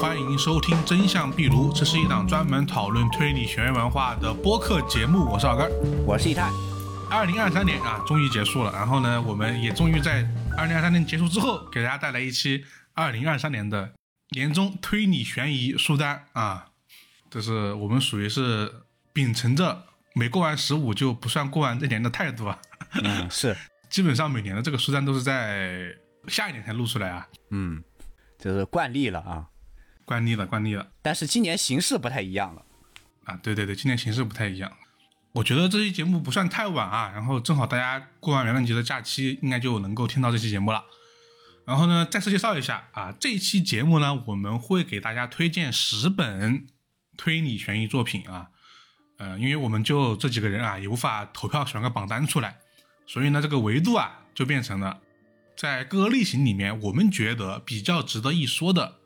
欢迎收听《真相壁炉》，这是一档专门讨论推理悬疑文化的播客节目。我是老根，我是一泰。二零二三年啊，终于结束了。然后呢，我们也终于在二零二三年结束之后，给大家带来一期二零二三年的年终推理悬疑书单啊。这是我们属于是秉承着没过完十五就不算过完这年的态度啊。嗯，是，基本上每年的这个书单都是在下一年才录出来啊。嗯，这是惯例了啊，惯例了，惯例了。但是今年形势不太一样了啊。对对对，今年形势不太一样。我觉得这期节目不算太晚啊，然后正好大家过完元旦节的假期，应该就能够听到这期节目了。然后呢，再次介绍一下啊，这期节目呢，我们会给大家推荐十本推理悬疑作品啊。呃，因为我们就这几个人啊，也无法投票选个榜单出来，所以呢，这个维度啊，就变成了在各个类型里面，我们觉得比较值得一说的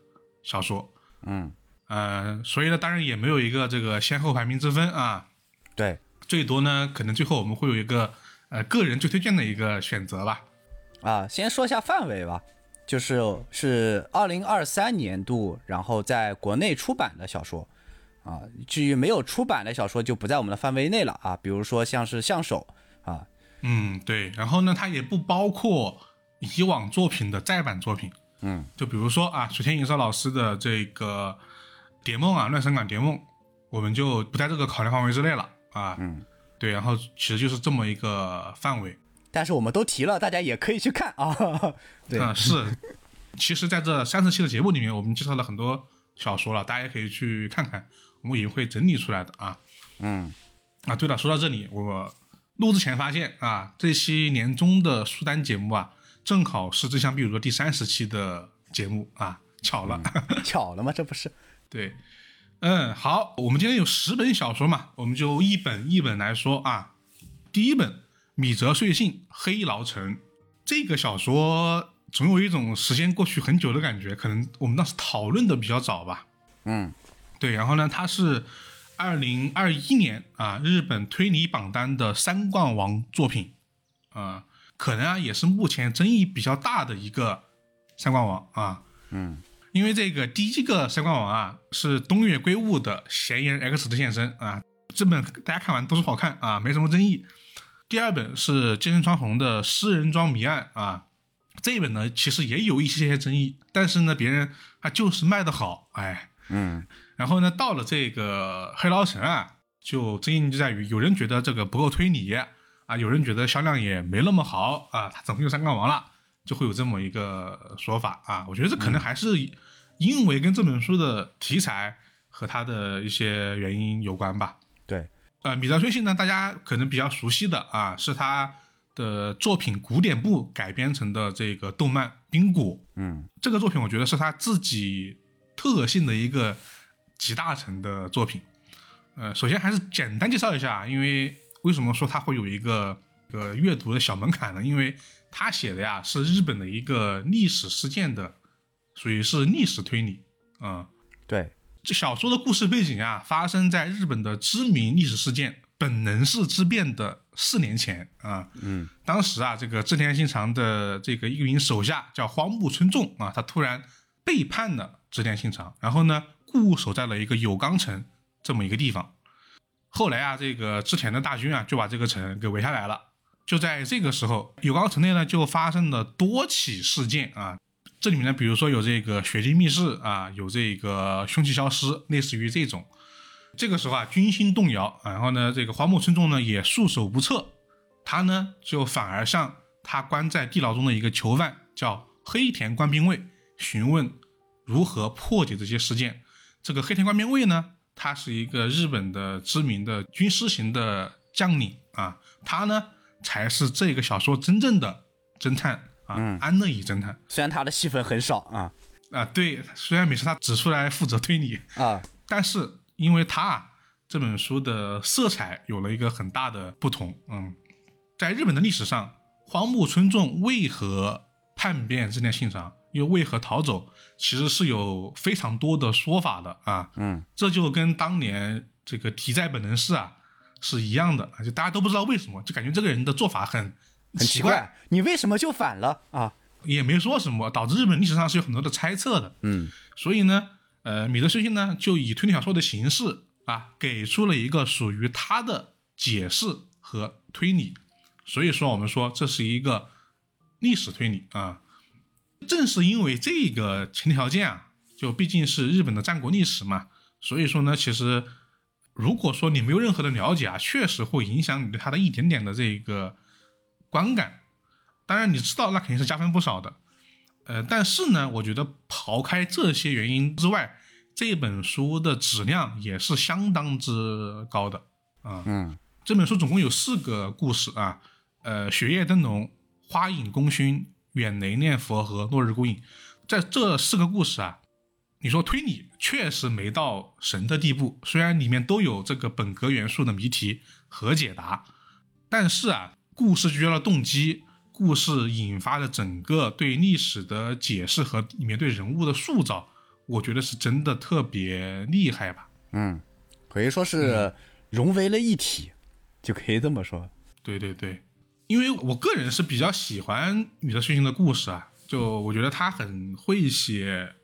小说。嗯，呃，所以呢，当然也没有一个这个先后排名之分啊。对。最多呢，可能最后我们会有一个呃个人最推荐的一个选择吧。啊，先说一下范围吧，就是是二零二三年度，然后在国内出版的小说啊。至于没有出版的小说，就不在我们的范围内了啊。比如说像是相手啊，嗯，对。然后呢，它也不包括以往作品的再版作品。嗯，就比如说啊，水天银少老师的这个《蝶梦》啊，《乱神港蝶梦》，我们就不在这个考量范围之内了。啊，嗯，对，然后其实就是这么一个范围，但是我们都提了，大家也可以去看啊。对，啊是，其实在这三十期的节目里面，我们介绍了很多小说了，大家也可以去看看，我们也会整理出来的啊。嗯，啊，对了，说到这里，我录之前发现啊，这期年终的书单节目啊，正好是《这项壁炉》第三十期的节目啊，巧了，巧了吗？这不是？对。嗯，好，我们今天有十本小说嘛，我们就一本一本来说啊。第一本《米泽穗信黑牢城》这个小说，总有一种时间过去很久的感觉，可能我们当时讨论的比较早吧。嗯，对。然后呢，它是二零二一年啊日本推理榜单的三冠王作品啊，可能啊也是目前争议比较大的一个三冠王啊。嗯。因为这个第一个三冠王啊，是东野圭吾的《嫌疑人 X 的现身》啊，这本大家看完都是好看啊，没什么争议。第二本是金身川红的《诗人庄谜案》啊，这一本呢其实也有一些些争议，但是呢别人啊就是卖的好，哎，嗯。然后呢到了这个黑牢城啊，就争议就在于有人觉得这个不够推理啊，有人觉得销量也没那么好啊，他怎么就三冠王了？就会有这么一个说法啊，我觉得这可能还是因为跟这本书的题材和它的一些原因有关吧。对，呃，米泽穗信呢，大家可能比较熟悉的啊，是他的作品《古典部》改编成的这个动漫《冰谷》。嗯，这个作品我觉得是他自己特性的一个集大成的作品。呃，首先还是简单介绍一下，因为为什么说它会有一个呃阅读的小门槛呢？因为他写的呀是日本的一个历史事件的，属于是历史推理啊。对，这小说的故事背景啊，发生在日本的知名历史事件本能寺之变的四年前啊。嗯，当时啊，这个织田信长的这个一名手下叫荒木村重啊，他突然背叛了织田信长，然后呢固守在了一个有冈城这么一个地方。后来啊，这个织田的大军啊就把这个城给围下来了。就在这个时候，有冈城内呢就发生了多起事件啊。这里面呢，比如说有这个血迹密室啊，有这个凶器消失，类似于这种。这个时候啊，军心动摇，然后呢，这个荒木村重呢也束手无策，他呢就反而向他关在地牢中的一个囚犯叫黑田官兵卫询问如何破解这些事件。这个黑田官兵卫呢，他是一个日本的知名的军师型的将领啊，他呢。才是这个小说真正的侦探啊，安乐椅侦探。虽然他的戏份很少啊啊，对，虽然每次他只出来负责推理啊，但是因为他啊这本书的色彩有了一个很大的不同。嗯，在日本的历史上，荒木村重为何叛变织田信长，又为何逃走，其实是有非常多的说法的啊。嗯，这就跟当年这个题在本能寺啊。是一样的就大家都不知道为什么，就感觉这个人的做法很很奇怪。你为什么就反了啊？也没说什么，导致日本历史上是有很多的猜测的。嗯所以呢，呃，米德修信呢就以推理小说的形式啊，给出了一个属于他的解释和推理。所以说，我们说这是一个历史推理啊。正是因为这个前提条件啊，就毕竟是日本的战国历史嘛，所以说呢，其实如果说你没有任何的了解啊，确实会影响你对他的一点点的这个观感。当然，你知道那肯定是加分不少的。呃，但是呢，我觉得刨开这些原因之外，这本书的质量也是相当之高的啊。嗯这本书总共有四个故事啊，呃，雪夜灯笼、花影功勋、远雷念佛和落日孤影。在这四个故事啊，你说推理确实没到神的地步，虽然里面都有这个本格元素的谜题和解答，但是啊，故事聚焦的动机，故事引发的整个对历史的解释和里面对人物的塑造，我觉得是真的特别厉害吧。嗯，可以说是融为了一体，就可以这么说。对对对，因为我个人是比较喜欢米德瑞信的故事啊，就我觉得他很会写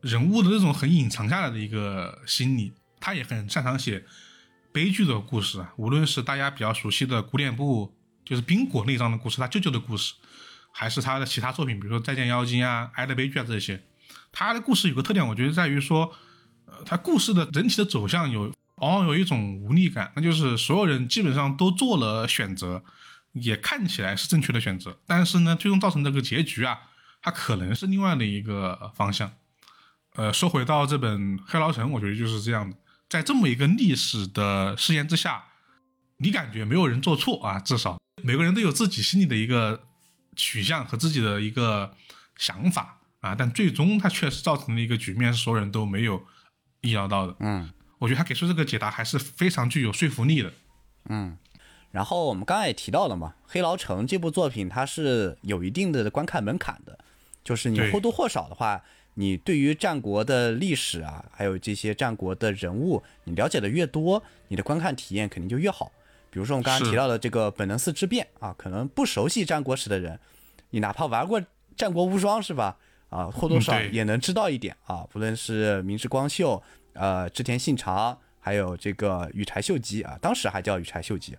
人物的那种很隐藏下来的一个心理，他也很擅长写悲剧的故事啊，无论是大家比较熟悉的古典部，就是冰果那章的故事，他舅舅的故事，还是他的其他作品，比如说《再见妖精》啊、《爱的悲剧》啊这些，他的故事有个特点，我觉得在于说，呃，他故事的整体的走向有往往有一种无力感，那就是所有人基本上都做了选择，也看起来是正确的选择，但是呢，最终造成这个结局啊，它可能是另外的一个方向。呃，说回到这本《黑牢城》，我觉得就是这样的，在这么一个历史的试验之下，你感觉没有人做错啊，至少每个人都有自己心里的一个取向和自己的一个想法啊，但最终它确实造成了一个局面，是所有人都没有意料到的。嗯我觉得他给出这个解答还是非常具有说服力的。嗯。然后我们刚才也提到了嘛，《黑牢城》这部作品它是有一定的观看门槛的，就是你或多或少的话，你对于战国的历史啊，还有这些战国的人物，你了解的越多，你的观看体验肯定就越好。比如说我们刚刚提到的这个本能寺之变啊，可能不熟悉战国史的人，你哪怕玩过《战国无双》是吧？啊，或多或少也能知道一点啊。不论是明智光秀、呃织田信长，还有这个羽柴秀吉啊，当时还叫羽柴秀吉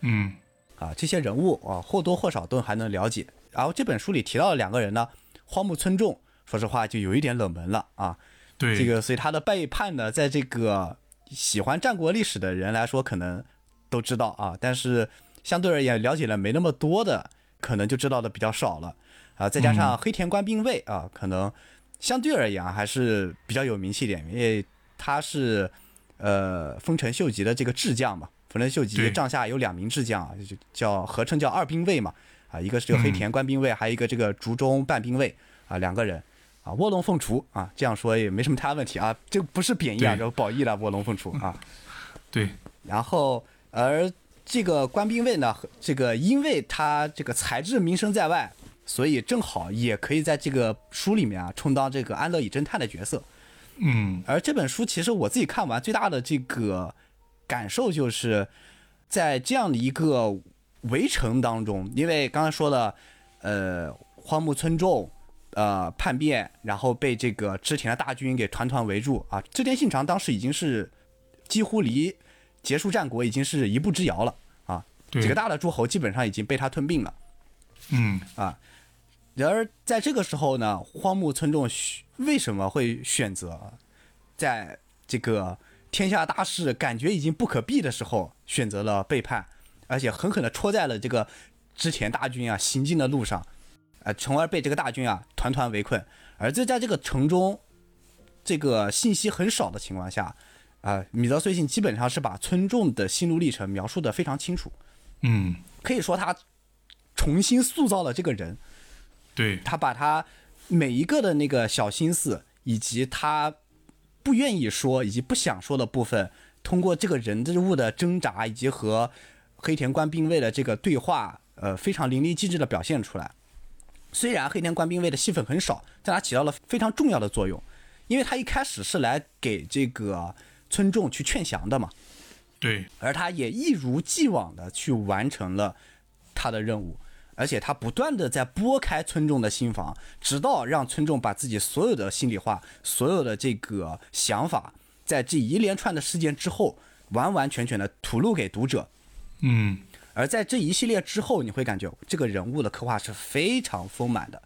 嗯，啊，这些人物啊或多或少都还能了解。然后这本书里提到的两个人呢，荒木村重，说实话就有一点冷门了啊。对，这个所以他的背叛呢，在这个喜欢战国历史的人来说，可能都知道啊，但是相对而言了解的没那么多的，可能就知道的比较少了啊。再加上黑田官兵卫啊，可能相对而言啊还是比较有名气一点，因为他是呃丰臣秀吉的这个智将嘛。丰臣秀吉帐下有两名智将啊，就叫合称叫二兵卫嘛啊，一个是这个黑田官兵卫，还有一个这个竹中半兵卫啊，两个人。啊，卧龙凤雏啊，这样说也没什么太大问题啊，这不是贬义啊，对这褒义了，卧龙凤雏啊。对，然后，而这个官兵卫呢，这个因为他这个才智名声在外，所以正好也可以在这个书里面啊，充当这个安乐椅侦探的角色。嗯，而这本书其实我自己看完最大的这个感受就是，在这样的一个围城当中，因为刚才说了，呃，荒木村重。呃，叛变，然后被这个织田的大军给团团围住啊！织田信长当时已经是几乎离结束战国已经是一步之遥了啊！几个大的诸侯基本上已经被他吞并了。嗯，啊。然而在这个时候呢，荒木村重为什么会选择在这个天下大势感觉已经不可避的时候，选择了背叛，而且狠狠地戳在了这个织田大军啊行进的路上，呃，从而被这个大军啊团团围困。而这在这个城中，这个信息很少的情况下，啊、米泽穗信基本上是把村众的心路历程描述的非常清楚，嗯，可以说他重新塑造了这个人。对，他把他每一个的那个小心思，以及他不愿意说以及不想说的部分，通过这个人之物的挣扎，以及和黑田官兵卫的这个对话，呃，非常淋漓尽致的表现出来。虽然黑田官兵卫的戏份很少，但他起到了非常重要的作用，因为他一开始是来给这个村众去劝降的嘛，对，而他也一如既往的去完成了他的任务。而且他不断的在拨开村众的心房，直到让村众把自己所有的心里话、所有的这个想法，在这一连串的事件之后，完完全全的吐露给读者。嗯，而在这一系列之后，你会感觉这个人物的刻画是非常丰满的。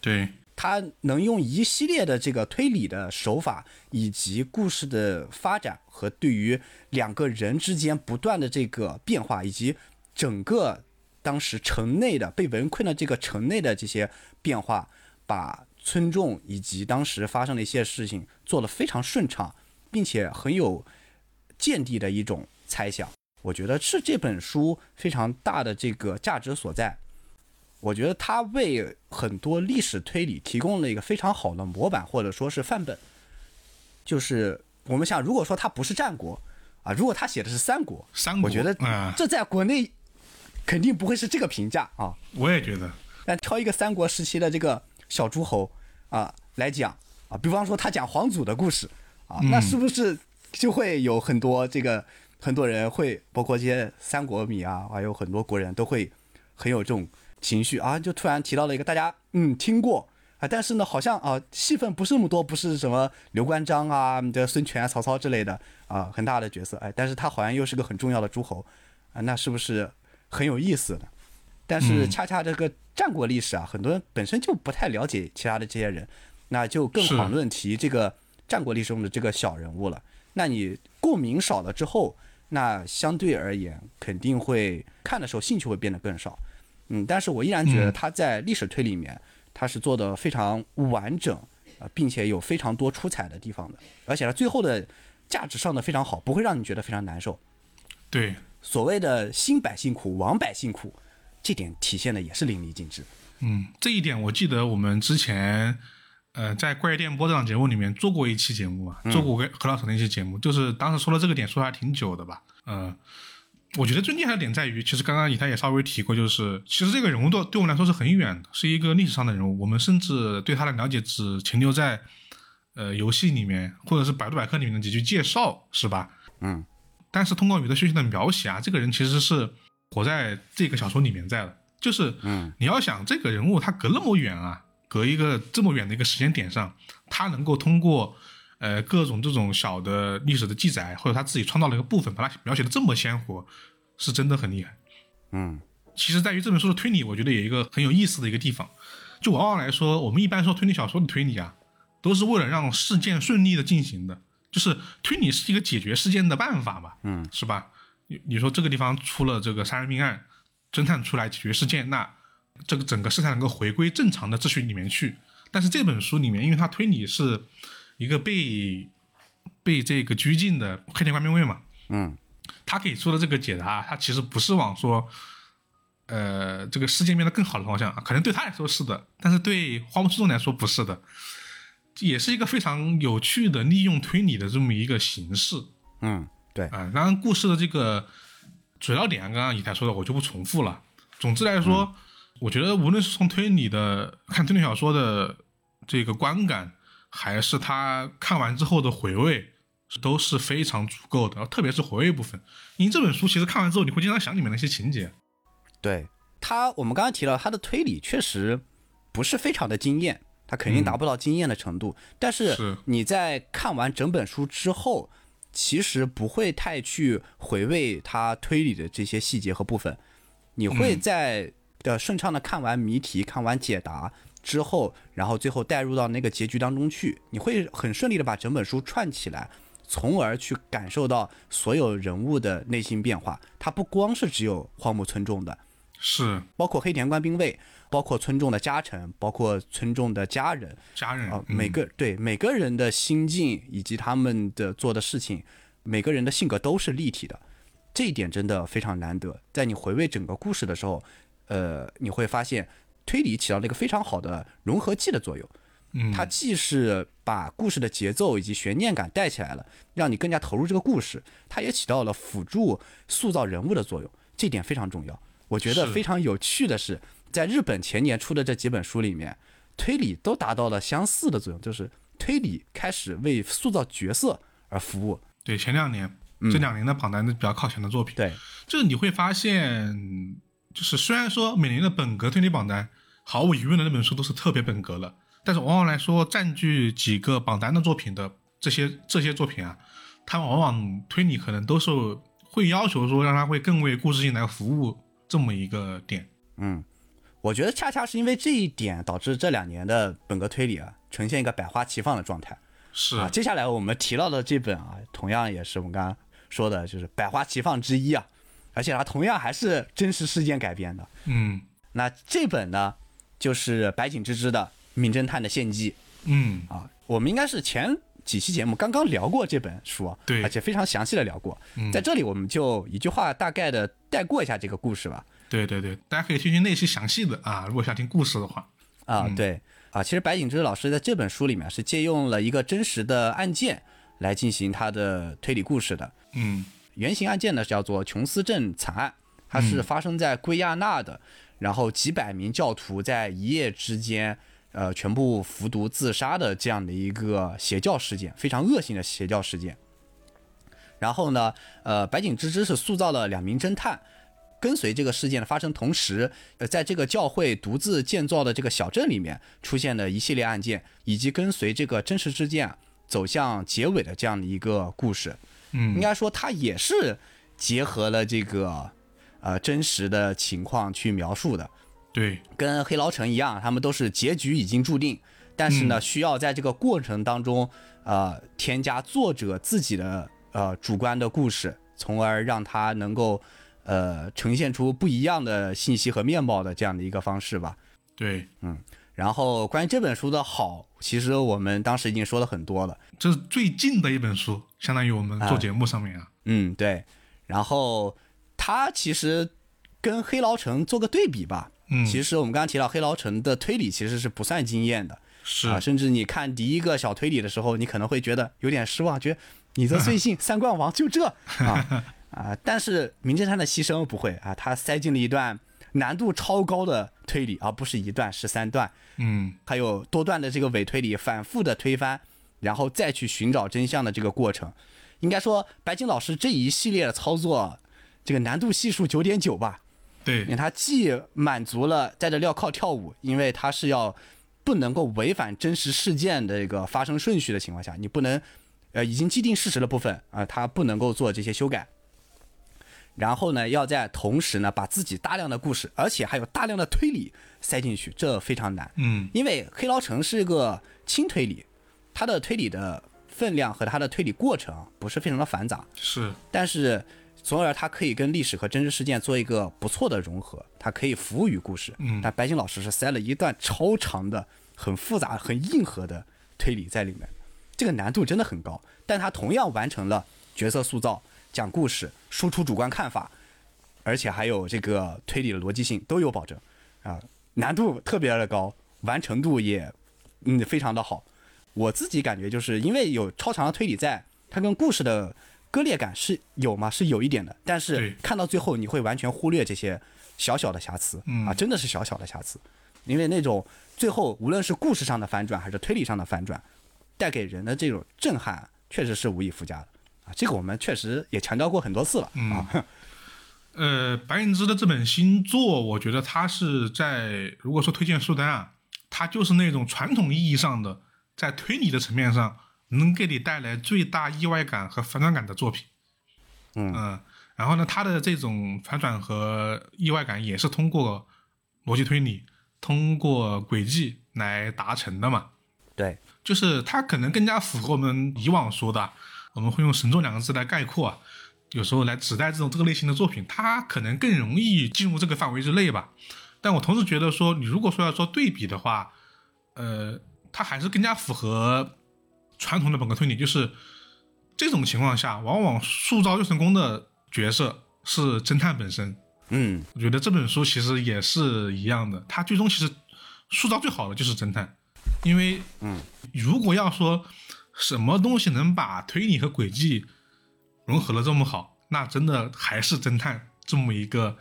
对，他能用一系列的这个推理的手法，以及故事的发展和对于两个人之间不断的这个变化，以及整个当时城内的被围困的这个城内的这些变化，把村众以及当时发生的一些事情做得非常顺畅，并且很有见地的一种猜想。我觉得是这本书非常大的这个价值所在。我觉得它为很多历史推理提供了一个非常好的模板，或者说是范本。就是我们想，如果说它不是战国啊，如果他写的是三国，三国，我觉得啊这在国内肯定不会是这个评价啊。我也觉得，但挑一个三国时期的这个小诸侯啊来讲啊，比方说他讲皇祖的故事啊，那是不是就会有很多这个很多人会，包括这些三国迷啊，还有很多国人都会很有这种情绪啊，就突然提到了一个大家嗯听过啊，但是呢好像啊戏份不是那么多，不是什么刘关张啊、这孙权、曹操之类的啊很大的角色，哎，但是他好像又是个很重要的诸侯啊，那是不是很有意思的？但是恰恰这个战国历史啊，很多人本身就不太了解其他的这些人，那就更是遑论提这个战国历史中的这个小人物了。那你共鸣少了之后，那相对而言肯定会看的时候兴趣会变得更少。嗯，但是我依然觉得嗯他在历史推理里面，他是做的非常完整，呃，并且有非常多出彩的地方的，而且他最后的价值上的非常好，不会让你觉得非常难受。对，所谓的新百姓苦，亡百姓苦，这点体现的也是淋漓尽致。嗯，这一点我记得我们之前，呃，在怪异电波这档节目里面做过一期节目嘛，做过跟何老师的一期节目，就是当时说了这个点，说的还挺久的吧。嗯、我觉得最厉害的点在于，其实刚刚以太也稍微提过，就是其实这个人物对对我们来说是很远的，是一个历史上的人物，我们甚至对他的了解只停留在呃游戏里面或者是百度百科里面的几句介绍，是吧？嗯，但是通过宇德轩轩的描写啊，这个人其实是活在这个小说里面在的。就是，嗯，你要想这个人物他隔那么远啊，隔一个这么远的一个时间点上，他能够通过呃各种这种小的历史的记载，或者他自己创造了一个部分，把它描写的这么鲜活，是真的很厉害。嗯其实在于这本书的推理，我觉得有一个很有意思的一个地方，就往往来说，我们一般说推理小说的推理啊，都是为了让事件顺利的进行的，就是推理是一个解决事件的办法嘛，嗯，是吧？你你说这个地方出了这个杀人命案，侦探出来解决事件，那这个整个事态能够回归正常的秩序里面去。但是这本书里面，因为它推理是一个被被这个拘禁的黑田官兵卫嘛，嗯他给出的这个解答，他其实不是往说，呃，这个世界变得更好的方向，可能对他来说是的，但是对荒木树众来说不是的，也是一个非常有趣的利用推理的这么一个形式嗯，对，啊、当然，故事的这个主要点，刚刚以太说的，我就不重复了。总之来说，我觉得无论是从推理的看推理小说的这个观感，还是他看完之后的回味。都是非常足够的，特别是回味部分。因为这本书其实看完之后，你会经常想里面的一些情节。对他，我们刚刚提到他的推理确实不是非常的惊艳，他肯定达不到惊艳的程度。但是是。你在看完整本书之后，其实不会太去回味他推理的这些细节和部分，你会在的顺畅的看完谜题、看完解答之后，然后最后带入到那个结局当中去，你会很顺利的把整本书串起来。从而去感受到所有人物的内心变化，它不光是只有荒木村重的，是。包括黑田官兵卫，包括村众的家臣，包括村众的家人家人啊，嗯每个对每个人的心境以及他们的做的事情，每个人的性格都是立体的，这一点真的非常难得。在你回味整个故事的时候，呃，你会发现推理起到了一个非常好的融合剂的作用。嗯，它既是把故事的节奏以及悬念感带起来了，让你更加投入这个故事，它也起到了辅助塑造人物的作用，这点非常重要。我觉得非常有趣的是，在日本前年出的这几本书里面，推理都达到了相似的作用，就是推理开始为塑造角色而服务。对前两年、这两年的榜单是比较靠前的作品。对，就是你会发现，就是虽然说每年的本格推理榜单，毫无疑问的那本书都是特别本格了，但是往往来说占据几个榜单的作品的这些这些作品啊，它往往推理可能都是会要求说让它会更为故事性来服务这么一个点。嗯，我觉得恰恰是因为这一点，导致这两年的本格推理啊呈现一个百花齐放的状态。是啊，接下来我们提到的这本啊，同样也是我们刚刚说的，就是百花齐放之一啊，而且它同样还是真实事件改编的。嗯那这本呢，就是白井之之的《名侦探的献祭嗯》啊，我们应该是前几期节目刚刚聊过这本书啊，对而且非常详细的聊过。在这里我们就一句话大概的带过一下这个故事吧。对对对，大家可以听听那期详细的啊，如果想听故事的话。啊，对啊，其实白井之老师在这本书里面是借用了一个真实的案件来进行他的推理故事的。嗯原型案件呢叫做琼斯镇惨案，它是发生在圭亚那的，然后几百名教徒在一夜之间，呃，全部服毒自杀的这样的一个邪教事件，非常恶性的邪教事件。然后呢，呃，白井之之是塑造了两名侦探，跟随这个事件的发生同时，呃，在这个教会独自建造的这个小镇里面出现的一系列案件，以及跟随这个真实事件啊走向结尾的这样的一个故事。嗯。应嗯该说它也是结合了这个呃真实的情况去描述的，对，跟黑牢城一样，他们都是结局已经注定，但是呢，需要在这个过程当中呃添加作者自己的呃主观的故事，从而让他能够呃呈现出不一样的信息和面貌的这样的一个方式吧。对，嗯然后关于这本书的好，其实我们当时已经说了很多了。这是最近的一本书，相当于我们做节目上面啊。嗯，对。然后它其实跟黑牢城做个对比吧。嗯，其实我们刚刚提到黑牢城的推理其实是不算惊艳的是啊，甚至你看第一个小推理的时候，你可能会觉得有点失望，觉得你的最信三冠王就这啊啊！但是名侦探的牺牲不会啊，他塞进了一段难度超高的推理，而不是一段是三段，嗯还有多段的这个伪推理，反复的推翻，然后再去寻找真相的这个过程。应该说，白金老师这一系列的操作，这个难度系数九点九吧，因为对，它既满足了带着镣铐跳舞，因为他是要不能够违反真实事件的一个发生顺序的情况下，你不能呃已经既定事实的部分啊、它不能够做这些修改。然后呢，要在同时呢，把自己大量的故事，而且还有大量的推理塞进去，这非常难。嗯。因为黑牢城是一个轻推理，它的推理的分量和它的推理过程不是非常的繁杂，是，但是从而它可以跟历史和真实事件做一个不错的融合，它可以服务于故事。嗯。但白金老师是塞了一段超长的、很复杂、很硬核的推理在里面，这个难度真的很高，但他同样完成了角色塑造、讲故事、输出主观看法，而且还有这个推理的逻辑性都有保证啊，难度特别的高，完成度也嗯非常的好。我自己感觉就是因为有超长的推理在，它跟故事的割裂感是有吗？是有一点的，但是看到最后你会完全忽略这些小小的瑕疵、嗯啊，真的是小小的瑕疵，因为那种最后无论是故事上的反转还是推理上的反转，带给人的这种震撼，确实是无以复加的啊。这个我们确实也强调过很多次了、啊。呃，白银之的这本新作，我觉得它是在如果说推荐书单啊，它就是那种传统意义上的在推理的层面上能给你带来最大意外感和反转感的作品。嗯然后呢，它的这种反转和意外感也是通过逻辑推理、通过轨迹来达成的嘛。对，就是它可能更加符合我们以往说的，我们会用“神作”两个字来概括啊，有时候来指代这种这个类型的作品，它可能更容易进入这个范围之内吧。但我同时觉得说，你如果说要做对比的话，呃，它还是更加符合传统的本科推理，就是这种情况下，往往塑造最成功的角色是侦探本身。嗯我觉得这本书其实也是一样的，它最终其实塑造最好的就是侦探，因为嗯，如果要说什么东西能把推理和轨迹融合的这么好，那真的还是侦探这么一个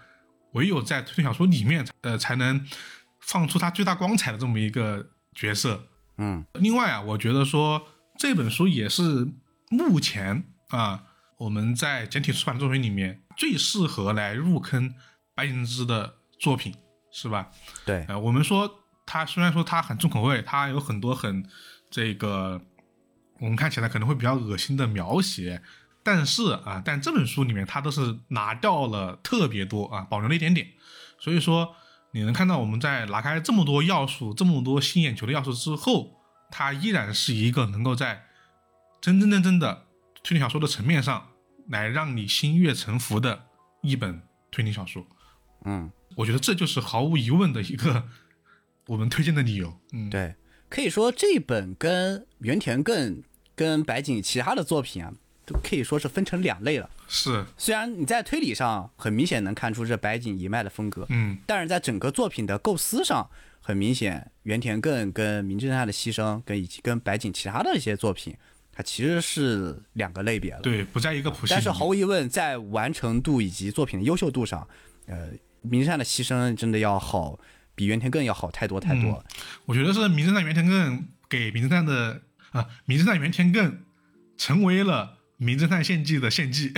唯有在推理小说里面呃才能放出它最大光彩的这么一个角色。嗯另外啊，我觉得说这本书也是目前啊我们在简体出版作品里面最适合来入坑白银之的作品，是吧？对，呃，我们说它虽然说它很重口味，它有很多很这个我们看起来可能会比较恶心的描写，但是啊，但这本书里面它都是拿掉了特别多啊，保留了一点点，所以说你能看到我们在拿开这么多要素、这么多吸眼球的要素之后，它依然是一个能够在真真正正的推理小说的层面上来让你心悦诚服的一本推理小说。嗯，我觉得这就是毫无疑问的一个我们推荐的理由。嗯，对，可以说这本跟原田更跟白井其他的作品啊，都可以说是分成两类了。是，虽然你在推理上很明显能看出这白井一脉的风格，嗯，但是在整个作品的构思上，很明显原田更跟名侦探的牺牲跟以及跟白井其他的一些作品，它其实是两个类别了。对，不在一个谱系。但是毫无疑问，在完成度以及作品的优秀度上，呃，名侦探的牺牲真的要好，比原田更要好太多太多了。我觉得是名侦探原田更给名侦探的啊，名侦探原田更成为了名侦探献祭的献祭。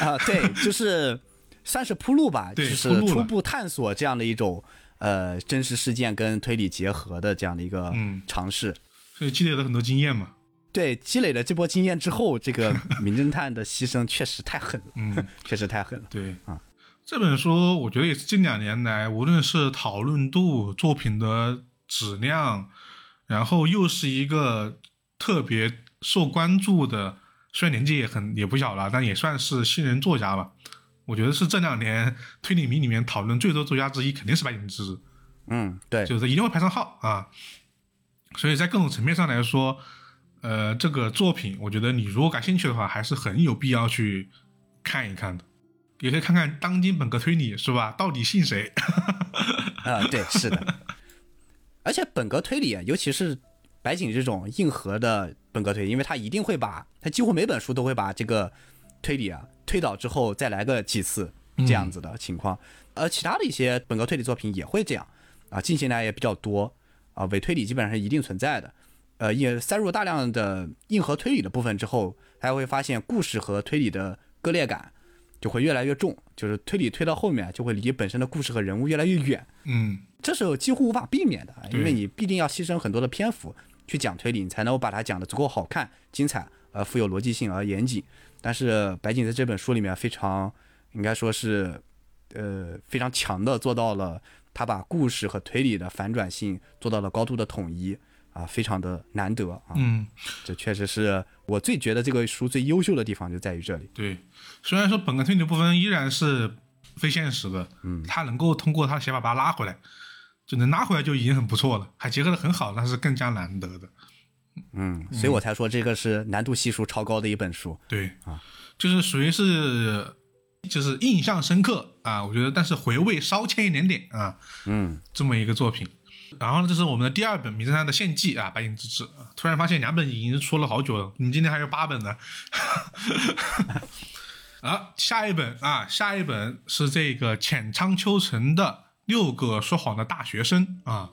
啊，对，就是算是铺路吧，就是初步探索这样的一种呃真实事件跟推理结合的这样的一个嗯尝试。所以积累了很多经验嘛。对，积累了这波经验之后，这个 名侦探的牺牲确实太狠了，嗯，确实太狠了。对啊，这本书我觉得也是近两年来，无论是讨论度、作品的质量，然后又是一个特别受关注的，虽然年纪也很也不小了，但也算是新人作家吧。我觉得是这两年推理迷里面讨论最多作家之一，肯定是白井之之。嗯，对，就是一定会排上号啊。所以在各种层面上来说，呃，这个作品，我觉得你如果感兴趣的话，还是很有必要去看一看的。也可以看看当今本格推理是吧？到底信谁？啊、对，是的。而且本格推理啊，尤其是白井这种硬核的本格推理，因为他一定会把他几乎每本书都会把这个推理啊推倒之后再来个几次这样子的情况。而其他的一些本格推理作品也会这样啊，近些年也比较多啊，伪推理基本上是一定存在的。呃，也塞入大量的硬核推理的部分之后，大家会发现故事和推理的割裂感就会越来越重，就是推理推到后面就会离本身的故事和人物越来越远。嗯，这是几乎无法避免的，对因为你必定要牺牲很多的篇幅去讲推理，你才能够把它讲得足够好看、精彩，而，富有逻辑性而严谨。但是白井在这本书里面非常，应该说是，呃，非常强的做到了，他把故事和推理的反转性做到了高度的统一，啊，非常的难得啊。嗯，这确实是我最觉得这个书最优秀的地方就在于这里。对。虽然说本格推理部分依然是非现实的，嗯，他能够通过他的写法把它拉回来，就能拉回来就已经很不错了，还结合的很好，那是更加难得的。嗯，所以我才说这个是难度系数超高的一本书。对啊，就是属于是就是印象深刻啊，我觉得，但是回味稍欠一点点啊，嗯，这么一个作品。然后呢，这是我们的第二本《名侦探的献祭》啊，白银之治。突然发现两本已经出了好久了，你们今天还有八本呢。啊，下一本啊，下一本是这个浅仓秋成的《六个说谎的大学生》啊。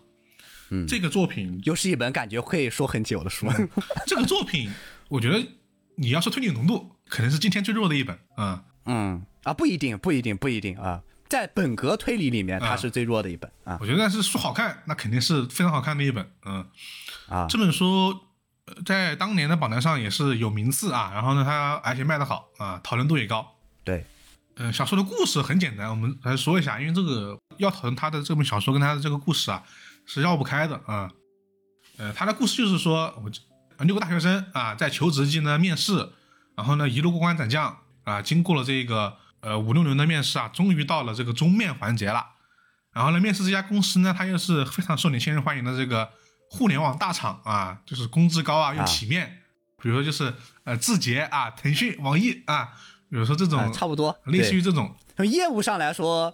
嗯这个作品又是一本感觉会说很久的书。这个作品，我觉得你要说推理浓度，可能是今天最弱的一本啊。嗯啊，不一定，不一定，不一定啊。在本格推理里面，它啊是最弱的一本啊我觉得，但是说好看，那肯定是非常好看的一本。嗯，啊这本书呃在当年的榜单上也是有名次啊。然后呢，它而且卖得好啊，讨论度也高。对，嗯、小说的故事很简单，我们来说一下，因为这个要讨论他的这本小说跟他的这个故事啊是绕不开的啊。呃，他的故事就是说，我呃六个大学生啊在求职季呢面试，然后呢一路过关斩将啊，经过了这个呃五六轮的面试啊，终于到了这个终面环节了。然后呢，面试这家公司呢，它又是非常受年轻人欢迎的这个互联网大厂啊，就是工资高啊又啊体面，比如说就是呃字节啊、腾讯、网易啊，比如说这种、啊，差不多。类似于这种从业务上来说，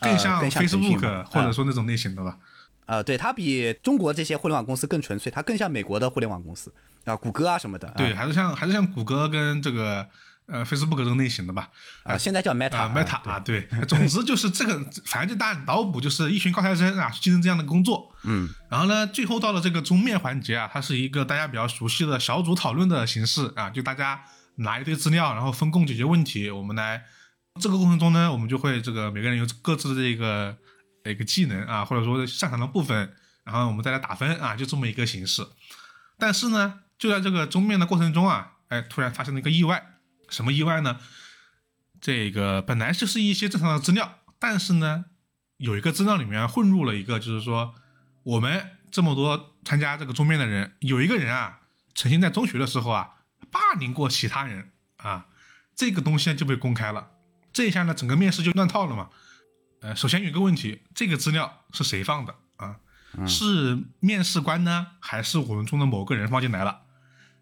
呃更像 Facebook、嘛或者说那种类型的吧。呃，对，它比中国这些互联网公司更纯粹，它更像美国的互联网公司啊，谷歌啊什么的。对，啊还是像还是像谷歌跟这个呃 Facebook 这种类型的吧。啊，现在叫 Meta 啊，Meta 啊，对，总之就是这个，反正就大家脑补就是一群高材生啊，去竞争这样的工作。嗯，然后呢，最后到了这个终面环节啊，它是一个大家比较熟悉的小组讨论的形式啊，就大家拿一堆资料，然后分工解决问题，我们来这个过程中呢，我们就会这个每个人有各自的这个一个技能啊，或者说擅长的部分，然后我们再来打分啊，就这么一个形式。但是呢，就在这个终面的过程中啊，哎，突然发生了一个意外，什么意外呢？这个本来就是一些正常的资料，但是呢，有一个资料里面混入了一个，就是说我们这么多参加这个终面的人，有一个人啊，曾经在中学的时候啊，霸凌过其他人啊，这个东西就被公开了。这一下呢，整个面试就乱套了嘛。呃，首先有一个问题，这个资料是谁放的啊？是面试官呢，还是我们中的某个人放进来了？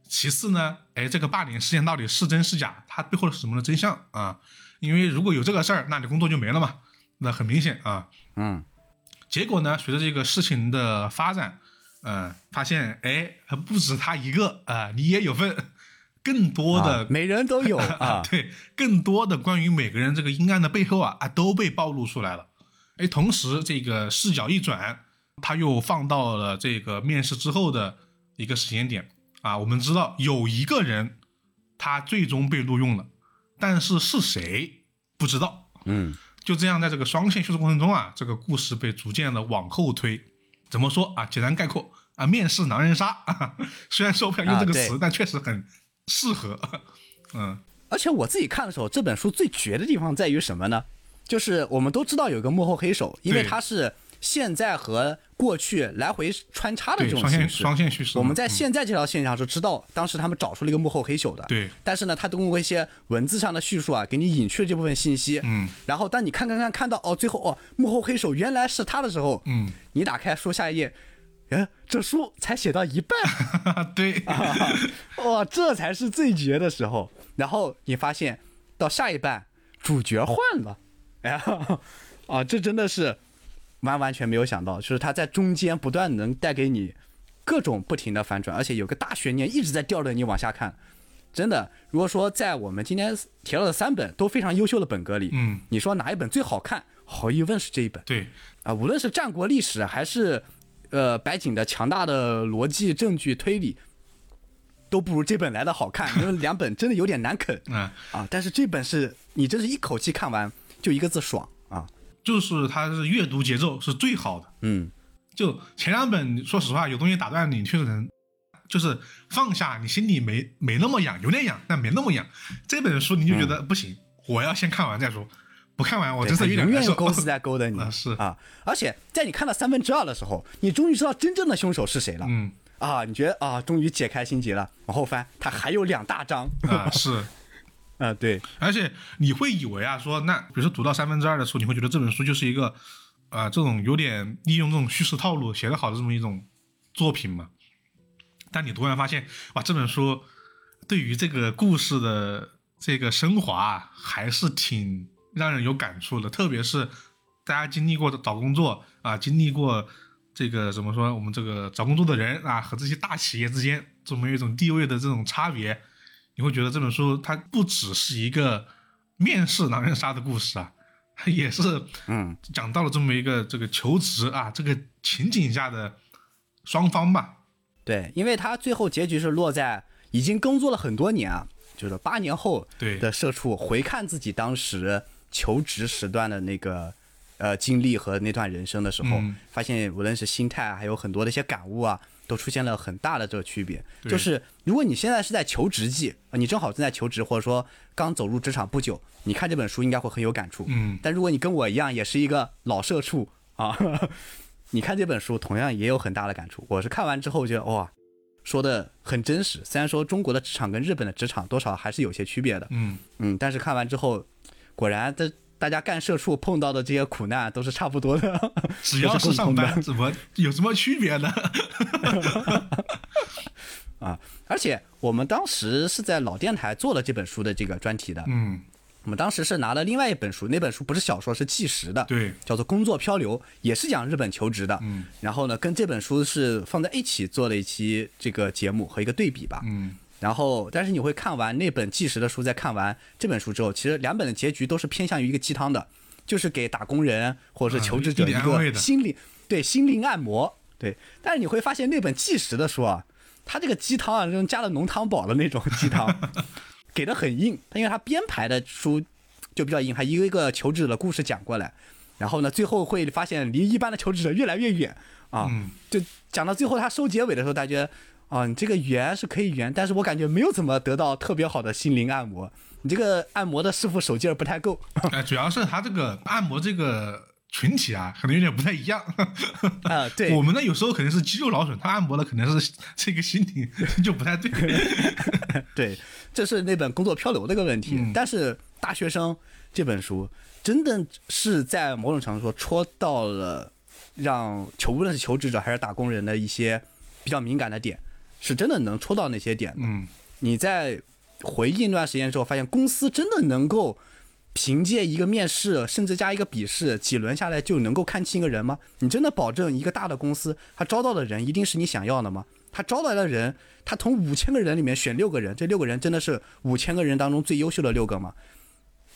其次呢，哎，这个霸凌事件到底是真是假？它背后是什么的真相啊？因为如果有这个事儿，那你工作就没了嘛。那很明显啊。嗯。结果呢，随着这个事情的发展，嗯，发现哎，不止他一个啊，你也有份。更多的每人都有 啊，对，更多的关于每个人这个阴暗的背后啊啊都被暴露出来了。哎，同时这个视角一转，他又放到了这个面试之后的一个时间点啊。我们知道有一个人他最终被录用了，但是是谁不知道。嗯，就这样，在这个双线叙事过程中啊，这个故事被逐渐的往后推。怎么说啊？简单概括啊，面试狼人杀啊。虽然说不想用这个词，但确实很。适合，嗯，而且我自己看的时候，这本书最绝的地方在于什么呢？就是我们都知道有个幕后黑手，因为他是现在和过去来回穿插的这种形式，双线叙事。我们在现在这条线上是知道，当时他们找出了一个幕后黑手的，对。但是呢，他通过一些文字上的叙述啊，给你隐去了这部分信息，嗯。然后当你看看看看到哦，最后哦，幕后黑手原来是他的时候，嗯，你打开书下一页。哎，这书才写到一半，对，哇，这才是最绝的时候。然后你发现到下一半，主角换了，哎呀，啊，这真的是完完全没有想到，就是他在中间不断能带给你各种不停的反转，而且有个大悬念一直在吊着你往下看。真的，如果说在我们今天提到的三本都非常优秀的本格里，嗯，你说哪一本最好看？毫无疑问是这一本。对，啊，无论是战国历史还是。呃，白井的强大的逻辑、证据、推理都不如这本来的好看，因为两本真的有点难啃。嗯啊，但是这本是你真是一口气看完就一个字爽啊！就是它是阅读节奏是最好的。嗯，就前两本，说实话有东西打断你，确实能就是放下，你心里没没那么痒，有点痒，但没那么痒。这本书你就觉得不行，我要先看完再说。不看完，我真是永远勾是在勾的你 啊是啊！而且在你看到三分之二的时候，你终于知道真正的凶手是谁了。嗯啊，你觉得啊，终于解开心结了。往后翻，它还有两大章啊，是啊，对。而且你会以为啊，说那比如说读到三分之二的时候，你会觉得这本书就是一个啊，这种有点利用这种叙事套路写得好的这么一种作品嘛。但你突然发现，哇，这本书对于这个故事的这个升华还是挺。让人有感触的，特别是大家经历过找工作啊，经历过这个怎么说，我们这个找工作的人啊，和这些大企业之间这么一种地位的这种差别，你会觉得这本书它不只是一个面试狼人杀的故事啊，它也是嗯讲到了这么一个这个求职啊这个情景下的双方吧。对，因为他最后结局是落在已经工作了很多年啊，就是八年后的社畜回看自己当时。求职时段的那个呃经历和那段人生的时候，发现无论是心态还有很多的一些感悟啊，都出现了很大的这个区别。就是如果你现在是在求职季啊，你正好正在求职，或者说刚走入职场不久，你看这本书应该会很有感触。嗯，但如果你跟我一样也是一个老社畜啊，你看这本书同样也有很大的感触。我是看完之后觉得哇，说的很真实。虽然说中国的职场跟日本的职场多少还是有些区别的，嗯嗯，但是看完之后。果然，这大家干社畜碰到的这些苦难都是差不多的。只要是上班，怎么有什么区别呢？啊！而且我们当时是在老电台做了这本书的这个专题的。嗯，我们当时是拿了另外一本书，那本书不是小说，是纪实的。对，叫做《工作漂流》，也是讲日本求职的。嗯，然后呢，跟这本书是放在一起做了一期这个节目和一个对比吧。嗯。然后，但是你会看完那本纪实的书，再看完这本书之后，其实两本的结局都是偏向于一个鸡汤的，就是给打工人或者是求职者一个心灵对心灵按摩。对，但是你会发现那本纪实的书啊，它这个鸡汤啊，种加了浓汤宝的那种鸡汤，给的很硬。它因为它编排的书就比较硬，他一个一个求职者的故事讲过来，然后呢，最后会发现离一般的求职者越来越远啊，嗯就讲到最后他收结尾的时候，大家啊，你这个圆是可以圆，但是我感觉没有怎么得到特别好的心灵按摩，你这个按摩的师傅手劲儿不太够。哎，主要是他这个按摩这个群体啊，可能有点不太一样。啊，对我，们呢有时候可能是肌肉劳损，他按摩的可能是这个心理 就不太对。对，这是那本《工作漂流》的一个问题。嗯但是《大学生》这本书真的是在某种程度说戳到了让求无论是求职者还是打工人的一些比较敏感的点，是真的能戳到那些点的。嗯你在回忆那段时间之后，发现公司真的能够凭借一个面试，甚至加一个笔试，几轮下来就能够看清一个人吗？你真的保证一个大的公司，他招到的人一定是你想要的吗？他招来的人，他从五千个人里面选六个人，这六个人真的是五千个人当中最优秀的六个吗？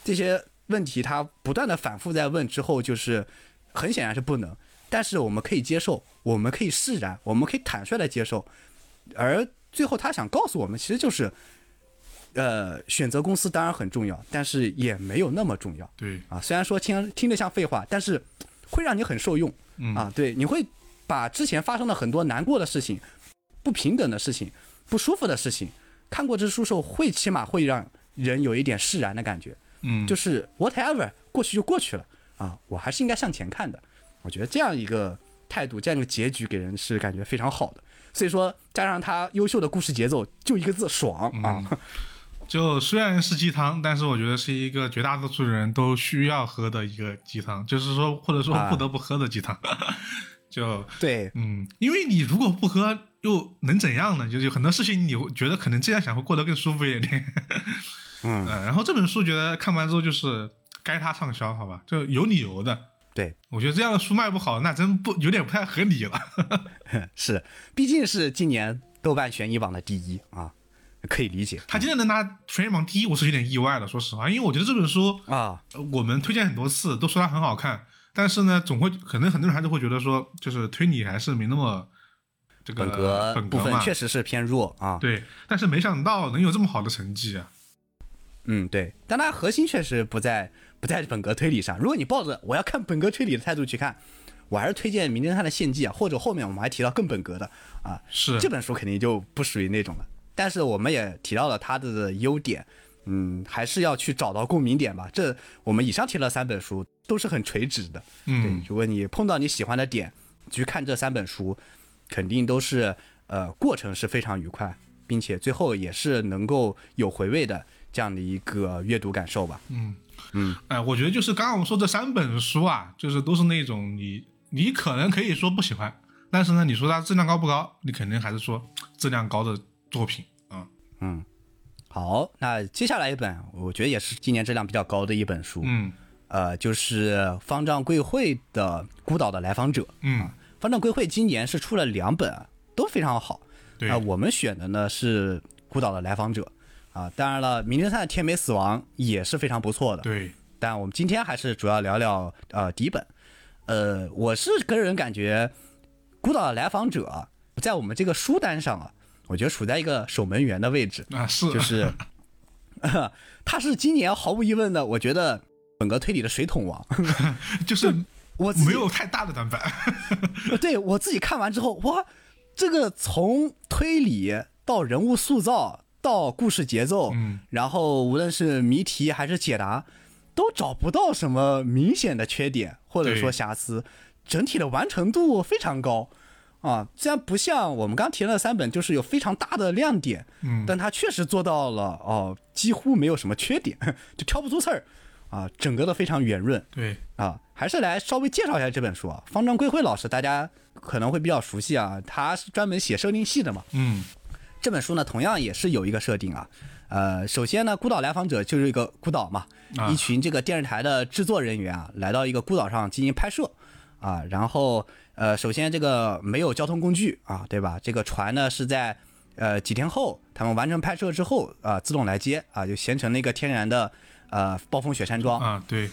这些问题他不断的反复在问之后，就是很显然是不能。但是我们可以接受，我们可以释然，我们可以坦率的接受。而最后他想告诉我们，其实就是，呃，选择公司当然很重要，但是也没有那么重要对，啊。虽然说听听着像废话，但是会让你很受用嗯啊。对，你会把之前发生的很多难过的事情、不平等的事情、不舒服的事情，看过这书时候，会起码会让人有一点释然的感觉。嗯，就是 whatever 过去就过去了啊，我还是应该向前看的。我觉得这样一个态度，这样一个结局给人是感觉非常好的。所以说，加上他优秀的故事节奏，就一个字爽啊！就虽然是鸡汤，但是我觉得是一个绝大多数人都需要喝的一个鸡汤，就是说或者说啊不得不喝的鸡汤。就对，嗯，因为你如果不喝，又能怎样呢？就是有很多事情，你会觉得可能这样想会过得更舒服一点点。嗯，呃，然后这本书觉得看完之后就是该它畅销，好吧，就有理由的。对，我觉得这样的书卖不好，那真不有点不太合理了。是，毕竟是今年豆瓣悬疑榜的第一啊，可以理解他今天能拿悬疑榜第一，我是有点意外的，说实话，因为我觉得这本书啊。呃我们推荐很多次，都说它很好看，但是呢，总会可能很多人还是会觉得说，就是推理还是没那么这个本格部分确，实是偏弱啊，对，但是没想到能有这么好的成绩啊。嗯，对，但它核心确实不在不在本格推理上。如果你抱着我要看本格推理的态度去看，我还是推荐《名侦探的献祭》啊，或者后面我们还提到更本格的啊，是这本书肯定就不属于那种了。但是我们也提到了它的优点，嗯，还是要去找到共鸣点吧。这我们以上提了三本书都是很垂直的，对嗯，，如果你碰到你喜欢的点，去看这三本书，肯定都是呃过程是非常愉快，并且最后也是能够有回味的这样的一个阅读感受吧。嗯嗯，哎、我觉得就是刚刚我们说这三本书啊，就是都是那种你你可能可以说不喜欢，但是呢，你说它质量高不高，你肯定还是说质量高的作品啊。嗯好，那接下来一本，我觉得也是今年质量比较高的一本书，嗯呃，就是方丈贵会的《孤岛的来访者》。嗯，方丈贵会今年是出了两本，都非常好。对啊、我们选的呢是《孤岛的来访者》啊，当然了，《名侦探天美死亡》也是非常不错的。对，但我们今天还是主要聊聊呃第一本。呃，我是个人感觉，《孤岛的来访者》在我们这个书单上啊，我觉得处在一个守门员的位置，啊是，就是，他是今年毫无疑问的，我觉得本格推理的水桶王。就是我没有太大的短板。对我自己看完之后，哇，这个从推理到人物塑造到故事节奏，嗯，然后无论是谜题还是解答，都找不到什么明显的缺点或者说瑕疵，整体的完成度非常高。啊，虽然不像我们刚提的那三本，就是有非常大的亮点，嗯但它确实做到了哦，几乎没有什么缺点，就挑不出刺儿，啊，整个都非常圆润，对，啊，还是来稍微介绍一下这本书啊。方丈贵会老师大家可能会比较熟悉啊，他是专门写设定系的嘛。嗯这本书呢，同样也是有一个设定啊。呃，首先呢，孤岛来访者就是一个孤岛嘛，啊一群这个电视台的制作人员啊，来到一个孤岛上进行拍摄啊。然后呃，首先这个没有交通工具啊，对吧？这个船呢是在呃几天后他们完成拍摄之后啊，自动来接啊，就形成了一个天然的呃暴风雪山庄。啊对，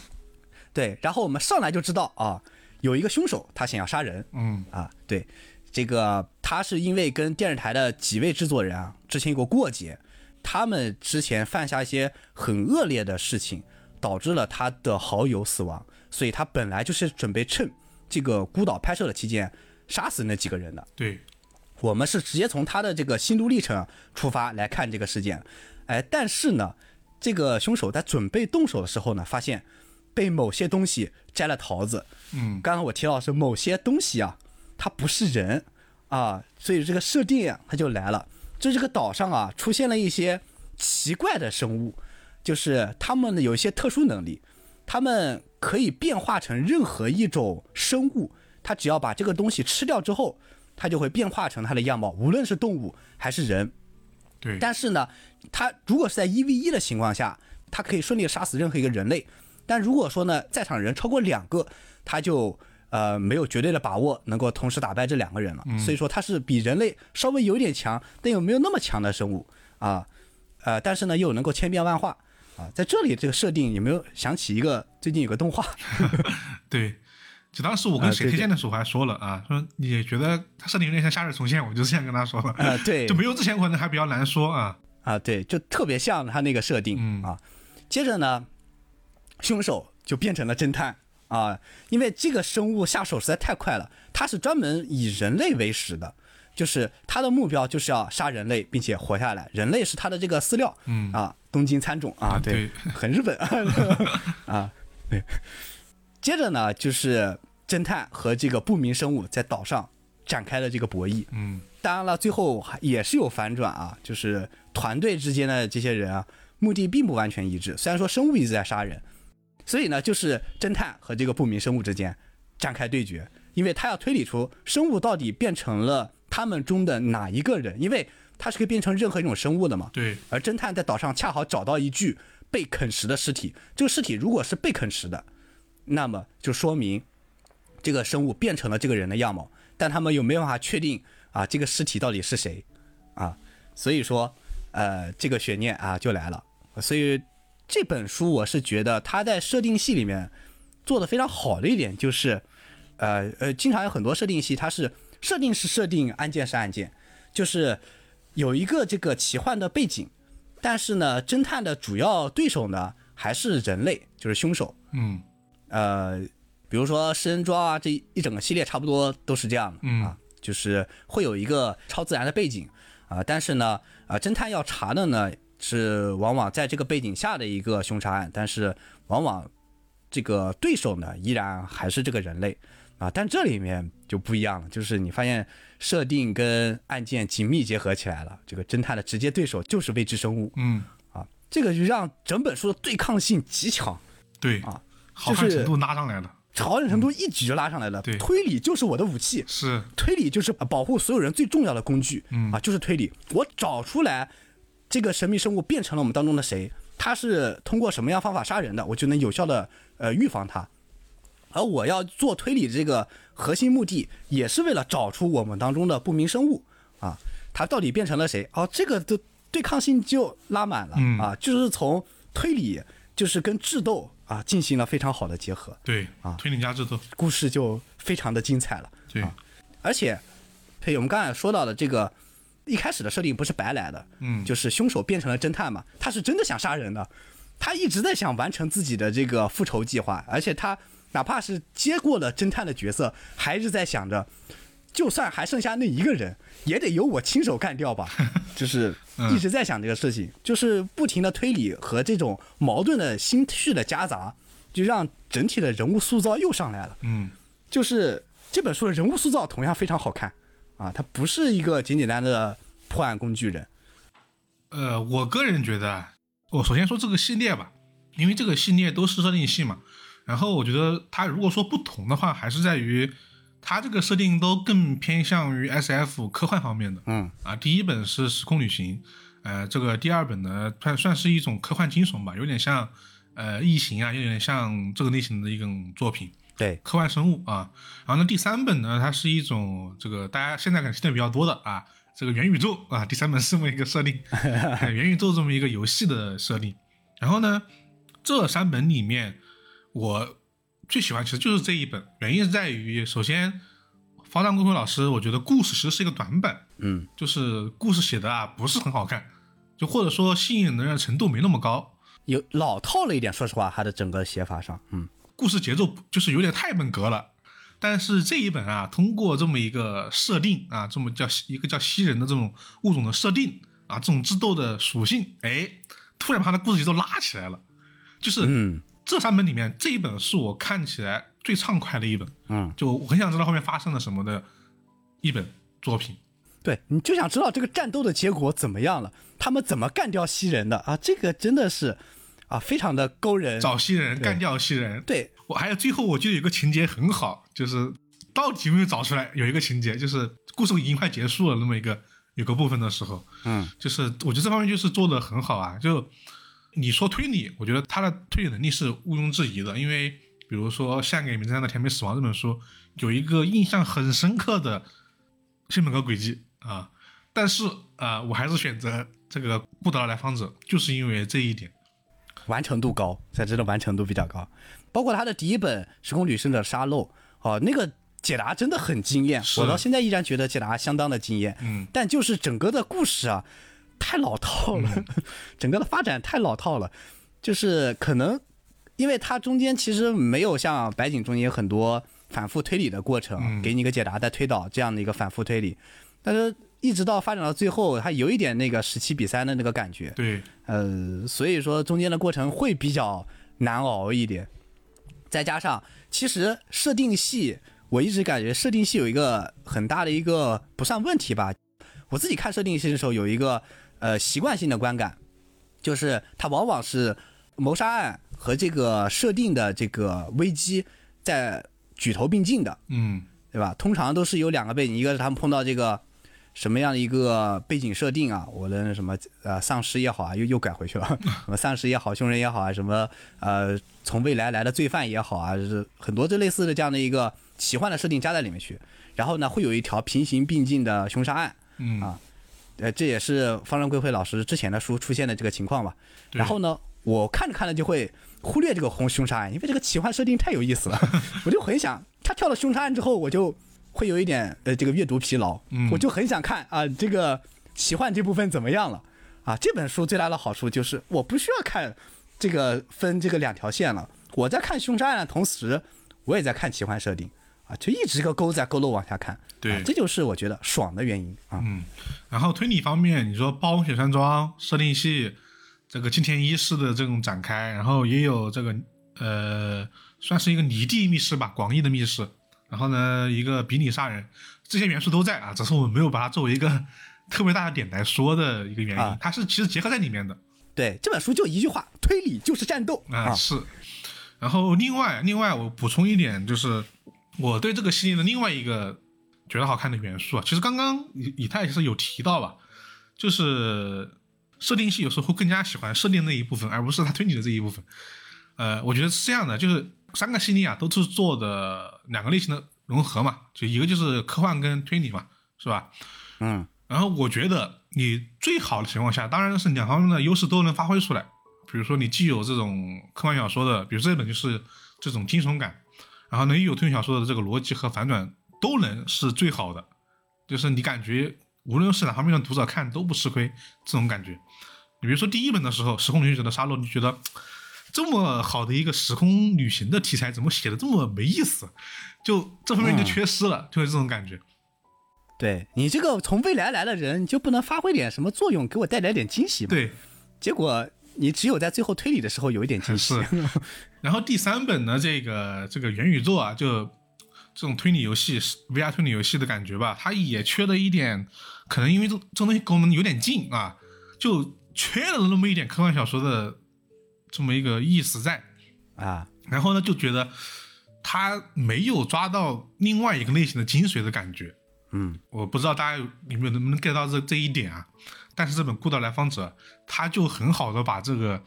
对，然后我们上来就知道啊，有一个凶手他想要杀人嗯啊，对，这个他是因为跟电视台的几位制作人啊之前有过过节，他们之前犯下一些很恶劣的事情，导致了他的好友死亡，所以他本来就是准备趁这个孤岛拍摄的期间杀死那几个人的。对，我们是直接从他的这个心路历程出发来看这个事件，哎，但是呢，这个凶手在准备动手的时候呢，发现被某些东西摘了桃子。嗯，刚刚我提到是某些东西啊，它不是人啊，所以这个设定啊，它就来了。就这个岛上啊，出现了一些奇怪的生物，就是他们有一些特殊能力，他们可以变化成任何一种生物，它只要把这个东西吃掉之后，它就会变化成它的样貌，无论是动物还是人。对，但是呢，它如果是在一 v 一的情况下，它可以顺利杀死任何一个人类。但如果说呢，在场人超过两个，它就呃没有绝对的把握能够同时打败这两个人了。所以说它是比人类稍微有点强，但又没有那么强的生物啊。呃，但是呢又能够千变万化啊。在这里这个设定有没有想起一个最近有个动画？对，就当时我跟谁推荐的时候还说了啊，说你觉得他设定有点像夏日重现，我就这样跟他说了。呃，对就，没有之前可能还比较难说啊。啊，对，就特别像他那个设定、嗯啊。接着呢，凶手就变成了侦探啊，因为这个生物下手实在太快了，它是专门以人类为食的，就是它的目标就是要杀人类，并且活下来，人类是它的这个饲料，嗯啊，东京参种啊，对，很日本 啊，对。接着呢，就是侦探和这个不明生物在岛上展开了这个博弈，嗯，当然了，最后还也是有反转啊，就是团队之间的这些人啊，目的并不完全一致。虽然说生物一直在杀人，所以呢，就是侦探和这个不明生物之间展开对决，因为他要推理出生物到底变成了他们中的哪一个人，因为它是可以变成任何一种生物的嘛。对，而侦探在岛上恰好找到一具被啃食的尸体，这个尸体如果是被啃食的，那么就说明这个生物变成了这个人的样貌，但他们又没办法确定啊这个尸体到底是谁啊，所以说呃这个悬念啊就来了，所以这本书我是觉得它在设定系里面做的非常好的一点就是，呃呃经常有很多设定系它是设定是设定，案件是案件，就是有一个这个奇幻的背景，但是呢侦探的主要对手呢还是人类，就是凶手。嗯呃，比如说食人庄啊，这一整个系列差不多都是这样的、嗯啊，就是会有一个超自然的背景啊，但是呢，啊，侦探要查的呢是往往在这个背景下的一个凶杀案，但是往往这个对手呢依然还是这个人类啊，但这里面就不一样了，就是你发现设定跟案件紧密结合起来了，这个侦探的直接对手就是未知生物嗯，啊，这个就让整本书的对抗性极强。对啊，好看程度拉上来了。好感程度一举就拉上来了。对推理就是我的武器，是，推理就是保护所有人最重要的工具。嗯啊，就是推理。我找出来这个神秘生物变成了我们当中的谁，他是通过什么样方法杀人的，我就能有效的呃预防他。而我要做推理这个核心目的，也是为了找出我们当中的不明生物啊，他到底变成了谁？哦，这个的对抗性就拉满了、嗯啊，就是从推理就是跟智斗啊进行了非常好的结合。对啊推理加智斗，故事就非常的精彩了。对，啊而且，对我们刚才说到的这个一开始的设定不是白来的，嗯。就是凶手变成了侦探嘛，他是真的想杀人的，他一直在想完成自己的这个复仇计划，而且他哪怕是接过了侦探的角色，还是在想着，就算还剩下那一个人，也得由我亲手干掉吧，就是一直在想这个事情，就是不停的推理和这种矛盾的心绪的夹杂，就让整体的人物塑造又上来了。嗯。就是这本书的人物塑造同样非常好看啊，他不是一个简简单单的破案工具人。呃，我个人觉得啊，我首先说这个系列吧，因为这个系列都是设定系嘛，然后我觉得它如果说不同的话，还是在于它这个设定都更偏向于 S F 科幻方面的。嗯啊，第一本是《时空旅行》，呃，这个第二本呢，算算是一种科幻惊悚吧，有点像呃《异形》啊，有点像这个类型的一种作品。对，科幻生物啊。然后呢，第三本呢，它是一种这个大家现在可能听的比较多的啊，这个元宇宙啊，第三本是这么一个设定，哎元宇宙这么一个游戏的设定。然后呢，这三本里面，我最喜欢其实就是这一本，原因是在于，首先，方丈光辉老师，我觉得故事其实是一个短板，嗯就是故事写的啊不是很好看，就或者说吸引人的程度没那么高。有老套了一点，说实话，他的整个写法上，嗯，故事节奏就是有点太本格了。但是这一本啊，通过这么一个设定啊，这么叫一个叫吸人的这种物种的设定啊，这种智斗的属性，哎，突然把它的故事节奏拉起来了。就是嗯这三本里面，这一本是我看起来最畅快的一本，嗯，就我很想知道后面发生了什么的一本作品。对，你就想知道这个战斗的结果怎么样了，他们怎么干掉西人的啊？这个真的是啊，非常的勾人。找新人，干掉新人。对，我还有最后，我记得有个情节很好，就是到底有没有找出来？有一个情节就是故事已经快结束了，那么一个有个部分的时候，嗯，就是我觉得这方面就是做的很好啊。就你说推理，我觉得他的推理能力是毋庸置疑的，因为比如说《献给名侦探的甜美死亡》这本书，有一个印象很深刻的新本格轨迹啊，但是啊、我还是选择这个《布德的来访者》，就是因为这一点。完成度高，才真的完成度比较高。包括他的第一本《时空旅行者沙漏》，哦，那个解答真的很惊艳，我到现在依然觉得解答相当的惊艳。嗯，但就是整个的故事啊，太老套了，整个的发展太老套了，就是可能因为它中间其实没有像白井中间有很多反复推理的过程，嗯。给你一个解答再推导这样的一个反复推理，但是一直到发展到最后，它有一点那个十七比三的那个感觉。对，呃，所以说中间的过程会比较难熬一点。再加上，其实设定系，我一直感觉设定系有一个很大的一个不算问题吧。我自己看设定系的时候，有一个呃习惯性的观感，就是它往往是谋杀案和这个设定的这个危机在举头并进的。嗯对吧？通常都是有两个背景，一个是他们碰到这个什么样的一个背景设定啊，我的什么呃丧尸也好啊，又又改回去了，什么丧尸也好，凶人也好啊，什么呃从未来来的罪犯也好啊，就是很多这类似的这样的一个奇幻的设定加在里面去，然后呢会有一条平行并进的凶杀案，嗯。啊呃这也是方正贵会老师之前的书出现的这个情况吧。然后呢，我看着看着就会忽略这个红凶杀案，因为这个奇幻设定太有意思了，我就很想他跳了凶杀案之后，我就会有一点呃这个阅读疲劳，嗯我就很想看啊这个奇幻这部分怎么样了啊？这本书最大的好处就是我不需要看这个分这个两条线了，我在看凶杀案的同时，我也在看奇幻设定啊，就一直个勾在勾漏往下看，对啊这就是我觉得爽的原因啊。嗯，然后推理方面，你说暴风雪山庄设定系，这个金田一式的这种展开，然后也有这个呃，算是一个离地密室吧，广义的密室。然后呢，一个比拟杀人，这些元素都在啊，只是我们没有把它作为一个 特别大的点来说的一个原因，啊它是其实结合在里面的对，这本书就一句话，推理就是战斗啊，是。然后另外另外我补充一点，就是我对这个系列的另外一个觉得好看的元素啊，其实刚刚以以太也是有提到吧，就是设定系有时候会更加喜欢设定那一部分，而不是他推理的这一部分。呃，我觉得是这样的，就是三个系列啊都是做的两个类型的融合嘛，就一个就是科幻跟推理嘛，是吧？嗯然后我觉得你最好的情况下，当然是两方面的优势都能发挥出来。比如说你既有这种科幻小说的，比如这本就是这种惊悚感，然后呢又有推理小说的这个逻辑和反转，都能是最好的。就是你感觉无论是哪方面的读者看都不吃亏，这种感觉。你比如说第一本的时候，《时空旅行者的沙漏》，你觉得这么好的一个时空旅行的题材，怎么写的这么没意思？就这方面就缺失了，就是这种感觉。对你这个从未来来的人，你就不能发挥点什么作用，给我带来点惊喜吗？对，结果你只有在最后推理的时候有一点惊喜。是。然后第三本呢，这个这个元宇宙啊，就这种推理游戏 VR 推理游戏的感觉吧，它也缺了一点，可能因为这这东西跟我们有点近啊，就缺了那么一点科幻小说的这么一个意思在。啊，然后呢，就觉得他没有抓到另外一个类型的精髓的感觉。嗯，我不知道大家有有没有能不能 get 到这这一点啊？但是这本《孤岛来访者》，他就很好的把这个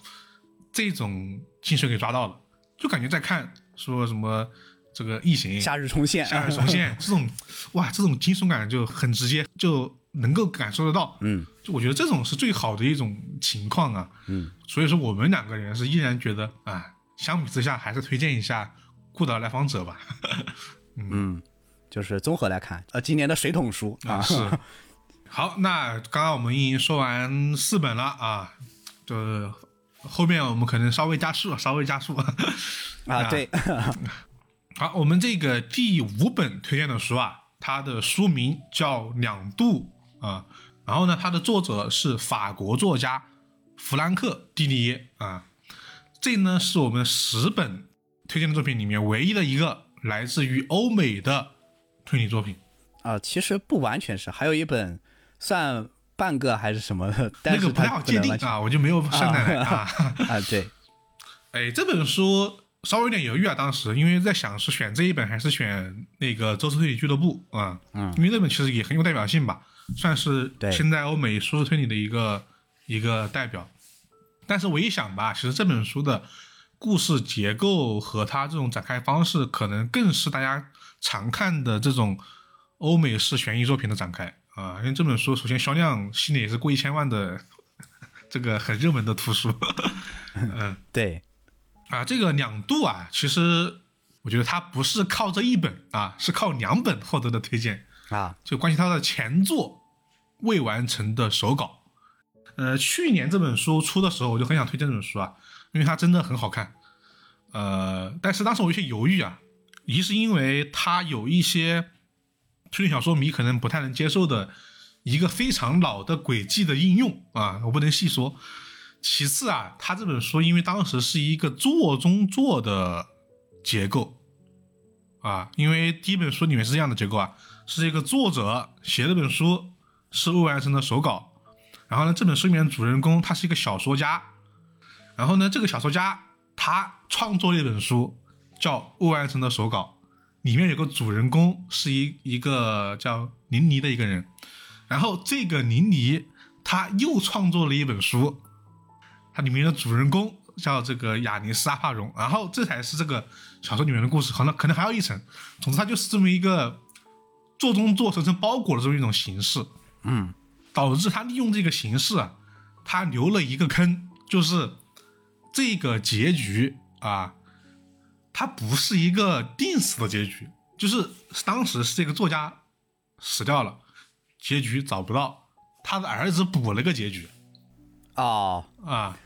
这种精髓给抓到了，就感觉在看说什么这个异形、夏日重现，夏日重现这种，哇，这种惊悚感就很直接，就能够感受得到。嗯，就我觉得这种是最好的一种情况啊。嗯，所以说我们两个人是依然觉得啊，相比之下还是推荐一下《孤岛来访者》吧。嗯，就是综合来看，呃，今年的水桶书啊，是。好，那刚刚我们已经说完四本了啊，就是后面我们可能稍微加速，稍微加速。啊，对，好，我们这个第五本推荐的书啊，它的书名叫《两度》啊，然后呢，它的作者是法国作家弗兰克·蒂尼耶啊，这呢是我们十本推荐的作品里面唯一的一个来自于欧美的推理作品。啊，其实不完全是，还有一本算半个还是什么的，但是那个不太好界定啊，我就没有算在内啊。啊，对，哎，这本书稍微有点犹豫啊，当时因为在想是选这一本还是选那个《周四推理俱乐部》啊，嗯，因为这本其实也很有代表性吧，算是现在欧美书推理的一个一个代表。但是我一想吧，其实这本书的故事结构和它这种展开方式，可能更是大家常看的这种欧美式悬疑作品的展开啊。因为这本书首先销量系列也是过一千万的，这个很热门的图书。嗯 对，啊，这个两度啊，其实我觉得它不是靠这一本啊，是靠两本获得的推荐。啊，就关系它的前作未完成的手稿。呃，去年这本书出的时候，我就很想推荐这本书啊，因为它真的很好看。呃，但是当时我有些犹豫啊，一是因为它有一些推理小说迷可能不太能接受的一个非常老的轨迹的应用啊，我不能细说。其次啊，它这本书因为当时是一个做中做的结构啊，因为第一本书里面是这样的结构啊，是一个作者写这本书是未完成的手稿，然后呢，这本书里面主人公他是一个小说家，然后呢，这个小说家他创作了一本书叫《未完成的手稿》，里面有个主人公是一一个叫林尼的一个人，然后这个林尼他又创作了一本书，它里面的主人公叫这个雅尼斯阿帕荣，然后这才是这个小说里面的故事，可能可能还有一层，总之它就是这么一个做中做层层包裹的这么一种形式，嗯，导致他利用这个形式啊，他留了一个坑，就是这个结局啊，它不是一个定死的结局，就是当时是这个作家死掉了，结局找不到，他的儿子补了个结局。哦，啊，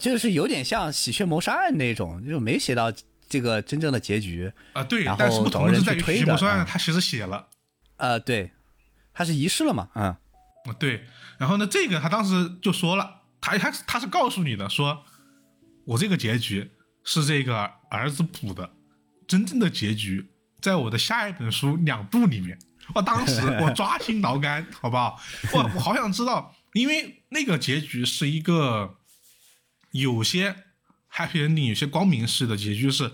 就是有点像喜鹊谋杀案那种，就没写到这个真正的结局。啊，对然，后但是不同的是在于找人去推的许谋杀案啊他其实写了，呃，对，他是遗失了嘛，嗯，对，然后呢，这个他当时就说了，他他他是告诉你的，说我这个结局是这个儿子补的，真正的结局在我的下一本书《两度》里面。我当时我抓心挠肝，好不好？我我好想知道，因为那个结局是一个有些 happy ending，有些光明式的结局是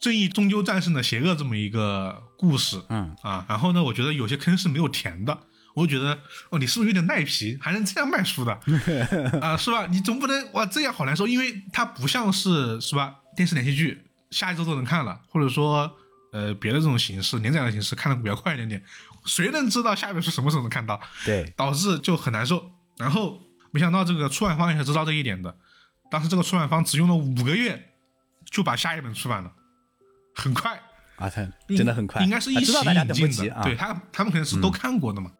正义终究战胜了邪恶这么一个故事。嗯啊，然后呢，我觉得有些坑是没有填的。我就觉得哦，你是不是有点赖皮，还能这样卖书的 啊？是吧？你总不能哇这样好难受，因为它不像是是吧？电视连续剧下一周都能看了，或者说呃别的这种形式连载的形式看的比较快一点点，谁能知道下一本书什么时候能看到？对，导致就很难受。然后没想到这个出版方也是知道这一点的，当时这个出版方只用了五个月就把下一本出版了，很快，啊，他真的很快，应该是一起的。等不及啊。对他，他们可能是都看过的嘛。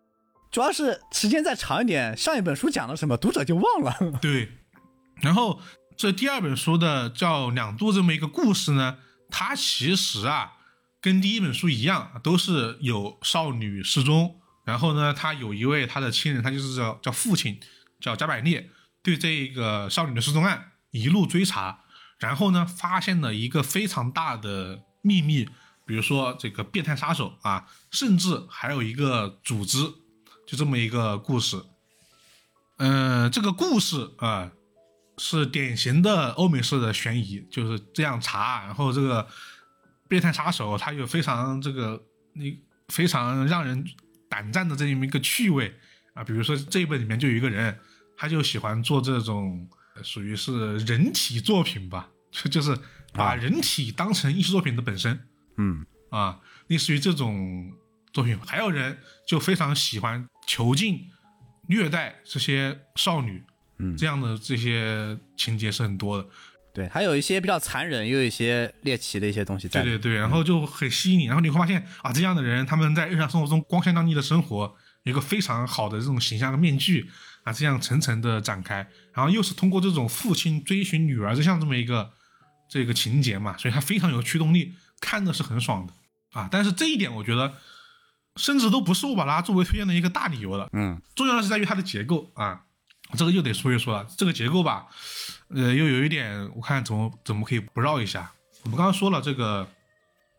主要是时间再长一点，上一本书讲了什么，读者就忘了。对，然后这第二本书的叫两度这么一个故事呢，它其实啊跟第一本书一样，都是有少女失踪，然后呢，他有一位他的亲人，他就是叫叫父亲，叫加百列，对这个少女的失踪案一路追查，然后呢，发现了一个非常大的秘密，比如说这个变态杀手啊，甚至还有一个组织，就这么一个故事。嗯、这个故事啊、是典型的欧美式的悬疑，就是这样查，然后这个变态杀手他有非常这个你非常让人胆战的这么一个趣味啊，比如说这一本里面就有一个人，他就喜欢做这种呃属于是人体作品吧，就就是把啊人体当成艺术作品的本身，嗯。啊，类似于这种作品，还有人就非常喜欢囚禁、虐待这些少女，嗯。这样的这些情节是很多的。对，还有一些比较残忍，又有一些猎奇的一些东西在。对对对，然后就很吸引你，然后你会发现啊，这样的人他们在日常生活中光鲜亮丽的生活，一个非常好的这种形象的面具啊，这样层层的展开，然后又是通过这种父亲追寻女儿这样这么一个这个情节嘛，所以它非常有驱动力，看的是很爽的啊。但是这一点我觉得，甚至都不是我把它作为推荐的一个大理由了。嗯，重要的是在于它的结构啊，这个又得说一说了。这个结构吧，呃，又有一点，我看怎么怎么可以不绕一下。我们刚刚说了这个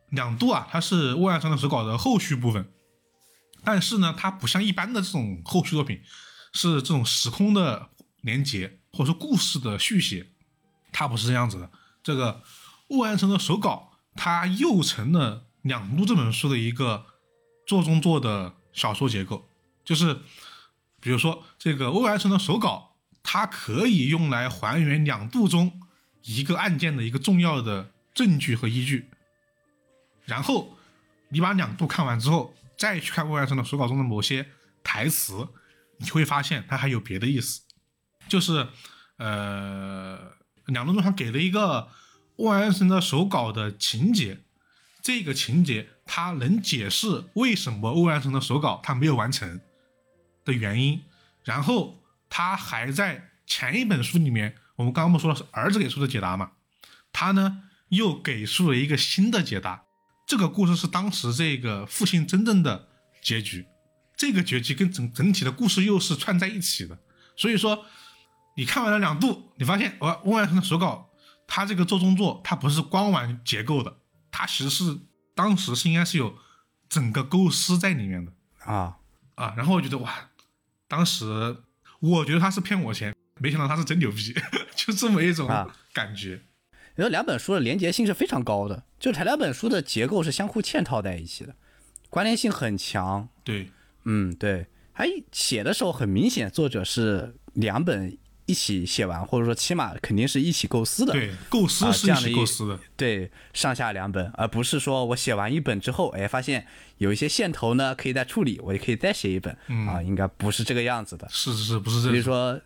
两度啊，它是《沃安城的手稿》的后续部分，但是呢，它不像一般的这种后续作品，是这种时空的连接或者说故事的续写，它不是这样子的。这个《沃安城的手稿》，它又成了两度这本书的一个做中做的小说结构，就是比如说这个《沃安城的手稿》，它可以用来还原两度中一个案件的一个重要的。证据和依据，然后你把两度看完之后，再去看《未完成的手稿》中的某些台词，你会发现它还有别的意思。就是呃，两度中他给了一个未完成的手稿的情节，这个情节它能解释为什么未完成的手稿它没有完成的原因。然后他还在前一本书里面，我们刚刚不说的是儿子给出的解答嘛？他呢？又给出了一个新的解答，这个故事是当时这个父亲真正的结局，这个结局跟整整体的故事又是串在一起的。所以说，你看完了两度，你发现我温万成的手稿，他这个做中作，他不是光玩结构的，他其实是当时是应该是有整个构思在里面的啊啊。然后我觉得哇，当时我觉得他是骗我钱，没想到他是真牛逼，就这么一种感觉。因为两本书的连结性是非常高的，就它两本书的结构是相互嵌套在一起的，关联性很强。对，嗯，对，还写的时候很明显，作者是两本一起写完，或者说起码肯定是一起构思的。对，构思是一起构思的。对，上下两本，而不是说我写完一本之后，哎，发现有一些线头呢可以再处理，我也可以再写一本。嗯啊，应该不是这个样子的。是是是，不是这。所以说，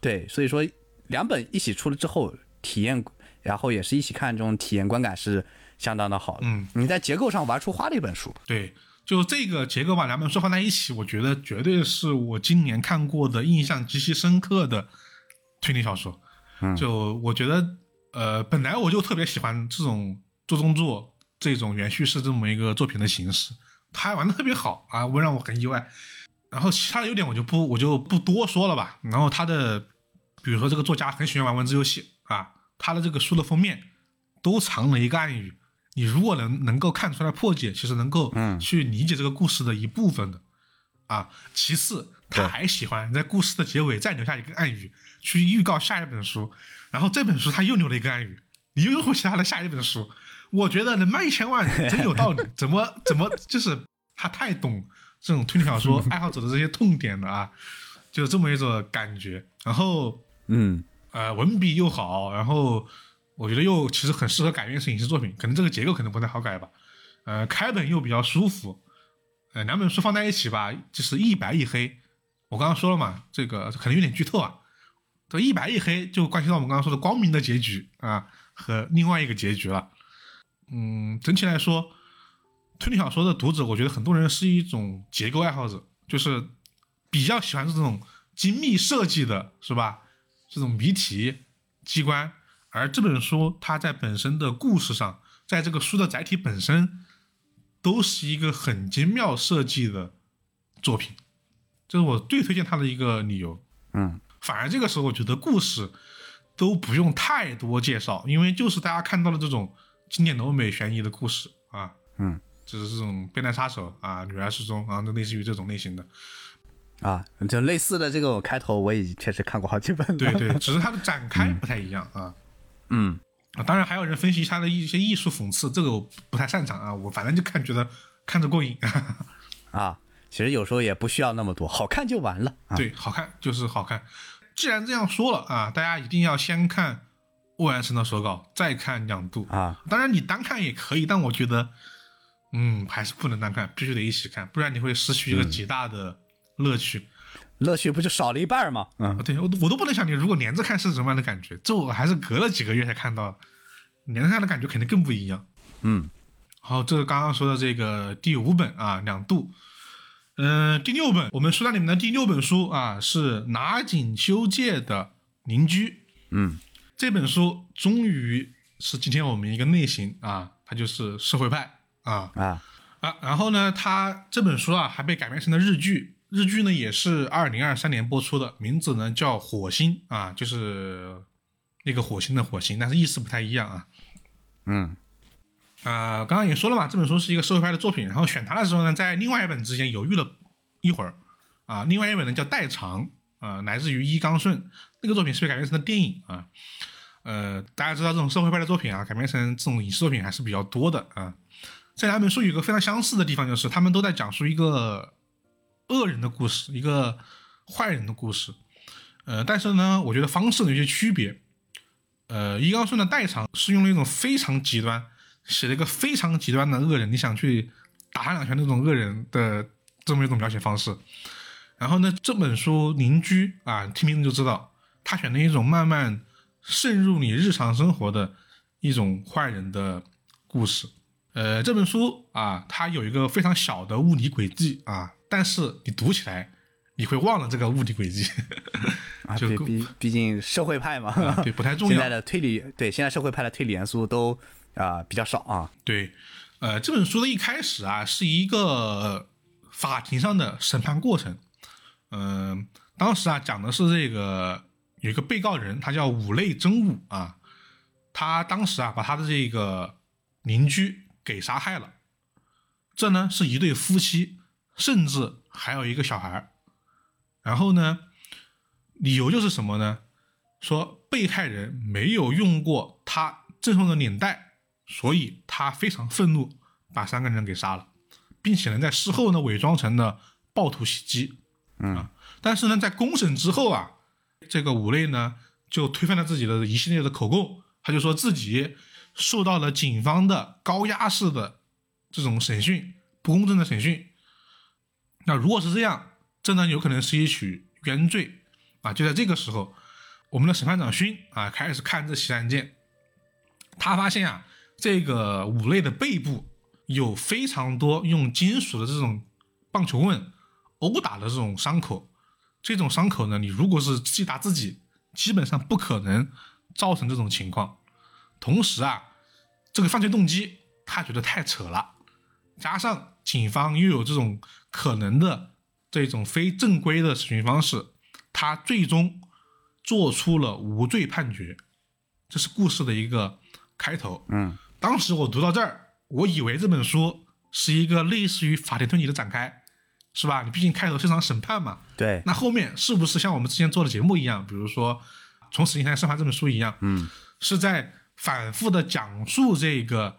对，所以说两本一起出了之后，体验。然后也是一起看，这种体验观感是相当的好的。嗯，你在结构上玩出花的一本书。对，就这个结构把两本书放在一起，我觉得绝对是我今年看过的印象极其深刻的推理小说。嗯，就我觉得，呃，本来我就特别喜欢这种做中作这种原叙事这么一个作品的形式，他还玩的特别好啊，我让我很意外。然后其他的优点我就不我就不多说了吧。然后他的，比如说这个作家很喜欢玩文字游戏啊。他的这个书的封面都藏了一个暗语，你如果能能够看出来破解，其实能够去理解这个故事的一部分的啊。其次，他还喜欢在故事的结尾再留下一个暗语，去预告下一本书。然后这本书他又留了一个暗语，你又会其他的下一本书。我觉得能卖一千万真有道理，怎么怎么就是他太懂这种推理小说爱好者的这些痛点了啊，就是这么一种感觉。然后，嗯。呃，文笔又好，然后我觉得又其实很适合改编成影视作品，可能这个结构可能不太好改吧。呃，开本又比较舒服，呃，两本书放在一起吧，就是一白一黑。我刚刚说了嘛，这个可能有点剧透啊。这一白一黑就关系到我们刚刚说的光明的结局啊和另外一个结局了。嗯，整体来说，推理小说的读者，我觉得很多人是一种结构爱好者，就是比较喜欢这种精密设计的，是吧？这种谜题机关，而这本书它在本身的故事上，在这个书的载体本身，都是一个很精妙设计的作品，这是我最推荐它的一个理由。嗯，反而这个时候我觉得故事都不用太多介绍，因为就是大家看到的这种经典的欧美悬疑的故事啊，嗯，就是这种变态杀手啊，女儿失踪啊，就类似于这种类型的。啊，就类似的这个我开头，我也确实看过好几本。对对，只是它的展开不太一样啊。嗯，啊，当然还有人分析它的一些艺术讽刺，这个我不太擅长啊。我反正就看觉得看着过瘾。啊，其实有时候也不需要那么多，好看就完了。对，好看就是好看。既然这样说了啊，大家一定要先看《未完成的手稿》，再看两度啊。当然你单看也可以，但我觉得，嗯，还是不能单看，必须得一起看，不然你会失去一个极大的。乐趣，乐趣不就少了一半吗？嗯，对我我都不能想你如果连着看是什么样的感觉，这我还是隔了几个月才看到，连着看的感觉肯定更不一样。嗯，好，这是刚刚说的这个第五本啊，两度，嗯，第六本我们书单里面的第六本书啊，是拿井修介的邻居。嗯，这本书终于是今天我们一个类型啊，它就是社会派啊啊啊。然后呢，它这本书啊还被改编成了日剧，日剧呢也是二零二三年播出的，名字呢叫《火星》啊，就是那个火星的火星，但是意思不太一样啊。嗯啊、刚刚也说了嘛，这本书是一个社会派的作品。然后选它的时候呢，在另外一本之间犹豫了一会儿啊。另外一本呢叫《代偿》啊，来自于伊刚顺，那个作品是被改编成了电影啊。呃，大家知道这种社会派的作品啊，改编成这种影视作品还是比较多的啊。这两本书有一个非常相似的地方，就是他们都在讲述一个恶人的故事，一个坏人的故事。呃，但是呢，我觉得方式有些区别。呃，伊刚顺的代偿是用了一种非常极端，写了一个非常极端的恶人，你想去打他两拳那种恶人的这么一种描写方式。然后呢，这本书《邻居》啊，听名字就知道，他选了一种慢慢渗入你日常生活的一种坏人的故事。呃，这本书啊，它有一个非常小的物理轨迹啊，但是你读起来你会忘了这个物理轨迹，啊，就对，毕毕竟社会派嘛，啊对，不太重要 现在。的推理，对，现在社会派的推理元素都啊、比较少啊。对，呃，这本书的一开始啊，是一个法庭上的审判过程。嗯、当时啊，讲的是这个有一个被告人，他叫五类真武啊，他当时啊，把他的这个邻居给杀害了。这呢是一对夫妻，甚至还有一个小孩。然后呢，理由就是什么呢？说被害人没有用过他赠送的领带，所以他非常愤怒，把三个人给杀了，并且呢，在事后呢伪装成了暴徒袭击。嗯，但是呢，在公审之后啊，这个五类呢就推翻了自己的一系列的口供，他就说自己受到了警方的高压式的这种审讯，不公正的审讯。那如果是这样，这呢有可能是一起冤罪啊。就在这个时候，我们的审判长勋啊开始看这起案件，他发现啊，这个五类的背部有非常多用金属的这种棒球棍殴打的这种伤口。这种伤口呢，你如果是自己打自己，基本上不可能造成这种情况。同时啊，这个犯罪动机他觉得太扯了，加上警方又有这种可能的这种非正规的审讯方式，他最终做出了无罪判决。这是故事的一个开头。嗯，当时我读到这儿，我以为这本书是一个类似于法庭推理的展开，是吧？你毕竟开头是场审判嘛，对，那后面是不是像我们之前做的节目一样，比如说《从死刑台审判》这本书一样，嗯，是在反复的讲述这个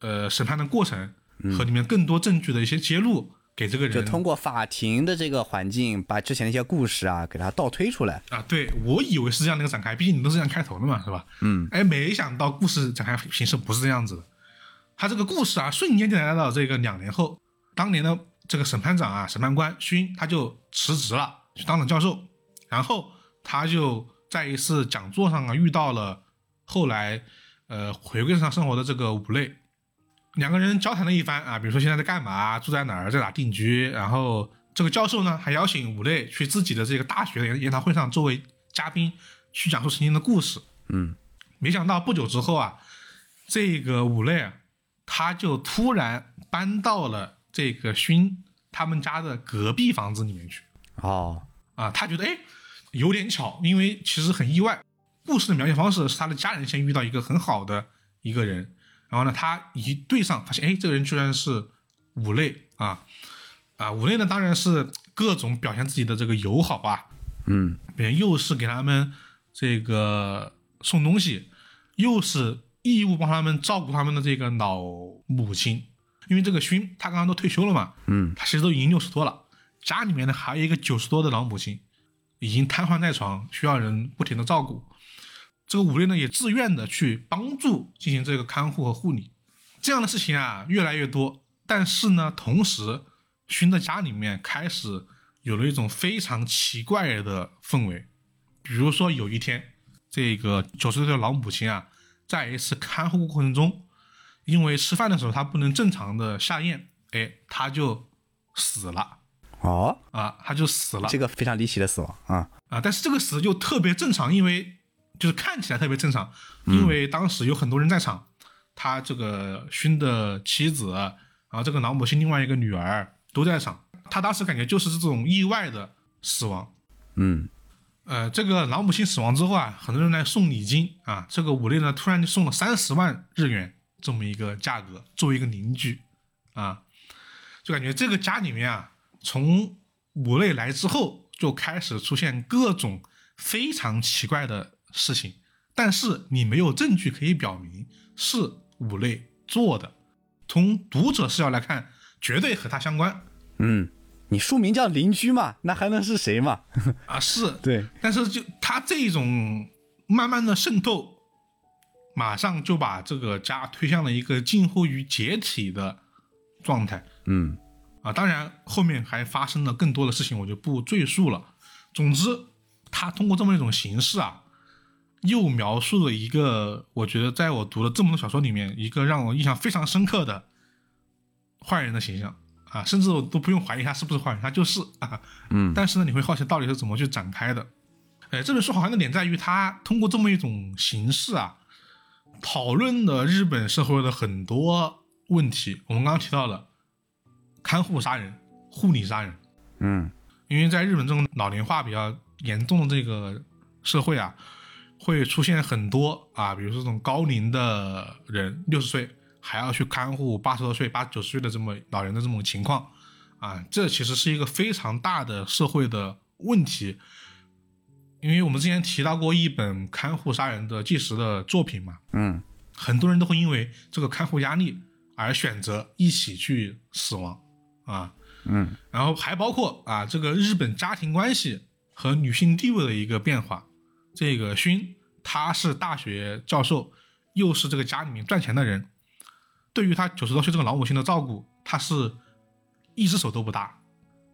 呃审判的过程和里面更多证据的一些揭露，给这个人。就人通过法庭的这个环境，把之前的一些故事啊，给他倒推出来。啊，对我以为是这样的一个展开，毕竟你都是这样开头的嘛，是吧？嗯，哎，没想到故事展开形式不是这样子的，他这个故事啊，瞬间就来到这个两年后，当年的这个审判长啊，审判官勋他就辞职了，去当了教授，然后他就在一次讲座上啊遇到了后来呃回归日常生活的这个五类，两个人交谈了一番啊，比如说现在在干嘛，住在哪儿，在哪定居，然后这个教授呢还邀请五类去自己的这个大学的研研讨会上作为嘉宾去讲述曾经的故事。嗯，没想到不久之后啊，这个五类啊，他就突然搬到了这个勋他们家的隔壁房子里面去哦，啊。他觉得哎，有点巧，因为其实很意外。故事的描写方式是他的家人先遇到一个很好的一个人，然后呢，他一对上发现，哎，这个人居然是五类啊啊！五类呢，当然是各种表现自己的这个友好啊，嗯，别人又是给他们这个送东西，又是义务帮他们照顾他们的这个老母亲，因为这个勋他刚刚都退休了嘛，嗯，他其实都已经六十多了，家里面呢还有一个九十多的老母亲，已经瘫痪在床，需要人不停的照顾。这个五类呢也自愿的去帮助进行这个看护和护理，这样的事情啊越来越多。但是呢，同时熏的家里面开始有了一种非常奇怪的氛围，比如说有一天，这个九十岁的老母亲啊，在一次看护过程中，因为吃饭的时候她不能正常的下咽，哎，她就死了哦，啊，他就死了这个非常离奇的死亡啊，啊。但是这个死就特别正常，因为就是看起来特别正常，因为当时有很多人在场，他这个勋的妻子，然后这个老母亲另外一个女儿都在场，他当时感觉就是这种意外的死亡。嗯。呃，这个老母亲死亡之后啊，很多人来送礼金啊，这个武类呢突然就送了三十万日元这么一个价格作为一个邻居啊，就感觉这个家里面啊，从武类来之后就开始出现各种非常奇怪的事情，但是你没有证据可以表明是五类做的，从读者视角来看，绝对和他相关嗯，你书名叫邻居嘛，那还能是谁嘛？啊，是对，但是就他这种慢慢的渗透，马上就把这个家推向了一个近乎于解体的状态嗯啊！当然，后面还发生了更多的事情，我就不赘述了。总之，他通过这么一种形式啊，又描述了一个我觉得在我读了这么多小说里面，一个让我印象非常深刻的坏人的形象啊，甚至我都不用怀疑他是不是坏人，他就是啊。嗯但是呢，你会好奇到底是怎么去展开的。哎，这本书好像的点在于，它通过这么一种形式啊，讨论了日本社会的很多问题。我们刚刚提到了看护杀人、护理杀人，嗯因为在日本这种老龄化比较严重的这个社会啊，会出现很多啊，比如说这种高龄的人，六十岁还要去看护八十多岁、八九十岁的这么老人的这种情况啊，这其实是一个非常大的社会的问题。因为我们之前提到过一本看护杀人的纪实的作品嘛，嗯很多人都会因为这个看护压力而选择一起去死亡啊。嗯然后还包括啊，这个日本家庭关系和女性地位的一个变化。这个勋他是大学教授，又是这个家里面赚钱的人，对于他九十多岁这个老母亲的照顾，他是一只手都不搭，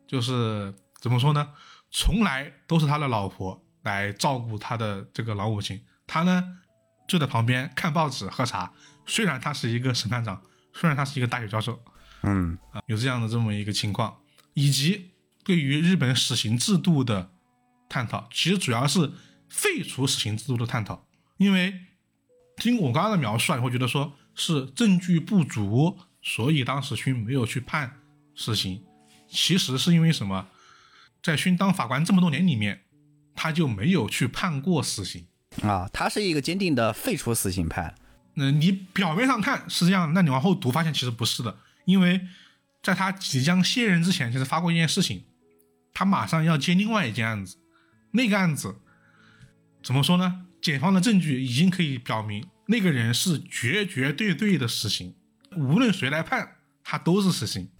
就是怎么说呢？从来都是他的老婆来照顾他的这个老母亲，他呢就在旁边看报纸喝茶。虽然他是一个审判长，虽然他是一个大学教授，嗯啊，有这样的这么一个情况，以及对于日本死刑制度的探讨，其实主要是废除死刑制度的探讨。因为听我刚刚的描述啊，你会觉得说是证据不足，所以当时勋没有去判死刑。其实是因为什么？在勋当法官这么多年里面，他就没有去判过死刑。啊，他是一个坚定的废除死刑派。那你表面上看是这样，那你往后读发现其实不是的，因为在他即将卸任之前，其实发过一件事情，他马上要接另外一件案子，那个案子怎么说呢？检方的证据已经可以表明那个人是绝绝对对的死刑，无论谁来判，他都是死刑。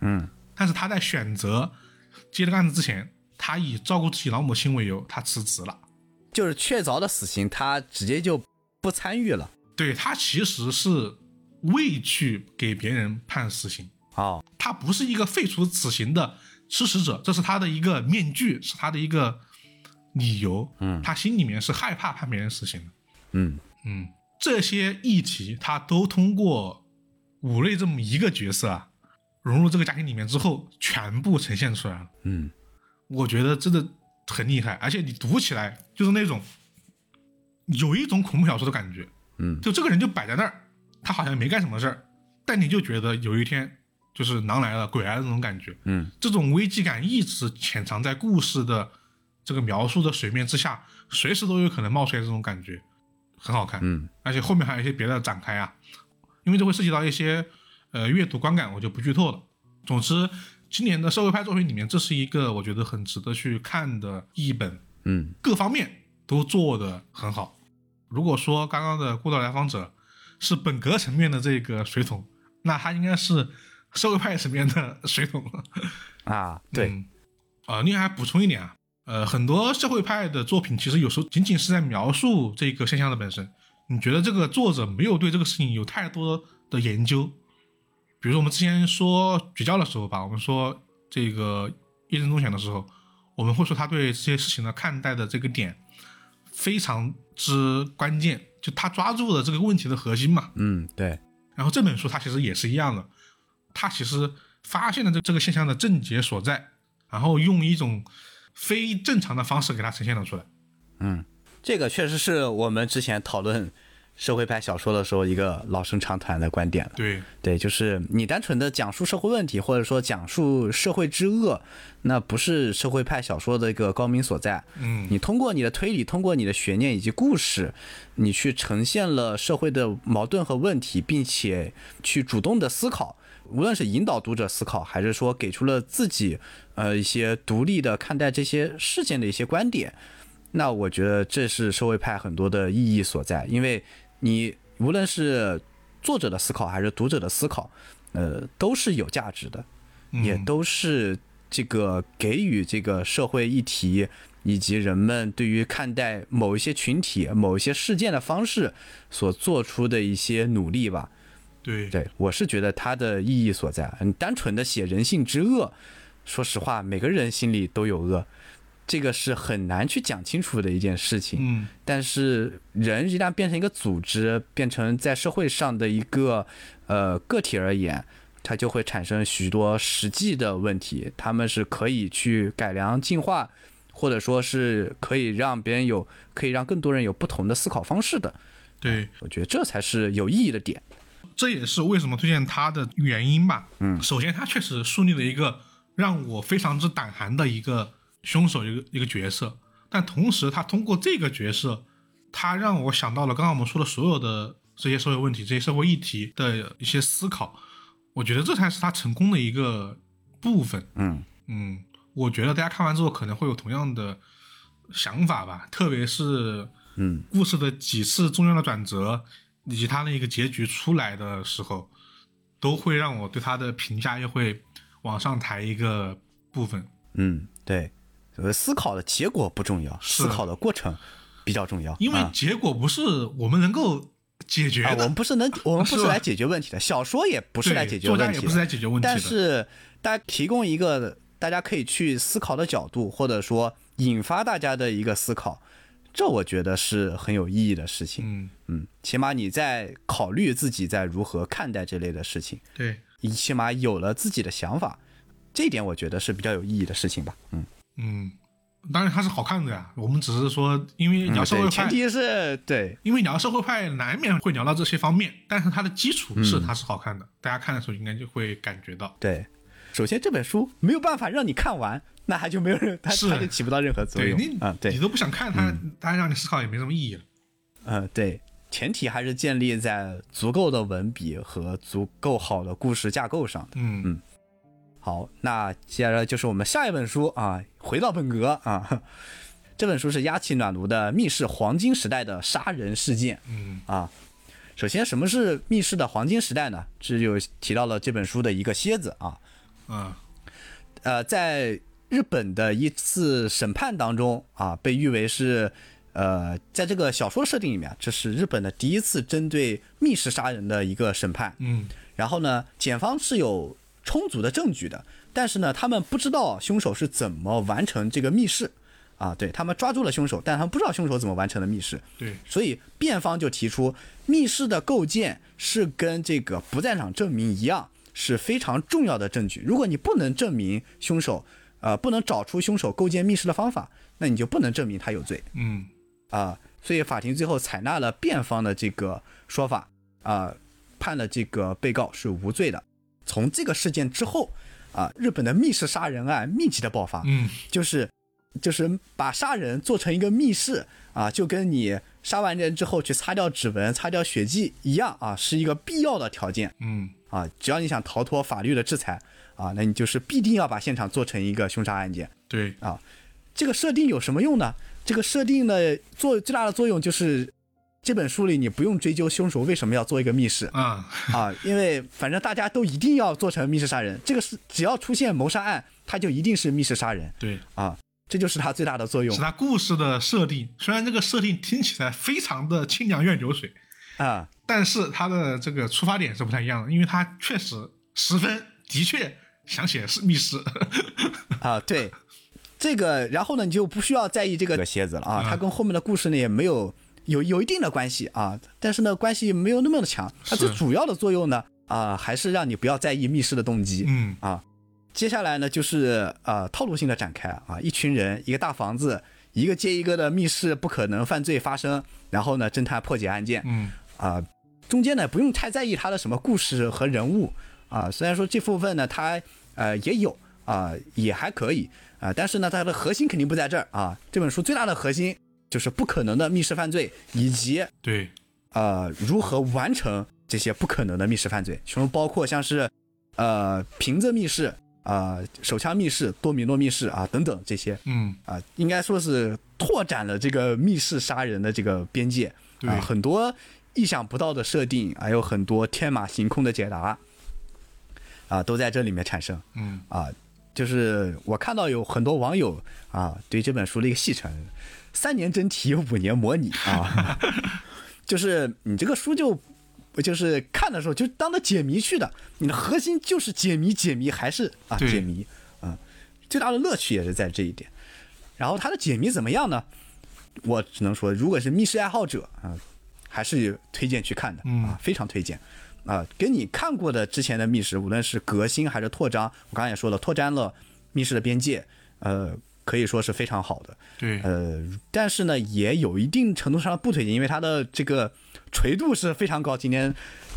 嗯但是他在选择接这个案子之前，他以照顾自己老母亲为由，他辞职了。就是确凿的死刑，他直接就不参与了。对他其实是未去给别人判死刑。哦，他不是一个废除死刑的支持者，这是他的一个面具，是他的一个理由。嗯他心里面是害怕判别人死刑的。嗯嗯，这些议题他都通过五类这么一个角色啊，融入这个家庭里面之后，全部呈现出来了。嗯我觉得真的很厉害，而且你读起来就是那种有一种恐怖小说的感觉。嗯就这个人就摆在那儿，他好像没干什么事儿，但你就觉得有一天就是狼来了、鬼来了那种感觉。嗯这种危机感一直潜藏在故事的这个描述的水面之下，随时都有可能冒出来这种感觉，很好看。嗯而且后面还有一些别的展开啊，因为这会涉及到一些呃阅读观感，我就不剧透了。总之，今年的社会派作品里面，这是一个我觉得很值得去看的一本，嗯各方面都做得很好。如果说刚刚的《孤岛来访者》是本格层面的这个水桶，那他应该是社会派层面的水桶。啊，对，嗯啊、另外还补充一点啊，呃，很多社会派的作品其实有时候仅仅是在描述这个现象的本身，你觉得这个作者没有对这个事情有太多的研究。比如说我们之前说绝交的时候吧，我们说这个叶正中选的时候，我们会说他对这些事情的看待的这个点非常之关键，就他抓住了这个问题的核心嘛。嗯对，然后这本书它其实也是一样的，它其实发现了这这个现象的症结所在，然后用一种非正常的方式给他呈现了出来。嗯这个确实是我们之前讨论社会派小说的时候一个老生常谈的观点了。对，对，就是你单纯的讲述社会问题，或者说讲述社会之恶，那不是社会派小说的一个高明所在。嗯，你通过你的推理，通过你的悬念以及故事，你去呈现了社会的矛盾和问题，并且去主动的思考，无论是引导读者思考，还是说给出了自己呃一些独立的看待这些事件的一些观点，那我觉得这是社会派很多的意义所在，因为你无论是作者的思考还是读者的思考，呃，都是有价值的。也嗯都是这个给予这个社会议题以及人们对于看待某一些群体、某一些事件的方式所做出的一些努力吧。对，对我是觉得它的意义所在。你单纯的写人性之恶，说实话，每个人心里都有恶，这个是很难去讲清楚的一件事情。嗯，但是人一旦变成一个组织，变成在社会上的一个呃个体而言，它就会产生许多实际的问题，他们是可以去改良进化，或者说是可以让别人有，可以让更多人有不同的思考方式的。对，我觉得这才是有意义的点。这也是为什么推荐他的原因吧。嗯，首先他确实树立了一个让我非常之胆寒的一个凶手一个一个角色，但同时他通过这个角色，他让我想到了刚刚我们说的所有的这些社会问题、这些社会议题的一些思考。我觉得这才是他成功的一个部分。嗯嗯，我觉得大家看完之后可能会有同样的想法吧，特别是嗯故事的几次重要的转折，以及他那个结局出来的时候，都会让我对他的评价又会往上抬一个部分。嗯，对，呃，思考的结果不重要，思考的过程比较重要。因为啊结果不是我们能够解决啊，我，们不是能，我们不是来解决问题的，小说也不是来解决作问题的，家也不是来解决问题的。但是大家提供一个大家可以去思考的角度，或者说引发大家的一个思考，这我觉得是很有意义的事情。嗯，嗯，起码你在考虑自己在如何看待这类的事情，对，你起码有了自己的想法，这一点我觉得是比较有意义的事情吧。嗯，嗯，当然它是好看的呀。我们只是说，因为聊社会对，派，前提是对，因为聊社会派难免会聊到这些方面，但是它的基础嗯是它是好看的，大家看的时候应该就会感觉到。对，首先这本书没有办法让你看完，那它就没有人，它是它就起不到任何作用对你，啊。对你，都不想看它，大家让你思考也没什么意义了。嗯，对，前提还是建立在足够的文笔和足够好的故事架构上的。嗯嗯好，那接下来就是我们下一本书啊，回到本格啊。这本书是压气暖炉的密室黄金时代的杀人事件嗯啊。首先，什么是密室的黄金时代呢？这就提到了这本书的一个蝎子啊。嗯呃，在日本的一次审判当中啊，被誉为是呃，在这个小说设定里面，这是日本的第一次针对密室杀人的一个审判。嗯然后呢，检方是有充足的证据的，但是呢，他们不知道凶手是怎么完成这个密室啊。对他们抓住了凶手，但他们不知道凶手怎么完成的密室。对，所以辩方就提出，密室的构建是跟这个不在场证明一样，是非常重要的证据。如果你不能证明凶手，呃，不能找出凶手构建密室的方法，那你就不能证明他有罪嗯啊、所以法庭最后采纳了辩方的这个说法啊、判了这个被告是无罪的。从这个事件之后啊、日本的密室杀人案密集的爆发，嗯就是就是把杀人做成一个密室啊，就跟你杀完人之后去擦掉指纹、擦掉血迹一样啊，是一个必要的条件嗯啊。只要你想逃脱法律的制裁啊，那你就是必定要把现场做成一个凶杀案件。对，啊这个设定有什么用呢？这个设定的作最大的作用就是，这本书里你不用追究凶手为什么要做一个密室啊啊，因为反正大家都一定要做成密室杀人，这个是只要出现谋杀案，它就一定是密室杀人对，啊，这就是它最大的作用是它故事的设定。虽然这个设定听起来非常的清凉愿流水，啊。但是它的这个出发点是不太一样的，因为它确实十分的确想写是密室。啊，对，这个，然后呢，你就不需要在意这个蝎子了啊，它跟后面的故事呢也没有有有一定的关系啊，但是呢，关系没有那么的强。它最主要的作用呢，啊，还是让你不要在意密室的动机。嗯啊，接下来呢就是呃套路性的展开啊，一群人一个大房子，一个接一个的密室不可能犯罪发生，然后呢侦探破解案件，嗯啊，中间呢不用太在意他的什么故事和人物啊，虽然说这部分呢它呃也有啊也还可以啊，但是呢它的核心肯定不在这儿啊，这本书最大的核心就是不可能的密室犯罪以及对，呃如何完成这些不可能的密室犯罪，其中包括像是呃瓶子密室啊、手枪密室、多米诺密室啊等等这些嗯。啊，应该说是拓展了这个密室杀人的这个边界对啊，很多意想不到的设定，还有很多天马行空的解答啊，都在这里面产生嗯。啊。就是我看到有很多网友啊，对这本书的一个戏称：三年真题，五年模拟啊。就是你这个书就就是看的时候就当着解谜去的，你的核心就是解谜，解谜还是啊解谜啊、最大的乐趣也是在这一点。然后它的解谜怎么样呢？我只能说，如果是密室爱好者啊、还是推荐去看的嗯啊，非常推荐啊。跟你看过的之前的密室，无论是革新还是拓张，我刚才也说了，拓展了密室的边界，呃，可以说是非常好的。对，呃，但是呢，也有一定程度上的不推荐，因为它的这个垂度是非常高。今天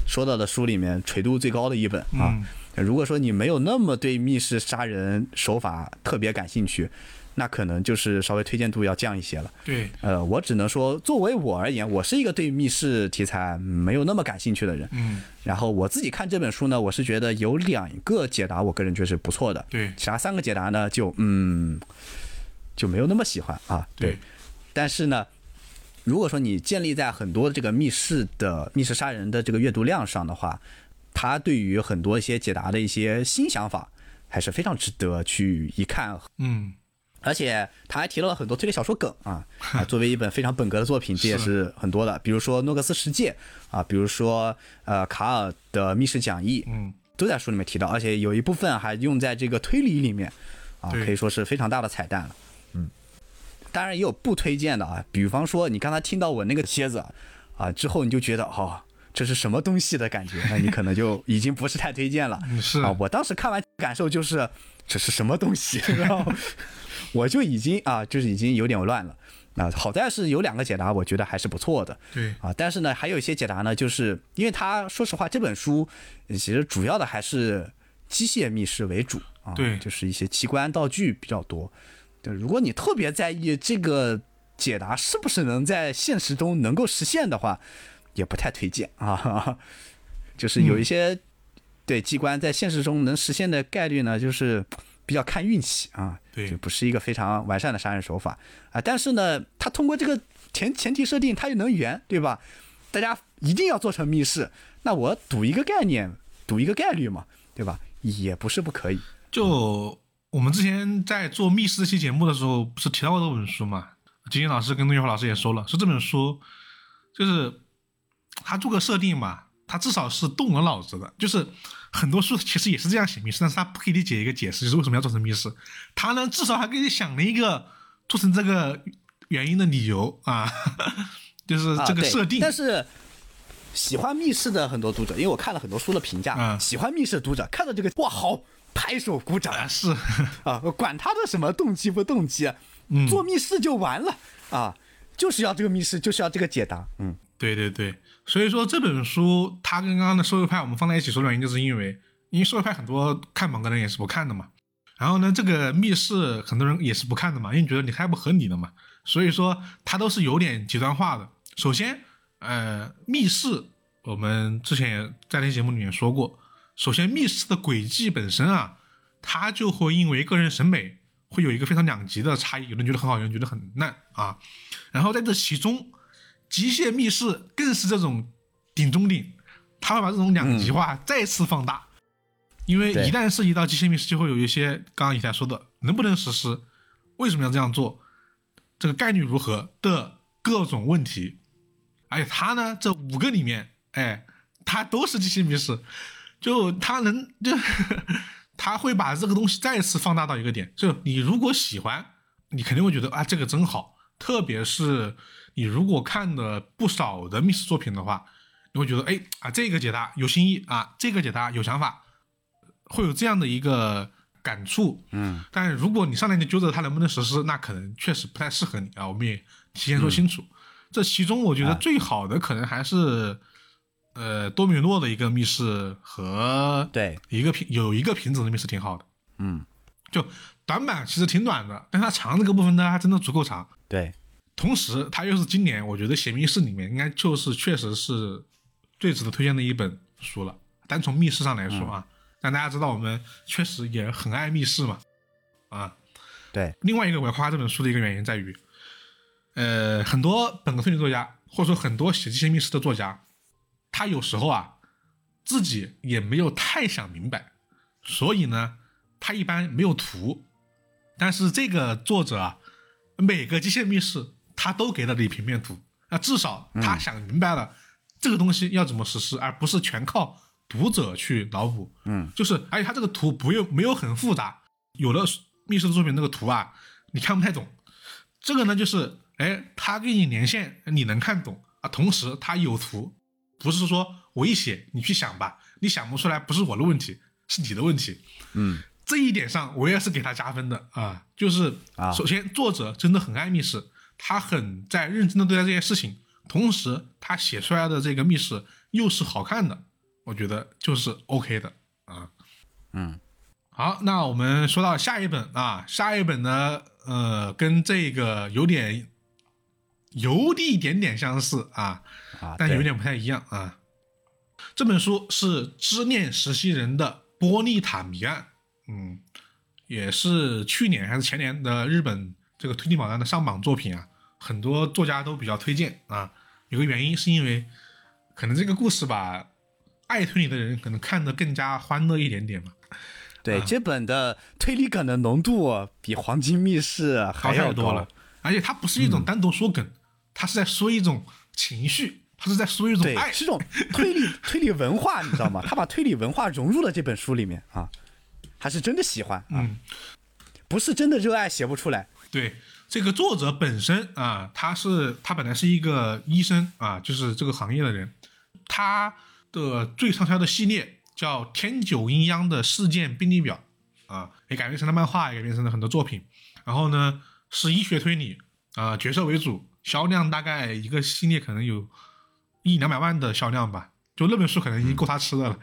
说到的书里面垂度最高的一本啊。嗯如果说你没有那么对密室杀人手法特别感兴趣，那可能就是稍微推荐度要降一些了。对，呃，我只能说，作为我而言，我是一个对密室题材没有那么感兴趣的人。嗯然后我自己看这本书呢，我是觉得有两个解答，我个人觉得是不错的。对其他三个解答呢，就嗯就没有那么喜欢啊。对，但是呢，如果说你建立在很多这个密室的密室杀人的这个阅读量上的话，它对于很多一些解答的一些新想法，还是非常值得去一看。嗯而且他还提到了很多推理小说梗啊 啊，作为一本非常本格的作品，这也是很多的。比如说《诺克斯世界》啊，比如说呃卡尔的密室讲义，嗯都在书里面提到，而且有一部分还用在这个推理里面啊，可以说是非常大的彩蛋了。嗯，当然也有不推荐的啊，比方说你刚才听到我那个蝎子啊之后，你就觉得哦。这是什么东西的感觉？那你可能就已经不是太推荐了。嗯是啊，我当时看完感受就是这是什么东西，然后 我就已经啊，就是已经有点乱了。啊，好在是有两个解答，我觉得还是不错的。对，啊，但是呢，还有一些解答呢，就是因为他说实话，这本书呃其实主要的还是机械密室为主啊，对就是一些机关道具比较多。对，如果你特别在意这个解答是不是能在现实中能够实现的话，也不太推荐啊。就是有一些、对机关在现实中能实现的概率呢，就是比较看运气啊。对就不是一个非常完善的杀人手法啊。但是呢，它通过这个前前提设定，它又能圆，对吧？大家一定要做成密室，那我赌一个概念，赌一个概率嘛，对吧？也不是不可以。就我们之前在做密室这期节目的时候，不是提到过这本书嘛？金星老师跟陆月华老师也说了，说这本书就是 他做个设定嘛，他至少是动了脑子的。就是很多书其实也是这样写密室，但是他不给你解一个解释，就是为什么要做成密室。他呢，至少还给你想了一个做成这个原因的理由啊，就是这个设定。但是喜欢密室的很多读者，因为我看了很多书的评价，嗯喜欢密室的读者看到这个哇好，拍手鼓掌。啊，是，啊，管他的什么动机不动机，嗯。做密室就完了。啊，就是要这个密室，就是要这个解答，嗯。对对对，所以说这本书它跟刚刚的收费派我们放在一起说的原因，就是因为因为收费派很多看本格的人也是不看的嘛，然后呢，这个密室很多人也是不看的嘛，因为觉得你太不合理了嘛，所以说它都是有点极端化的。首先，呃，密室我们之前也在那节目里面说过，首先密室的轨迹本身啊，它就会因为个人审美会有一个非常两极的差异，有人觉得很好，有人觉得很烂啊，然后在这其中。极限密室更是这种顶中顶，它会把这种两极化再次放大，因为一旦涉及到极限密室，就会有一些刚刚以前说的能不能实施，为什么要这样做，这个概率如何的各种问题，而且它呢，这五个里面，哎，它都是极限密室，就他能就 他会把这个东西再次放大到一个点，就你如果喜欢，你肯定会觉得啊，这个真好，特别是。你如果看了不少的密室作品的话，你会觉得，哎啊，这个解答有新意啊，这个解答有想法，会有这样的一个感触。嗯，但如果你上来就揪着它能不能实施，那可能确实不太适合你啊。我们也提前说清楚。这其中我觉得最好的可能还是，呃，多米诺的一个密室和对，一个瓶有一个瓶子的密室挺好的。嗯，就短板其实挺短的，但它长这个部分呢，还真的足够长。对，同时，它又是今年我觉得写密室里面应该就是确实是最值得推荐的一本书了。单从密室上来说啊，但大家知道我们确实也很爱密室嘛，啊，对，另外一个我要夸这本书的一个原因在于，呃，很多本科推理作家或者说很多写这些密室的作家，他有时候啊自己也没有太想明白，所以呢，他一般没有图，但是这个作者啊，每个机械密室他都给了你平面图，那至少他想明白了这个东西要怎么实施，而不是全靠读者去脑补。嗯，就是而且他这个图不用没有很复杂，有的密室的作品那个图啊，你看不太懂。这个呢，就是哎，他给你连线，你能看懂。啊，同时他有图，不是说我一写你去想吧，你想不出来不是我的问题，是你的问题。嗯，这一点上我也是给他加分的啊，就是啊首先作者真的很爱密室，他很在认真的对待这件事情，同时他写出来的这个密室又是好看的，我觉得就是 OK 的啊。嗯，好，那我们说到下一本啊，下一本呢，呃，跟这个有点有一点点相似啊，啊，但有点不太一样啊。这本书是《知念实习人的波利塔谜案》，嗯，也是去年还是前年的日本这个推理榜单的上榜作品啊，很多作家都比较推荐啊。有个原因是因为可能这个故事吧，爱推理的人可能看得更加欢乐一点点嘛。对，这本的推理梗的浓度比《黄金密室》还要多了，而且它不是一种单独说梗，它是在说一种情绪，它是在说一种对，爱。是种推理推理文化，你知道吗？他把推理文化融入了这本书里面啊，还是真的喜欢啊，嗯，不是真的热爱写不出来。对，这个作者本身啊，他是他本来是一个医生啊，就是这个行业的人，他的最畅销的系列叫《天九阴阳的事件病例表》啊，也改编成了漫画，也改编成了很多作品。然后呢，是医学推理啊，角色为主，销量大概一个系列可能有一两百万的销量吧，就那本书可能已经够他吃的了。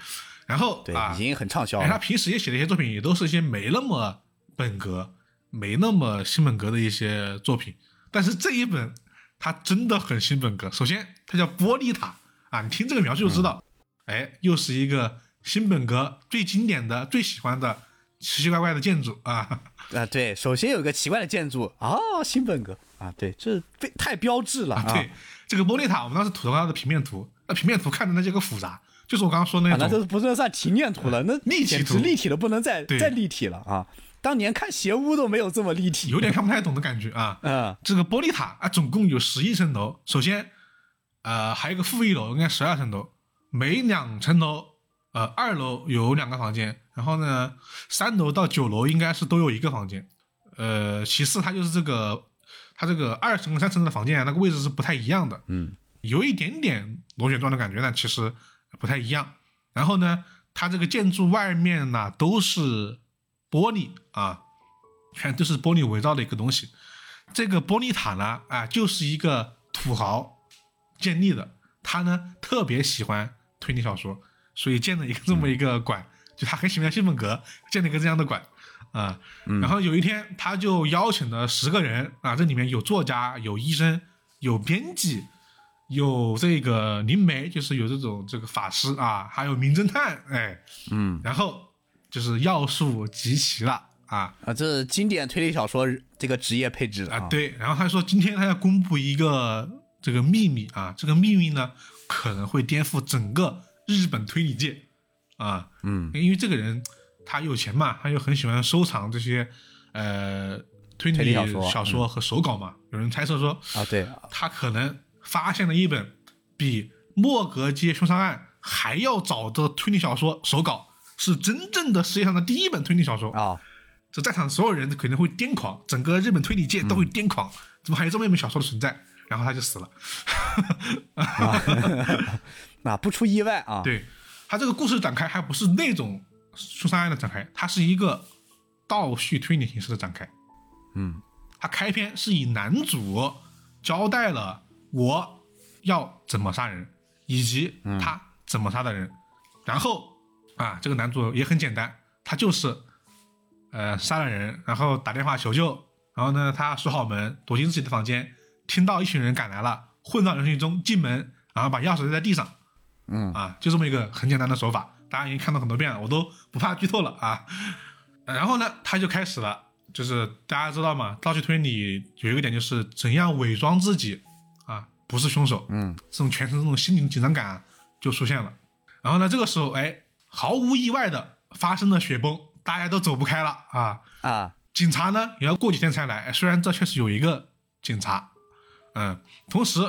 然后对，啊已，经很畅销了，他。平时也写的一些作品，也都是一些没那么本格、没那么新本格的一些作品。但是这一本，它真的很新本格。首先，它叫玻璃塔啊，你听这个描述就知道，哎，又是一个新本格最经典的、最喜欢的奇奇怪怪的建筑啊。啊，对，首先有一个奇怪的建筑哦，新本格啊，对，这非太标志了啊，对，这个玻璃塔，我们当时吐槽它的平面图，那平面图看的那叫个复杂，就是我刚刚说那种那都不能算平面图了，那立体图立体的不能再再立体了啊！当年看邪屋都没有这么立体，有点看不太懂的感觉啊。嗯这个玻璃塔啊，总共有十一层楼。首先，呃，还有一个负一楼，应该十二层楼。每两层楼，呃，二楼有两个房间，然后呢，三楼到九楼应该是都有一个房间。呃，其次，它就是这个，它这个二层跟三层的房间啊，那个位置是不太一样的，嗯，有一点点螺旋状的感觉，但其实不太一样。然后呢，它这个建筑外面呢都是玻璃啊，看都是玻璃围绕的一个东西。这个玻璃塔呢，啊，就是一个土豪建立的，他呢特别喜欢推理小说，所以建了一个这么一个馆，就他很喜欢信奉格，建了一个这样的馆啊。然后有一天，他就邀请了十个人啊，这里面有作家、有医生、有编辑、有这个灵媒，就是有这种这个法师啊，还有名侦探，哎，嗯。然后就是要素集齐了啊。啊，这是经典推理小说这个职业配置啊，，对，然后他说今天他要公布一个这个秘密啊，这个秘密呢可能会颠覆整个日本推理界啊，嗯，因为这个人他有钱嘛，他又很喜欢收藏这些呃推理小说和手稿嘛，有人猜测说啊对，他可能发现了一本比莫格街凶杀案还要早的推理小说手稿，是真正的世界上的第一本推理小说。啊，这在场所有人可能会癫狂，整个日本推理界都会癫狂，怎么还有这么一本小说的存在？然后他就死了。那不出意外啊，对。他这个故事展开还不是那种凶杀案的展开，它是一个倒叙推理形式的展开。嗯。它开篇是以男主交代了我要怎么杀人，以及他怎么杀的人，然后啊，这个男主也很简单，他就是呃杀了人，然后打电话求救，然后呢他锁好门，躲进自己的房间，听到一群人赶来了，混到人群中进门，然后把钥匙扔在地上，嗯。啊，就这么一个很简单的手法，大家已经看到很多遍了，我都不怕剧透了啊。然后呢，他就开始了，就是大家知道吗？道具推理有一个点就是怎样伪装自己啊，不是凶手，嗯这种全程这种心理紧张感啊就出现了。然后呢，这个时候哎，毫无意外的发生了雪崩，大家都走不开了啊。啊 警察呢也要过几天才来，哎虽然这确实有一个警察，嗯，同时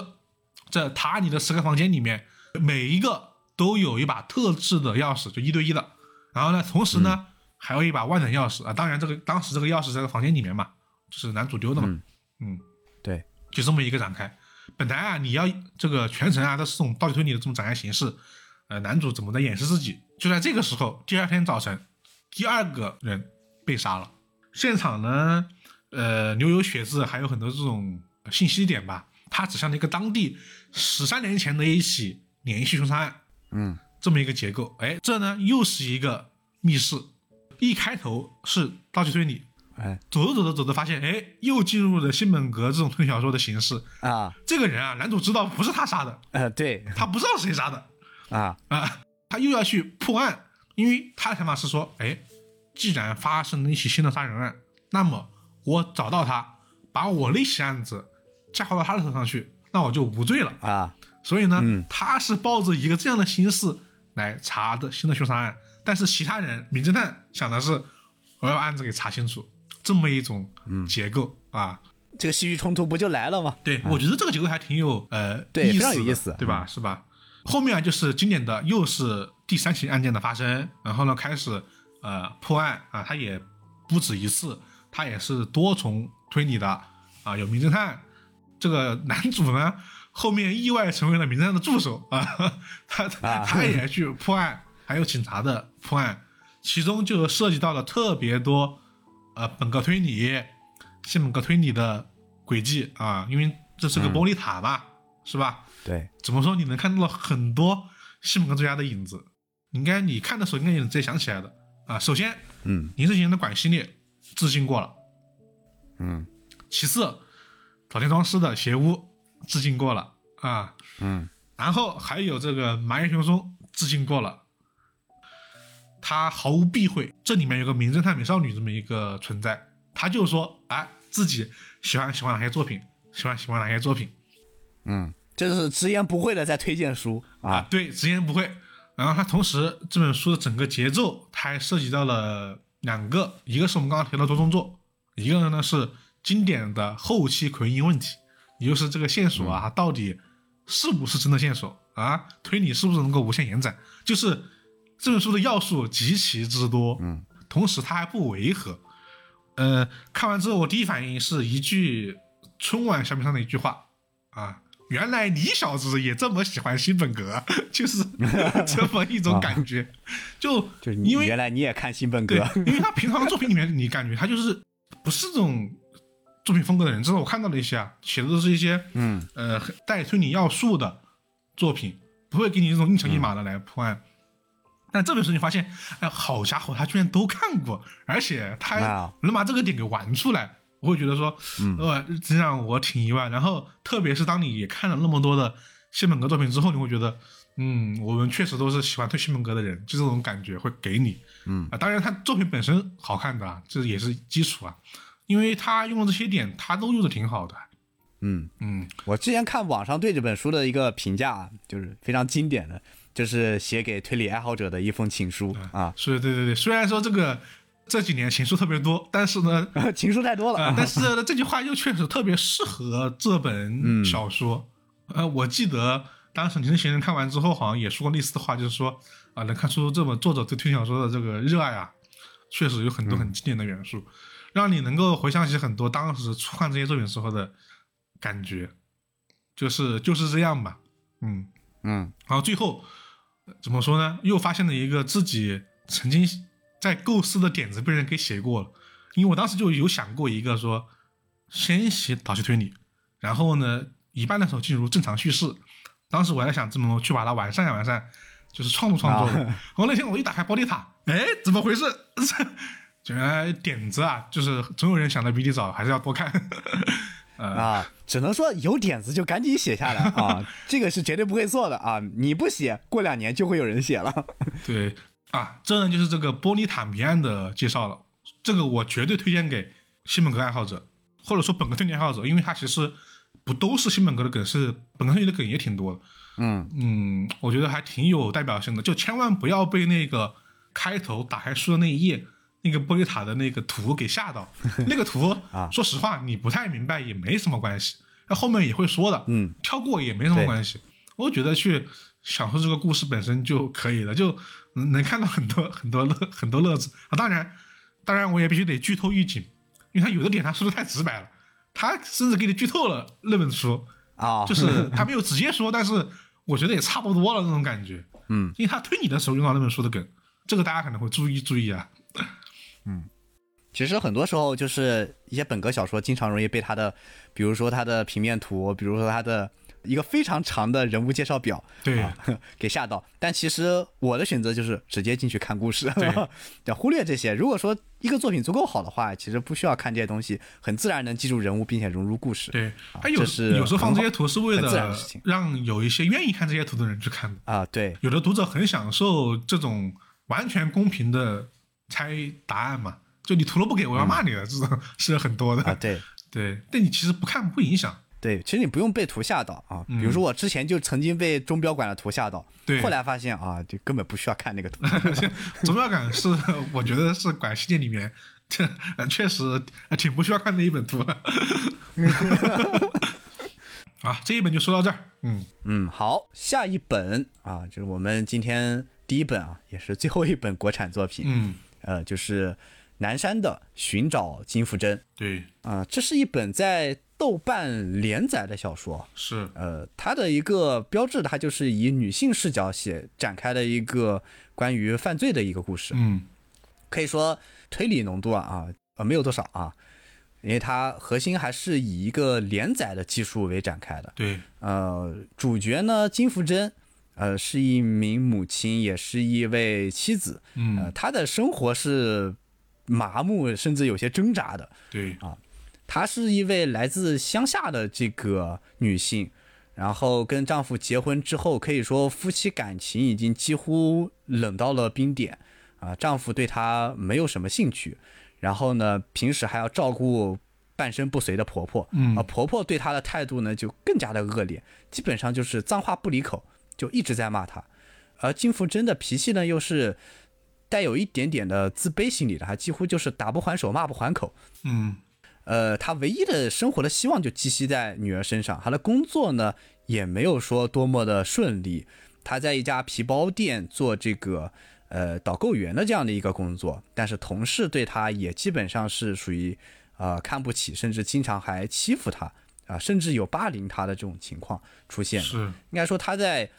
这塔里的十个房间里面，每一个都有一把特制的钥匙，就一对一的。然后呢，同时呢、还有一把万能钥匙啊，当然这个当时这个钥匙在这房间里面嘛，就是男主丢的嘛，嗯嗯对，就这么一个展开。本来啊，你要这个全程啊都是这种倒叙推理的这种展开形式，呃，男主怎么在掩饰自己？就在这个时候，第二天早晨，第二个人被杀了。现场呢，呃，留有血渍，还有很多这种信息点吧。他指向了一个当地十三年前的一起连续凶杀案，嗯这么一个结构。哎，这呢又是一个密室。一开头是倒叙推理，哎走着走着走着发现，哎，又进入了新本格这种推理小说的形式。啊这个人啊，男主知道不是他杀的，呃对他不知道谁杀的啊啊，他又要去破案，因为他的想法是说，哎，既然发生了一起新的杀人案，那么我找到他，把我那起案子嫁祸到他的头上去，那我就无罪了。啊所以呢，嗯他是抱着一个这样的心思来查的新的凶杀案，但是其他人名侦探想的是我要把案子给查清楚，这么一种结构、啊。这个戏剧冲突不就来了吗？对，我觉得这个结构还挺有呃对非意思的常有意思对吧？是吧？后面啊，就是经典的又是第三起案件的发生，然后呢开始呃破案啊，他也不止一次，他也是多重推理的啊，有名侦探，这个男主呢后面意外成为了名侦探的助手啊，他啊他也去破案，还有警察的破案，其中就涉及到了特别多呃本格推理、新本格推理的轨迹啊，因为这是个玻璃塔嘛，是吧？对，怎么说？你能看到了很多新本格作家的影子，应该你看的时候应该也能直接想起来的啊。首先，嗯林世贤的管系列致敬过了，嗯其次，早田庄司的邪屋致敬过了啊，嗯。然后还有这个麻原雄松致敬过了，他毫无避讳，这里面有个名侦探美少女这么一个存在，他就说，哎，自己喜欢喜欢哪些作品，喜欢喜欢哪些作品？嗯，这是直言不讳的在推荐书啊。啊，对，直言不讳。然后他同时这本书的整个节奏，它还涉及到了两个，一个是我们刚刚提到的多动作，一个呢是经典的后期奎因问题，也就是这个线索啊，它到底是不是真的线索啊？推理是不是能够无限延展？就是这本书的要素极其之多，嗯，同时它还不违和。呃，看完之后，我第一反应是一句春晚小品上的一句话啊，原来你小子也这么喜欢新本格，就是这么一种感觉。就就是因为原来你也看新本格，，因为他平常的作品里面，你感觉他就是不是这种作品风格的人。这是我看到的一些啊，写的都是一些嗯呃带推理要素的作品，不会给你这种一枪一码的来破案。但这本书你发现，哎，好家伙，他居然都看过，而且他能把这个点给玩出来，我会觉得说，呃，真让我挺意外。然后，特别是当你也看了那么多的谢本格作品之后，你会觉得，嗯，我们确实都是喜欢推谢本格的人，就这种感觉会给你。嗯啊，当然他作品本身好看的啊，这也是基础啊，因为他用的这些点，他都用的挺好的。嗯，嗯。我之前看网上对这本书的一个评价啊，就是非常经典的，就是写给推理爱好者的一封情书啊，是对对对，虽然说这个这几年情书特别多，但是呢，情书太多了啊，但是呢这句话又确实特别适合这本 小说。呃，我记得当时《你的行人》看完之后，好像也说过类似的话，就是说啊，能看出这本作者对推理小说的这个热爱啊，确实有很多很经典的元素，让你能够回想起很多当时初看这些作品时候的感觉，就是就是这样吧，嗯。嗯然后最后呃怎么说呢？又发现了一个自己曾经在构思的点子被人给写过了，因为我当时就有想过一个说，先写导戏推理，然后呢一半的时候进入正常叙事。当时我在想怎么去把它完善完善，就是创作创作。然后那天我一打开玻璃塔，哎，怎么回事？原来点子啊，就是总有人想的比你早，还是要多看。啊，只能说有点子就赶紧写下来啊，这个是绝对不会错的啊！你不写，过两年就会有人写了。对啊，这呢就是这个玻璃塔谜案的介绍了。这个我绝对推荐给新本格爱好者，或者说本格推理爱好者，因为它其实不都是新本格的梗，是本格推理的梗也挺多的。嗯嗯，我觉得还挺有代表性的，就千万不要被那个开头打开书的那一页。那个玻璃塔的那个图给吓到，那个图啊，说实话你不太明白也没什么关系，那后面也会说的，嗯，跳过也没什么关系。我觉得去享受这个故事本身就可以了，就能看到很多很多乐很多乐子啊。当然，当然我也必须得剧透预警，因为他有的点他说的太直白了，他甚至给你剧透了那本书啊，就是 他没有直接说，但是我觉得也差不多了那种感觉，嗯，因为他推你的时候用到那本书的梗，这个大家可能会注意注意啊。嗯，其实很多时候就是一些本格小说经常容易被它的，比如说它的平面图，比如说它的一个非常长的人物介绍表，对，给吓到。但其实我的选择就是直接进去看故事，要 忽略这些。如果说一个作品足够好的话，其实不需要看这些东西，很自然能记住人物，并且融入故事。对，还有是有时候放这些图是为了让有一些愿意看这些图的人去看的啊。对，有的读者很享受这种完全公平的。猜答案嘛，就你图了不给我要骂你了这种是很多的啊。对 对，但你其实不看不影响。对，其实你不用被图吓到啊。比如说我之前就曾经被钟表馆的图吓到，对，后来发现啊，就根本不需要看那个图。钟表馆是我觉得是馆系列里面，这 确实挺不需要看的一本图。啊，这一本就说到这儿。嗯嗯，好，下一本啊，就是我们今天第一本啊，也是最后一本国产作品。嗯。呃，就是南山的《寻找金福珍》。对，啊，这是一本在豆瓣连载的小说。是，呃，它的一个标志，它就是以女性视角写展开的一个关于犯罪的一个故事。嗯，可以说推理浓度啊啊呃没有多少啊，因为它核心还是以一个连载的技术为展开的。对，呃，主角呢金福珍。呃，是一名母亲，也是一位妻子。嗯，她的生活是麻木，甚至有些挣扎的。对啊，她是一位来自乡下的这个女性，然后跟丈夫结婚之后，可以说夫妻感情已经几乎冷到了冰点啊。丈夫对她没有什么兴趣，然后呢，平时还要照顾半身不遂的婆婆。嗯，啊，婆婆对她的态度呢就更加的恶劣，基本上就是脏话不离口。就一直在骂他，而金福珍的脾气呢，又是带有一点点的自卑心理的，他几乎就是打不还手，骂不还口。嗯，呃，他唯一的生活的希望就寄息在女儿身上。他的工作呢，也没有说多么的顺利。他在一家皮包店做这个呃导购员的这样的一个工作，但是同事对他也基本上是属于呃看不起，甚至经常还欺负他啊，甚至有霸凌他的这种情况出现。是，应该说他在。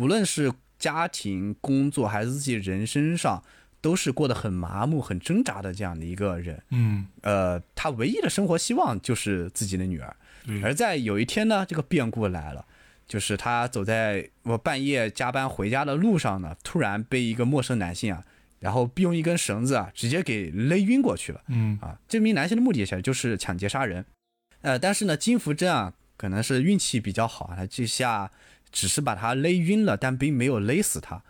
无论是家庭、工作还是自己人生上，都是过得很麻木、很挣扎的这样的一个人。嗯，呃，他唯一的生活希望就是自己的女儿。而在有一天呢，这个变故来了，就是他走在我半夜加班回家的路上呢，突然被一个陌生男性啊，然后用一根绳子啊，直接给勒晕过去了。嗯，啊，这名男性的目的其实就是抢劫杀人。呃，但是呢，金福珍啊，可能是运气比较好，他这下。只是把他勒晕了，但并没有勒死他。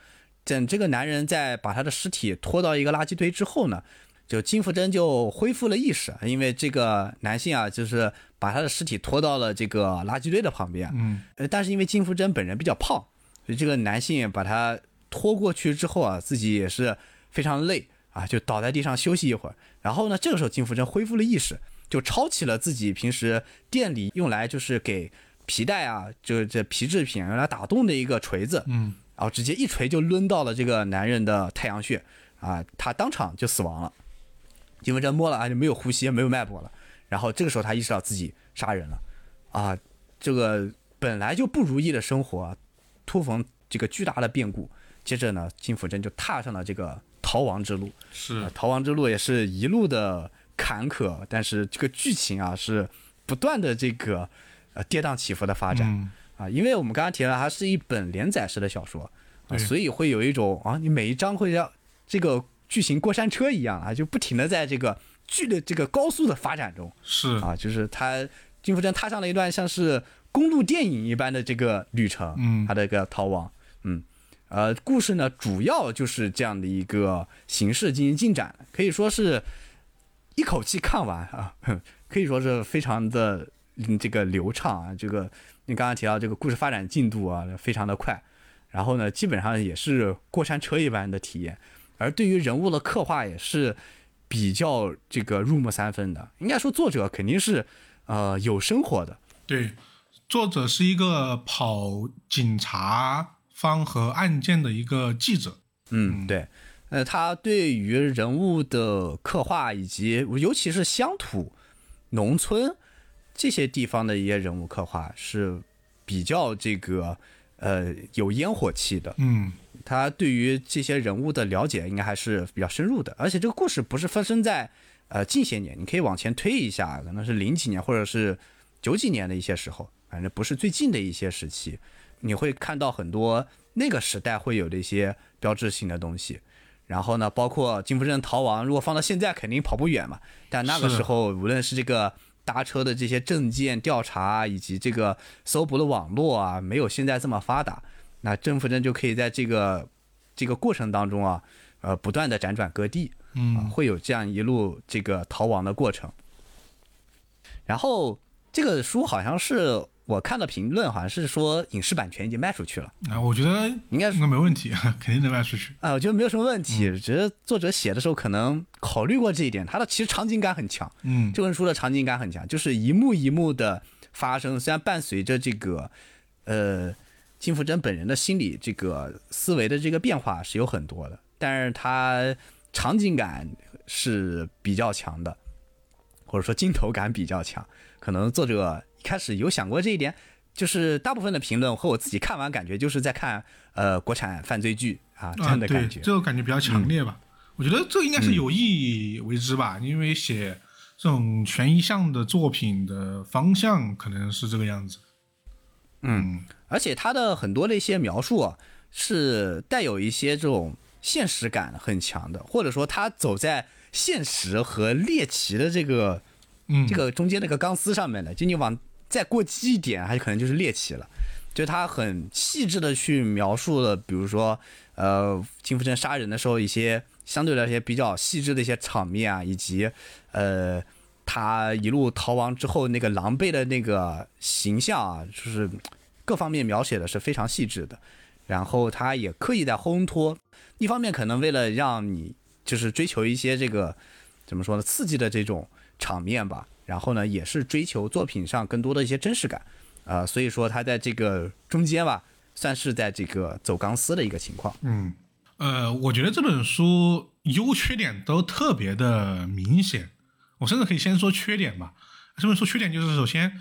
等这个男人在把他的尸体拖到一个垃圾堆之后呢，就金福珍就恢复了意识。因为这个男性啊，就是把他的尸体拖到了这个垃圾堆的旁边。嗯，呃，但是因为金福珍本人比较胖，所以这个男性把他拖过去之后啊，自己也是非常累啊，就倒在地上休息一会儿。然后呢，这个时候金福珍恢复了意识，就抄起了自己平时店里用来就是给。皮带啊，就是这皮制品用来打洞的一个锤子，嗯，然后直接一锤就抡到了这个男人的太阳穴，啊，他当场就死亡了。金文珍摸了啊，就没有呼吸，没有脉搏了。然后这个时候他意识到自己杀人了，啊，这个本来就不如意的生活，突逢这个巨大的变故，接着呢，金福珍就踏上了这个逃亡之路。是逃亡之路也是一路的。坎坷，但是这个剧情啊是不断的这个呃跌宕起伏的发展、嗯。啊，因为我们刚刚提了，它是一本连载式的小说啊，所以会有一种啊，你每一章会像这个剧情过山车一样啊，就不停的在这个剧的这个高速的发展中。是。啊，就是他金福镇踏上了一段像是公路电影一般的这个旅程，嗯。他的一个逃亡，嗯，呃，故事呢主要就是这样的一个形式进行进展，可以说是一口气看完啊，哼可以说是非常的嗯这个流畅啊，这个你刚刚提到这个故事发展进度啊非常的快，然后呢基本上也是过山车一般的体验，而对于人物的刻画也是比较这个入木三分的，应该说作者肯定是呃有生活的，对，作者是一个跑警察方和案件的一个记者。嗯，对，呃，他对于人物的刻画以及尤其是乡土、农村这些地方的一些人物刻画是比较这个呃有烟火气的。嗯，他对于这些人物的了解应该还是比较深入的，而且这个故事不是发生在呃近些年，你可以往前推一下，可能是零几年或者是九几年的一些时候，反正不是最近的一些时期，你会看到很多那个时代会有的一些标志性的东西。然后呢，包括金福镇逃亡，如果放到现在肯定跑不远嘛。但那个时候，无论是这个搭车的这些证件调查，以及这个搜捕的网络啊，没有现在这么发达。那郑福珍就可以在这个这个过程当中啊，呃，不断的辗转各地，啊，嗯，会有这样一路这个逃亡的过程。然后这个书好像是我看的评论，好像是说影视版权已经卖出去了，啊，我觉得应该是。应该没问题，肯定能卖出去。啊，我觉得没有什么问题，只是作者写的时候可能考虑过这一点，他的其实场景感很强，嗯，这本书的场景感很强，就是一幕一幕的发生，虽然伴随着这个呃金福珍本人的心理这个思维的这个变化是有很多的，但是他场景感是比较强的，或者说镜头感比较强。可能作者一开始有想过这一点，就是大部分的评论和我自己看完感觉就是在看呃国产犯罪剧啊这样的感觉。嗯这个感觉比较强烈吧。我觉得这应该是有意为之吧，因为写这种悬疑向的作品的方向可能是这个样子。嗯，而且他的很多的一些描述啊，是带有一些这种现实感很强的，或者说他走在现实和猎奇的这个嗯，这个中间那个钢丝上面的，就你往再过激一点，还可能就是猎奇了。就他很细致的去描述了，比如说，呃，金福镇杀人的时候一些相对来说比较细致的一些场面啊，以及呃，他一路逃亡之后那个狼狈的那个形象啊，就是各方面描写的是非常细致的。然后他也刻意在烘托，一方面可能为了让你就是追求一些这个怎么说呢，刺激的这种场面吧。然后呢，也是追求作品上更多的一些真实感，啊、所以说他在这个中间吧，算是在这个走钢丝的一个情况。嗯，呃，我觉得这本书优缺点都特别的明显。我甚至可以先说缺点吧。这本书缺点就是，首先，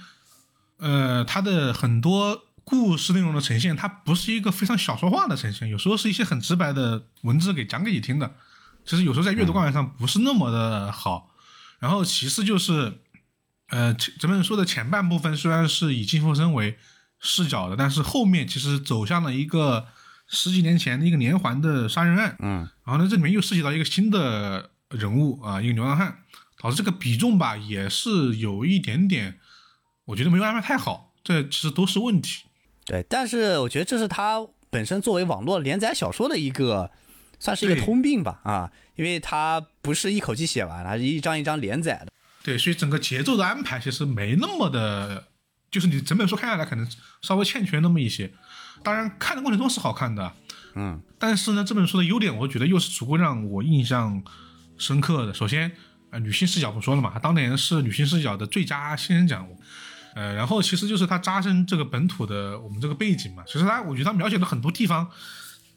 呃，它的很多故事内容的呈现，它不是一个非常小说化的呈现，有时候是一些很直白的文字给讲给你听的。其实有时候在阅读感上不是那么的好。然后其次就是，呃，这这本书的前半部分虽然是以金福生为视角的，但是后面其实走向了一个十几年前的一个连环的杀人案。嗯，然后呢，这里面又涉及到一个新的人物啊，一个流浪汉，导致这个比重吧也是有一点点，我觉得没有安排太好，这其实都是问题。对，但是我觉得这是他本身作为网络连载小说的一个，算是一个通病吧，啊，因为它不是一口气写完，它是一章一章连载的。对，所以整个节奏的安排其实没那么的，就是你整本书看下来可能稍微欠缺那么一些。当然，看的过程中是好看的，嗯，但是呢，这本书的优点，我觉得又是足够让我印象深刻的。首先，呃，女性视角不说了嘛，它当年是女性视角的最佳新人奖，呃，然后其实就是它扎深这个本土的我们这个背景嘛。其实它，我觉得它描写的很多地方，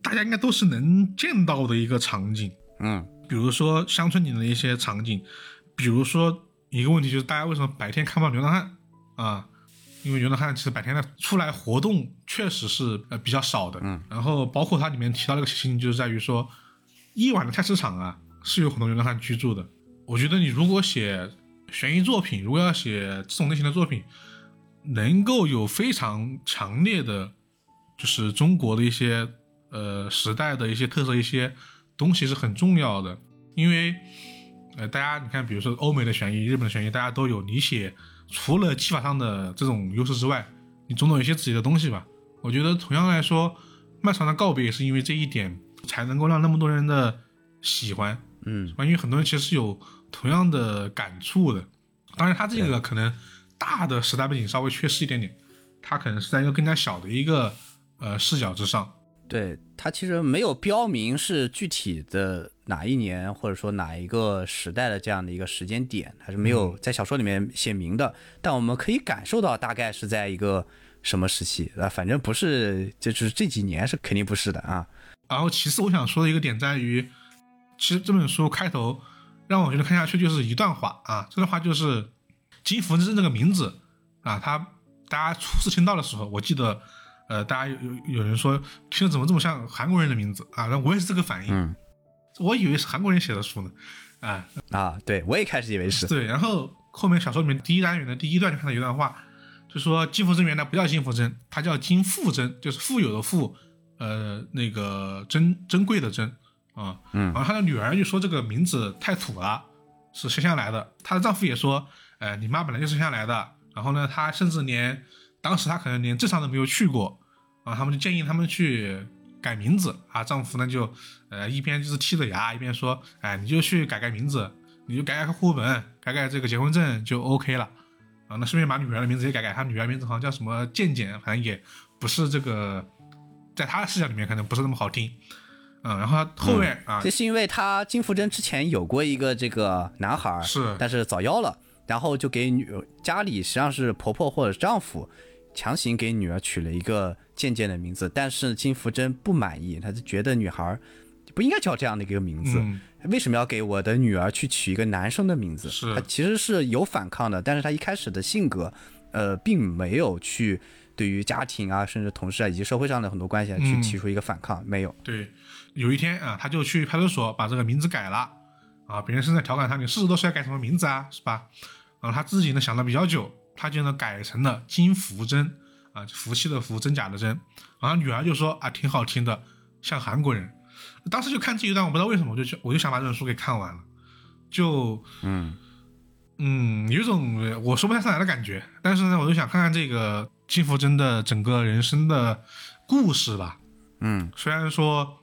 大家应该都是能见到的一个场景，嗯，比如说乡村里的一些场景，比如说一个问题就是大家为什么白天看不到流浪汉啊？因为流浪汉其实白天的出来活动确实是呃比较少的，嗯，然后包括它里面提到了一个情形，就是在于说夜晚的菜市场啊是有很多流浪汉居住的。我我觉得你如果写悬疑作品，如果要写这种类型的作品，能够有非常强烈的，就是中国的一些呃时代的一些特色一些东西是很重要的，因为呃大家你看，比如说欧美的悬疑、日本的悬疑，大家都有，你写除了技法上的这种优势之外，你总有一些自己的东西吧。我觉得同样来说，漫长的告别也是因为这一点才能够让那么多人的喜欢，嗯，因为很多人其实是有同样的感触的。当然，他这个可能大的时代背景稍微缺失一点点，他可能是在一个更加小的一个呃视角之上。对，他其实没有标明是具体的哪一年或者说哪一个时代的这样的一个时间点，还是没有在小说里面写明的。但我们可以感受到大概是在一个什么时期啊，反正不是，就是这几年是肯定不是的啊。然后，其次我想说的一个点在于，其实这本书开头让我觉得看下去就是一段话啊，这段话就是金福珍这个名字啊，他大家初次听到的时候，我记得。呃，大家有有有人说听着怎么这么像韩国人的名字啊？那我也是这个反应，嗯，我以为是韩国人写的书呢，啊。啊，对我也开始以为是。对，然后后面小说里面第一单元的第一段就看到一段话，就说金福珍原来不叫金福珍，她叫金富珍，就是富有的富，呃，那个珍珍贵的珍。啊，嗯，然后他的女儿就说这个名字太土了，是生下来的，她的丈夫也说，呃，你妈本来就生下来的，然后呢，她甚至连当时她可能连镇上都没有去过。啊，他们就建议他们去改名字啊。丈夫呢就，呃，一边就是剔着牙，一边说，哎，你就去改改名字，你就改改户口本，改改这个结婚证就 OK 了。啊，那顺便把女儿的名字也改改，她女儿名字好像叫什么健健，反正也不是这个，在她的视角里面可能不是那么好听。嗯，然后后面啊，这是因为他金福珍之前有过一个这个男孩，是，但是早夭了，然后就给女家里实际上是婆婆或者丈夫。强行给女儿取了一个渐渐的名字，但是金福珍不满意，他就觉得女孩不应该叫这样的一个名字，为什么要给我的女儿去取一个男生的名字？是，他其实是有反抗的，但是他一开始的性格，呃，并没有去对于家庭啊，甚至同事啊，以及社会上的很多关系啊去提出一个反抗，没有。对，有一天啊，他就去派出所把这个名字改了，啊，别人是在调侃他，你四十多岁改什么名字啊，是吧？然后他自己呢想了比较久。他就呢改成了金福珍啊，福气的福，真假的真。然后女儿就说啊，挺好听的，像韩国人。当时就看这一段，我不知道为什么，我就我就想把这本书给看完了。就嗯嗯，有种我说不太上来的感觉。但是呢，我就想看看这个金福珍的整个人生的故事吧。嗯，虽然说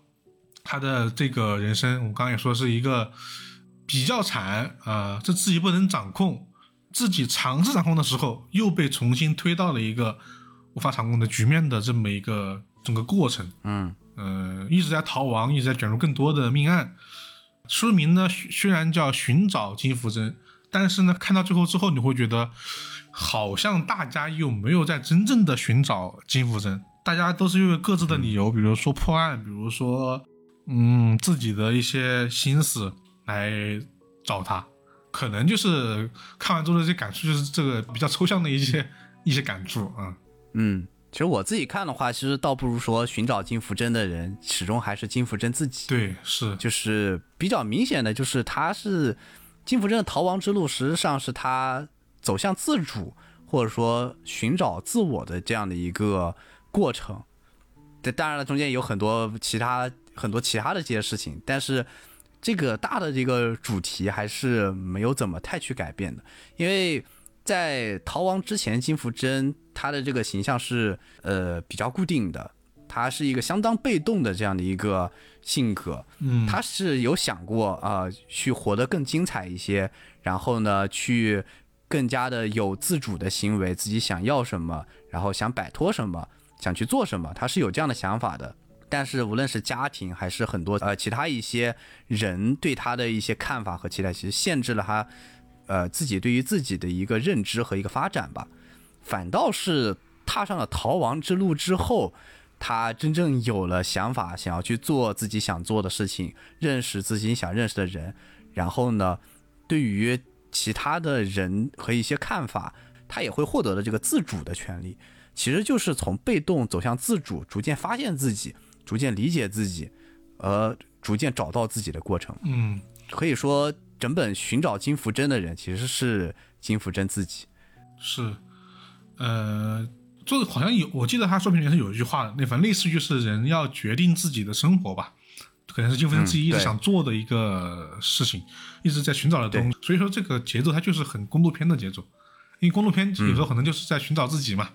他的这个人生，我刚刚也说是一个比较惨啊，这自己不能掌控。自己尝试掌控的时候，又被重新推到了一个无法掌控的局面的这么一个整个过程。嗯呃，一直在逃亡，一直在卷入更多的命案。书名呢虽然叫寻找金福珍，但是呢看到最后之后，你会觉得好像大家又没有在真正的寻找金福珍，大家都是因为各自的理由，比如说破案，比如说嗯自己的一些心思来找他。可能就是看完之后的这些感触，就是这个比较抽象的一些一些感触啊。嗯，其实我自己看的话，其实倒不如说寻找金福珍的人，始终还是金福珍自己。对，是，就是比较明显的就是他是金福珍的逃亡之路，实际上是他走向自主，或者说寻找自我的这样的一个过程。这当然了，中间有很多其他很多其他的这些事情，但是。这个大的这个主题还是没有怎么太去改变的，因为在逃亡之前，金福珍他的这个形象是呃比较固定的，他是一个相当被动的这样的一个性格，嗯，他是有想过啊去活得更精彩一些，然后呢去更加的有自主的行为，自己想要什么，然后想摆脱什么，想去做什么，他是有这样的想法的。但是无论是家庭还是很多呃其他一些人对他的一些看法和期待，其实限制了他，呃自己对于自己的一个认知和一个发展吧。反倒是踏上了逃亡之路之后，他真正有了想法，想要去做自己想做的事情，认识自己想认识的人，然后呢，对于其他的人和一些看法，他也会获得了这个自主的权利。其实就是从被动走向自主，逐渐发现自己。逐渐理解自己，呃，逐渐找到自己的过程。嗯，可以说整本寻找金福珍的人其实是金福珍自己。是，呃，作者好像有，我记得他作品里面是有一句话的，那反正类似于就是人要决定自己的生活吧，可能是金福珍自己一直想做的一个事情，一直在寻找的东西。所以说这个节奏它就是很公路片的节奏，因为公路片有时候可能就是在寻找自己嘛，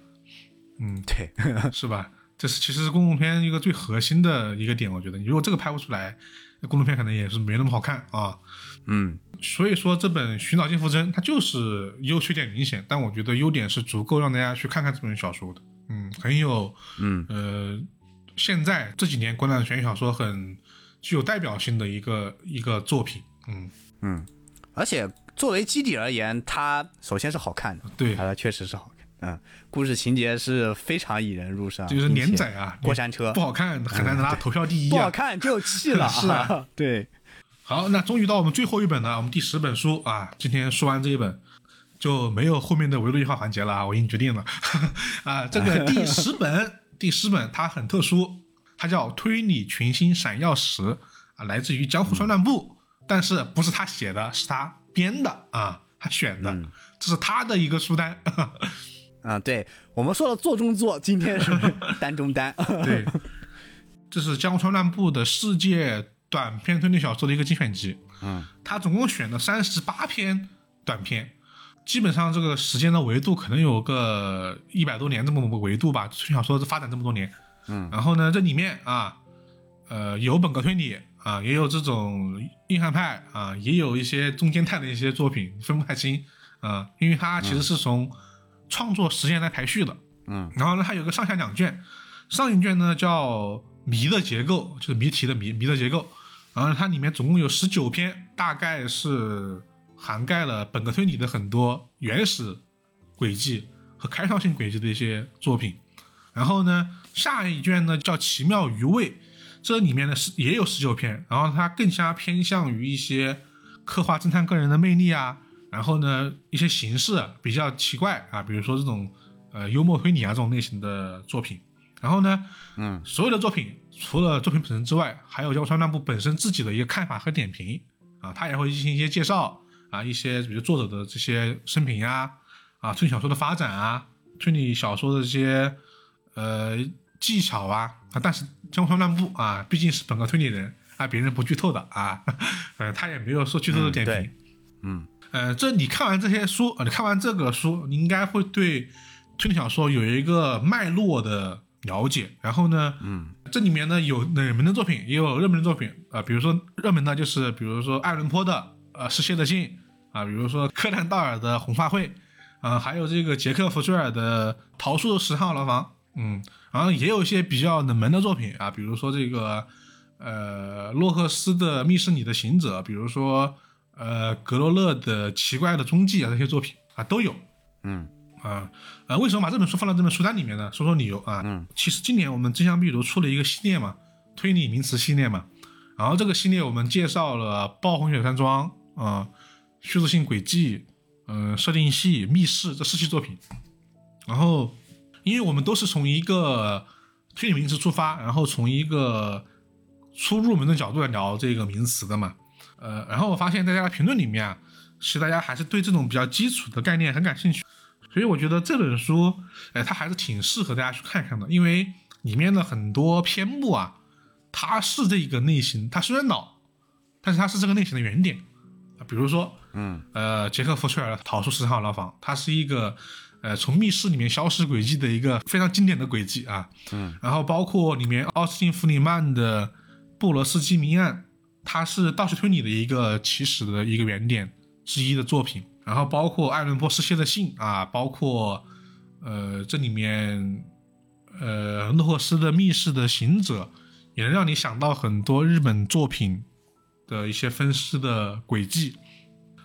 嗯，对，是吧？这是其实是公路片一个最核心的一个点，我觉得你如果这个拍不出来，那公路片可能也是没那么好看啊。嗯，所以说这本《寻找幸福珍》它就是优缺点明显，但我觉得优点是足够让大家去看看这本小说的。嗯，很有嗯呃，现在这几年国产悬疑小说很具有代表性的一个一个作品。嗯嗯，而且作为基底而言，它首先是好看的，对，它确实是好看。嗯，故事情节是非常引人入胜，就是连载啊，过山车不好看很难拿 投票第一不好啊。看就弃了，是啊，对，好，那终于到我们最后一本了，我们第十本书啊。今天说完这一本，就没有后面的维度一号环节了啊，我已经决定了 啊。这个第十本，第十本它很特殊，它叫《推理群星闪耀时》啊，来自于江户川乱步，但是不是他写的，是他编的啊，他选的，这是他的一个书单。啊，对我们说了做中做，今天是单中单，对，这是江户川乱步的世界短篇推理小说的一个精选集。嗯，他总共选了三十八篇短篇，基本上这个时间的维度可能有个一百多年这么个维度吧。推理小说发展这么多年，嗯，然后呢，这里面啊，呃，有本格推理啊，也有这种硬汉派啊，也有一些中间态的一些作品，分不太清啊，因为它其实是从创作时间来排序的。嗯，然后呢，它有个上下两卷，上一卷呢叫谜的结构，就是谜题的谜，谜的结构。然后它里面总共有十九篇，大概是涵盖了本格推理的很多原始轨迹和开创性轨迹的一些作品。然后呢，下一卷呢叫奇妙余味，这里面呢是也有十九篇，然后它更加偏向于一些刻画侦探个人的魅力啊，然后呢一些形式比较奇怪啊，比如说这种呃幽默推理啊这种类型的作品。然后呢，嗯，所有的作品除了作品本身之外，还有江川乱步本身自己的一个看法和点评。啊，他也会进行一些介绍啊，一些比如作者的这些生平呀，啊，推理小说的发展啊，推理小说的这些呃技巧啊。啊，但是江川乱步啊，毕竟是本科推理人啊，别人不剧透的啊，呃，他也没有说剧透的点评，对。嗯。呃，这你看完这些书，呃你看完这个书，你应该会对推理小说有一个脉络的了解。然后呢，嗯，这里面呢有冷门的作品，也有热门的作品啊、比如说热门的就是比如说爱伦坡的呃是谢德信啊，比如说柯南道尔的红发会啊、还有这个杰克·福追尔的逃出十号牢房，嗯，然后也有一些比较冷门的作品啊，比如说这个呃洛克斯的密室里的行者，比如说呃格罗勒的奇怪的踪迹啊这些作品啊都有。嗯啊，呃，为什么把这本书放到这本书单里面呢？说说理由啊。嗯，其实今年我们真相必读出了一个系列嘛，推理名词系列嘛。然后这个系列我们介绍了暴风雪山庄啊、叙事性轨迹、嗯、设定系、密室这四期作品。然后，因为我们都是从一个推理名词出发，然后从一个初入门的角度来聊这个名词的嘛。呃，然后我发现大家的评论里面啊，其实大家还是对这种比较基础的概念很感兴趣。所以我觉得这本书，哎，它还是挺适合大家去看看的，因为里面的很多篇目啊，它是这个类型，它虽然老，但是它是这个类型的原点啊。比如说，嗯呃，杰克·福崔尔的《逃出十号牢房》，它是一个呃从密室里面消失轨迹的一个非常经典的轨迹啊。嗯，然后包括里面奥斯汀·弗里曼的《布罗斯基谜案》，它是盗窃推理的一个起始的一个原点之一的作品。然后包括艾伦·波斯写的信啊，包括呃这里面呃诺霍斯的密室的行者，也能让你想到很多日本作品的一些分尸的轨迹。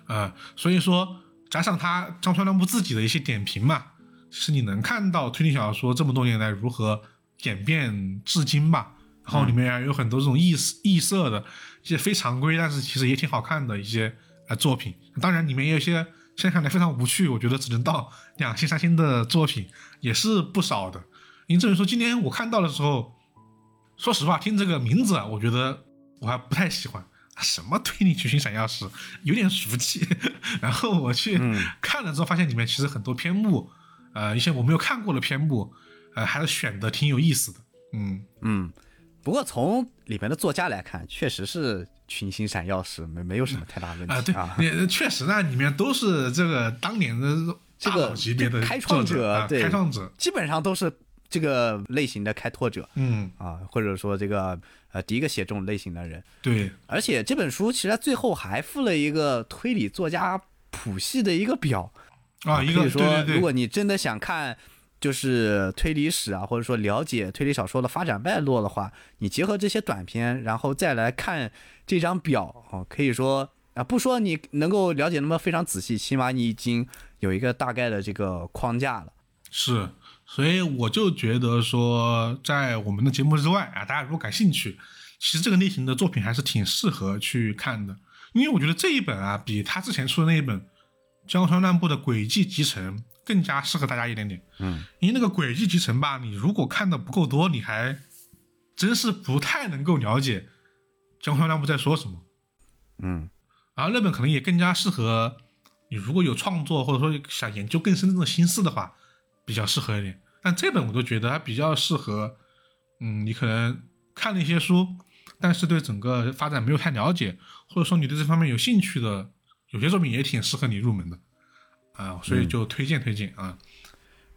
啊，所以说加上他张川乱步自己的一些点评嘛，是你能看到推理小说这么多年来如何演变至今吧。然后里面有很多这种异异色的一些非常规，但是其实也挺好看的一些呃作品。当然里面也有一些现在看来非常无趣，我觉得只能到两星三星的作品也是不少的。因为这本书今天我看到的时候，说实话听这个名字啊，我觉得我还不太喜欢什么推理剧情闪耀时，有点俗气。然后我去看了之后，发现里面其实很多篇目，呃，一些我没有看过的篇目，呃，还是选的挺有意思的。嗯嗯，不过从里面的作家来看，确实是群星闪耀时，没没有什么太大问题 啊。也确实呢里面都是这个当年的这个级别的开创者，对开创者，基本上都是这个类型的开拓者。嗯啊，或者说这个呃第一个写这种类型的人。对，而且这本书其实最后还附了一个推理作家谱系的一个表啊，一个说，如果你真的想看。就是推理史啊，或者说了解推理小说的发展脉络的话，你结合这些短片，然后再来看这张表啊，可以说啊，不说你能够了解那么非常仔细，起码你已经有一个大概的这个框架了。是，所以我就觉得说，在我们的节目之外啊，大家如果感兴趣，其实这个类型的作品还是挺适合去看的，因为我觉得这一本啊，比他之前出的那一本《江川乱步的轨迹集成》。更加适合大家一点点，嗯，因为那个轨迹集成吧，你如果看的不够多，你还真是不太能够了解江川乱步在说什么，嗯，然后那本可能也更加适合你，如果有创作或者说想研究更深的那种心思的话，比较适合一点。但这本我都觉得它比较适合，嗯，你可能看了一些书，但是对整个发展没有太了解，或者说你对这方面有兴趣的，有些作品也挺适合你入门的。啊，所以就推荐推荐啊，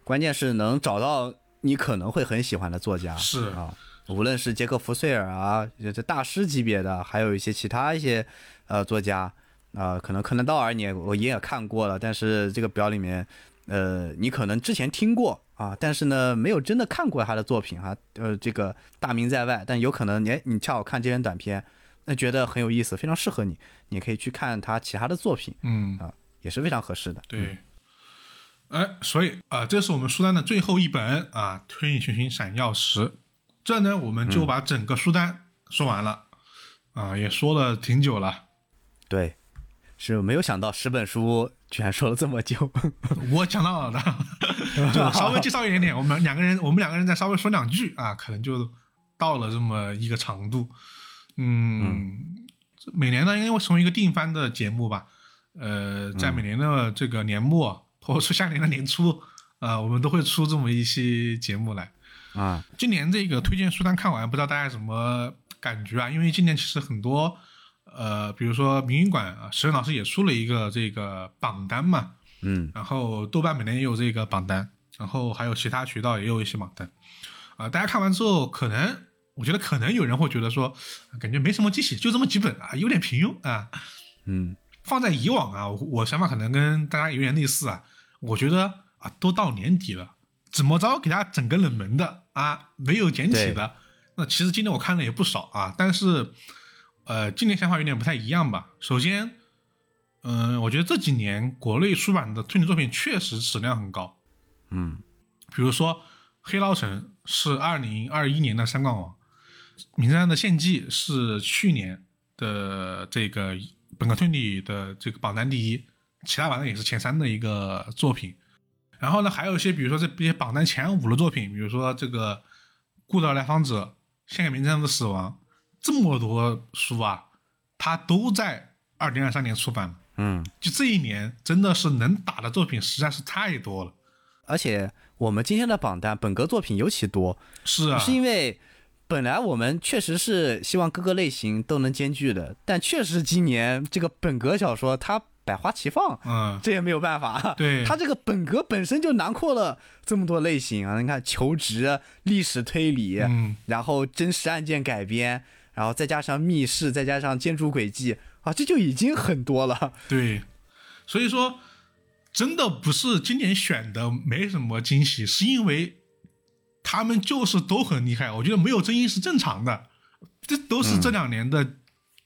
关键是能找到你可能会很喜欢的作家是啊，无论是杰克·福瑞尔啊，这大师级别的，还有一些其他一些呃作家啊，可能柯南道尔你也我也看过了，但是这个表里面呃你可能之前听过啊，但是呢没有真的看过他的作品哈，呃这个大名在外，但有可能你你恰好看这篇短片，那觉得很有意思，非常适合你，你可以去看他其他的作品，嗯啊。也是非常合适的。对，哎，所以啊，这是我们书单的最后一本啊，《推理群星闪耀时》。这呢，我们就把整个书单说完了啊，也说了挺久了。对，是没有想到十本书居然说了这么久。我讲到了的，就稍微介绍一点点。我们两个人，我们两个人再稍微说两句啊，可能就到了这么一个长度。嗯，每年呢，因为成为一个定番的节目吧。呃，在每年的这个年末，或者说下年的年初，啊，我们都会出这么一期节目来。啊，今年这个推荐书单看完，不知道大家什么感觉啊？因为今年其实很多，呃，比如说民营馆啊，石老师也出了一个这个榜单嘛，嗯，然后豆瓣每年也有这个榜单，然后还有其他渠道也有一些榜单，啊，大家看完之后，可能我觉得可能有人会觉得说，感觉没什么惊喜，就这么几本啊，有点平庸啊，嗯。放在以往啊，我想法可能跟大家有点类似啊。我觉得啊，都到年底了，怎么着给大家整个冷门的啊，没有捡起的。那其实今年我看了也不少啊，但是呃，今年想法有点不太一样吧。首先，嗯，我觉得这几年国内出版的推理作品确实质量很高。嗯，比如说《黑牢城》是二零二一年的三冠王，《名侦探的献祭》是去年的这个。本科推理的这个榜单第一，其他榜单也是前三的一个作品。然后呢，还有一些，比如说这些榜单前五的作品，比如说这个《故的来访者》《献给名侦探的死亡》，这么多书啊，它都在二零二三年出版了。嗯，就这一年真的是能打的作品实在是太多了。而且我们今天的榜单本格作品尤其多，是啊，是因为。本来我们确实是希望各个类型都能兼具的，但确实今年这个本格小说它百花齐放，嗯，这也没有办法。对，它这个本格本身就囊括了这么多类型啊！你看求职、历史推理，嗯，然后真实案件改编，然后再加上密室，再加上建筑轨迹啊，这就已经很多了。对，所以说真的不是今年选的没什么惊喜，是因为。他们就是都很厉害，我觉得没有争议是正常的。这都是这两年的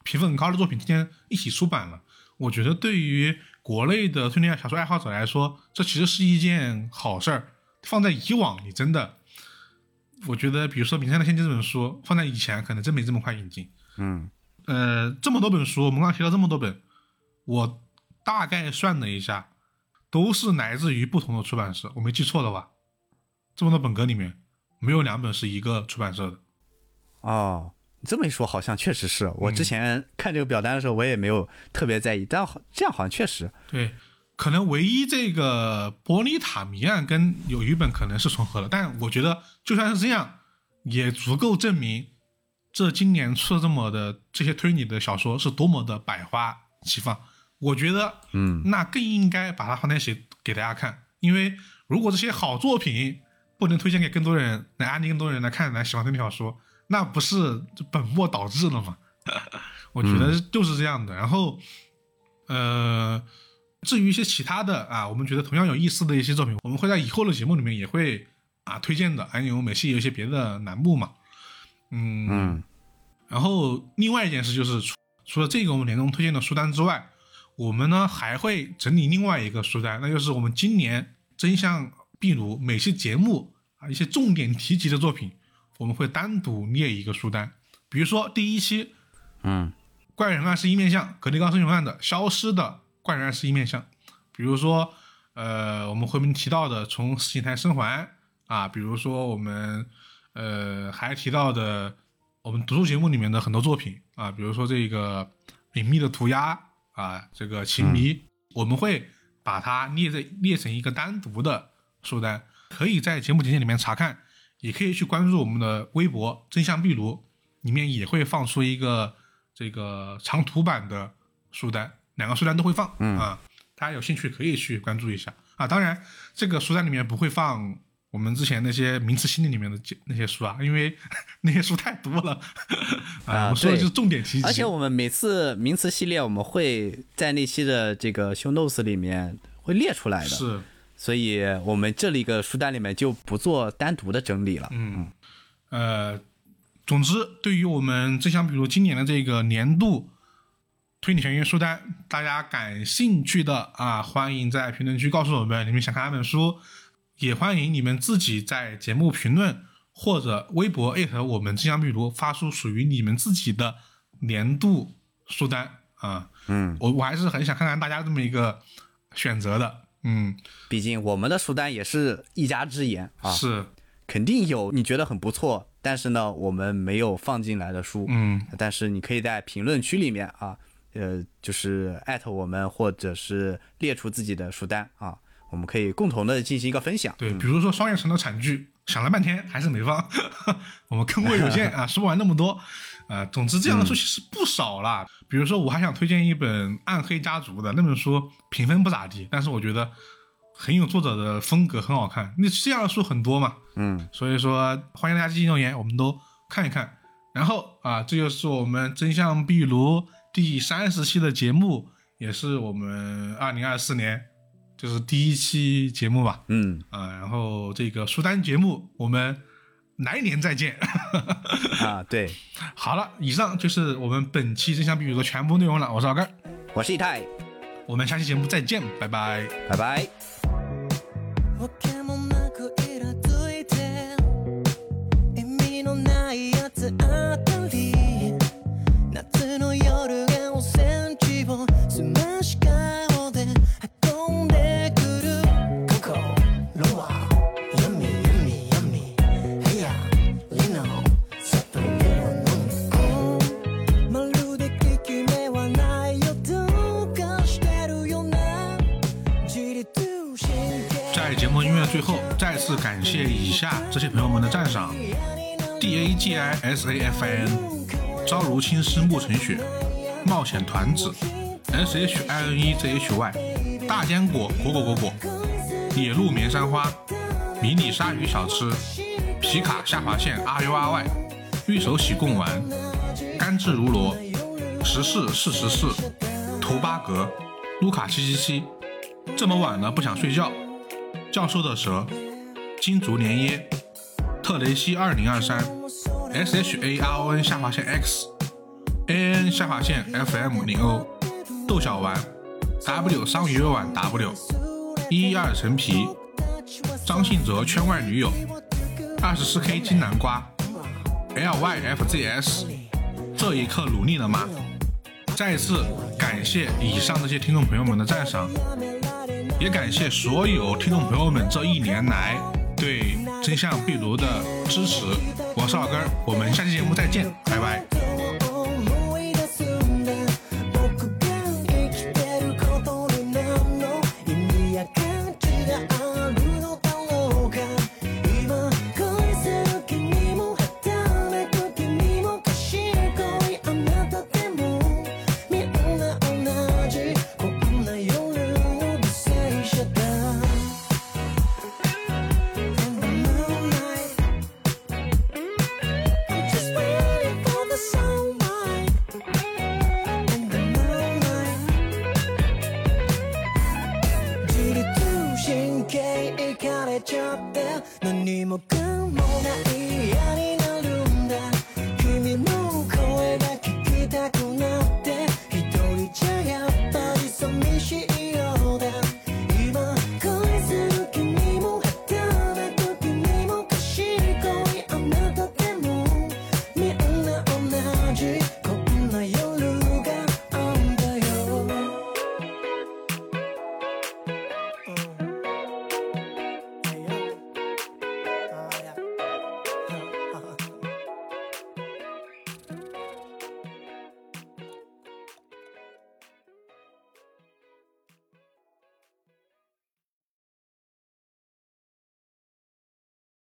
评分很高的作品，今天一起出版了。我觉得对于国内的推理小说爱好者来说，这其实是一件好事儿。放在以往，你真的，我觉得，比如说《名侦探的献祭》这本书，放在以前可能真没这么快引进。嗯，呃，这么多本书，我们刚提到这么多本，我大概算了一下，都是来自于不同的出版社，我没记错的话，这么多本格里面。没有两本是一个出版社的，哦，你这么一说，好像确实是我之前看这个表单的时候，我也没有特别在意，但好这样好像确实，对，可能唯一这个《伯尼塔谜案》跟有一本可能是重合的，但我觉得就算是这样，也足够证明这今年出了这么的这些推理的小说是多么的百花齐放。我觉得，嗯，那更应该把它放在一起给大家看，因为如果这些好作品不能推荐给更多人，来安利更多人来看来喜欢推理小说，那不是本末倒置了吗？我觉得就是这样的。然后，呃，至于一些其他的啊，我们觉得同样有意思的一些作品，我们会在以后的节目里面也会啊推荐的。还有美系有一些别的栏目嘛，嗯嗯然后另外一件事就是，除除了这个我们年终推荐的书单之外，我们呢还会整理另外一个书单，那就是我们今年真相壁炉每期节目啊一些重点提及的作品，我们会单独列一个书单。比如说第一期嗯怪人二十一面相，格雷高森永案的消失的怪人二十一面相，比如说呃我们后面提到的从死刑台生还啊，比如说我们呃还提到的我们读书节目里面的很多作品啊，比如说这个隐秘的涂鸦啊，这个情迷，我们会把它列在列成一个单独的书单，可以在节目简介里面查看，也可以去关注我们的微博真相壁炉，里面也会放出一个这个长图版的书单，两个书单都会放、啊，大家有兴趣可以去关注一下啊。当然，这个书单里面不会放我们之前那些名词系列里面的那些书啊，因为 那些书太多了 啊。啊我说的就是重点提及，而且我们每次名词系列，我们会在那期的这个 show notes 里面会列出来的，是所以我们这里一个书单里面就不做单独的整理了。嗯，呃，总之，对于我们真相比如今年的这个年度推理悬疑书单，大家感兴趣的啊，欢迎在评论区告诉我们你们想看哪本书，也欢迎你们自己在节目评论或者微博艾特我们真相壁炉，发出属于你们自己的年度书单啊。嗯，我我还是很想看看大家这么一个选择的。嗯，毕竟我们的书单也是一家之言啊，是，肯定有你觉得很不错，但是呢，我们没有放进来的书。嗯，但是你可以在评论区里面啊，呃，就是艾特我们，或者是列出自己的书单啊，我们可以共同的进行一个分享。对，比如说双叶城的惨剧，想了半天还是没放，我们坑位有限啊，说不完那么多。呃，总之这样的书其实不少啦。比如说，我还想推荐一本《暗黑家族》的那本书，评分不咋地，但是我觉得很有作者的风格，很好看。那这样的书很多嘛，嗯，所以说欢迎大家积极留言，我们都看一看。然后啊，这就是我们真相壁炉第三十期的节目，也是我们二零二四年就是第一期节目吧。嗯啊，然后这个书单节目我们来年再见。啊，对，好了，以上就是我们本期真相壁炉的全部内容了。我是老根儿，我是以太，我们下期节目再见，拜拜。拜拜。わけもなくイラついて意味のないやつあたり夏の夜が 最后，再次感谢以下这些朋友们的赞赏。：D A G I S A F I N、朝如青丝暮成雪、冒险团子、S H I N E Z H Y、大坚果果果果果、野鹿棉山花、迷你鲨鱼小吃、皮卡下划线 R U R Y、玉手洗贡丸、甘蔗如螺、十四四十四、图巴格、卢卡七七七。这么晚了不想睡觉，教授的蛇、金竹连耶、特雷西二零二三、S H A R O N 下划线 X、A N 下划线 F M 零 O、豆小丸、W 桑鱼丸 W、一二陈皮、张信哲圈外女友、二十四 K 金南瓜、L Y F Z S，这一刻努力了吗？再次感谢以上这些听众朋友们的赞赏。也感谢所有听众朋友们这一年来对真相壁炉的支持。我是老根，我们下期节目再见，拜拜。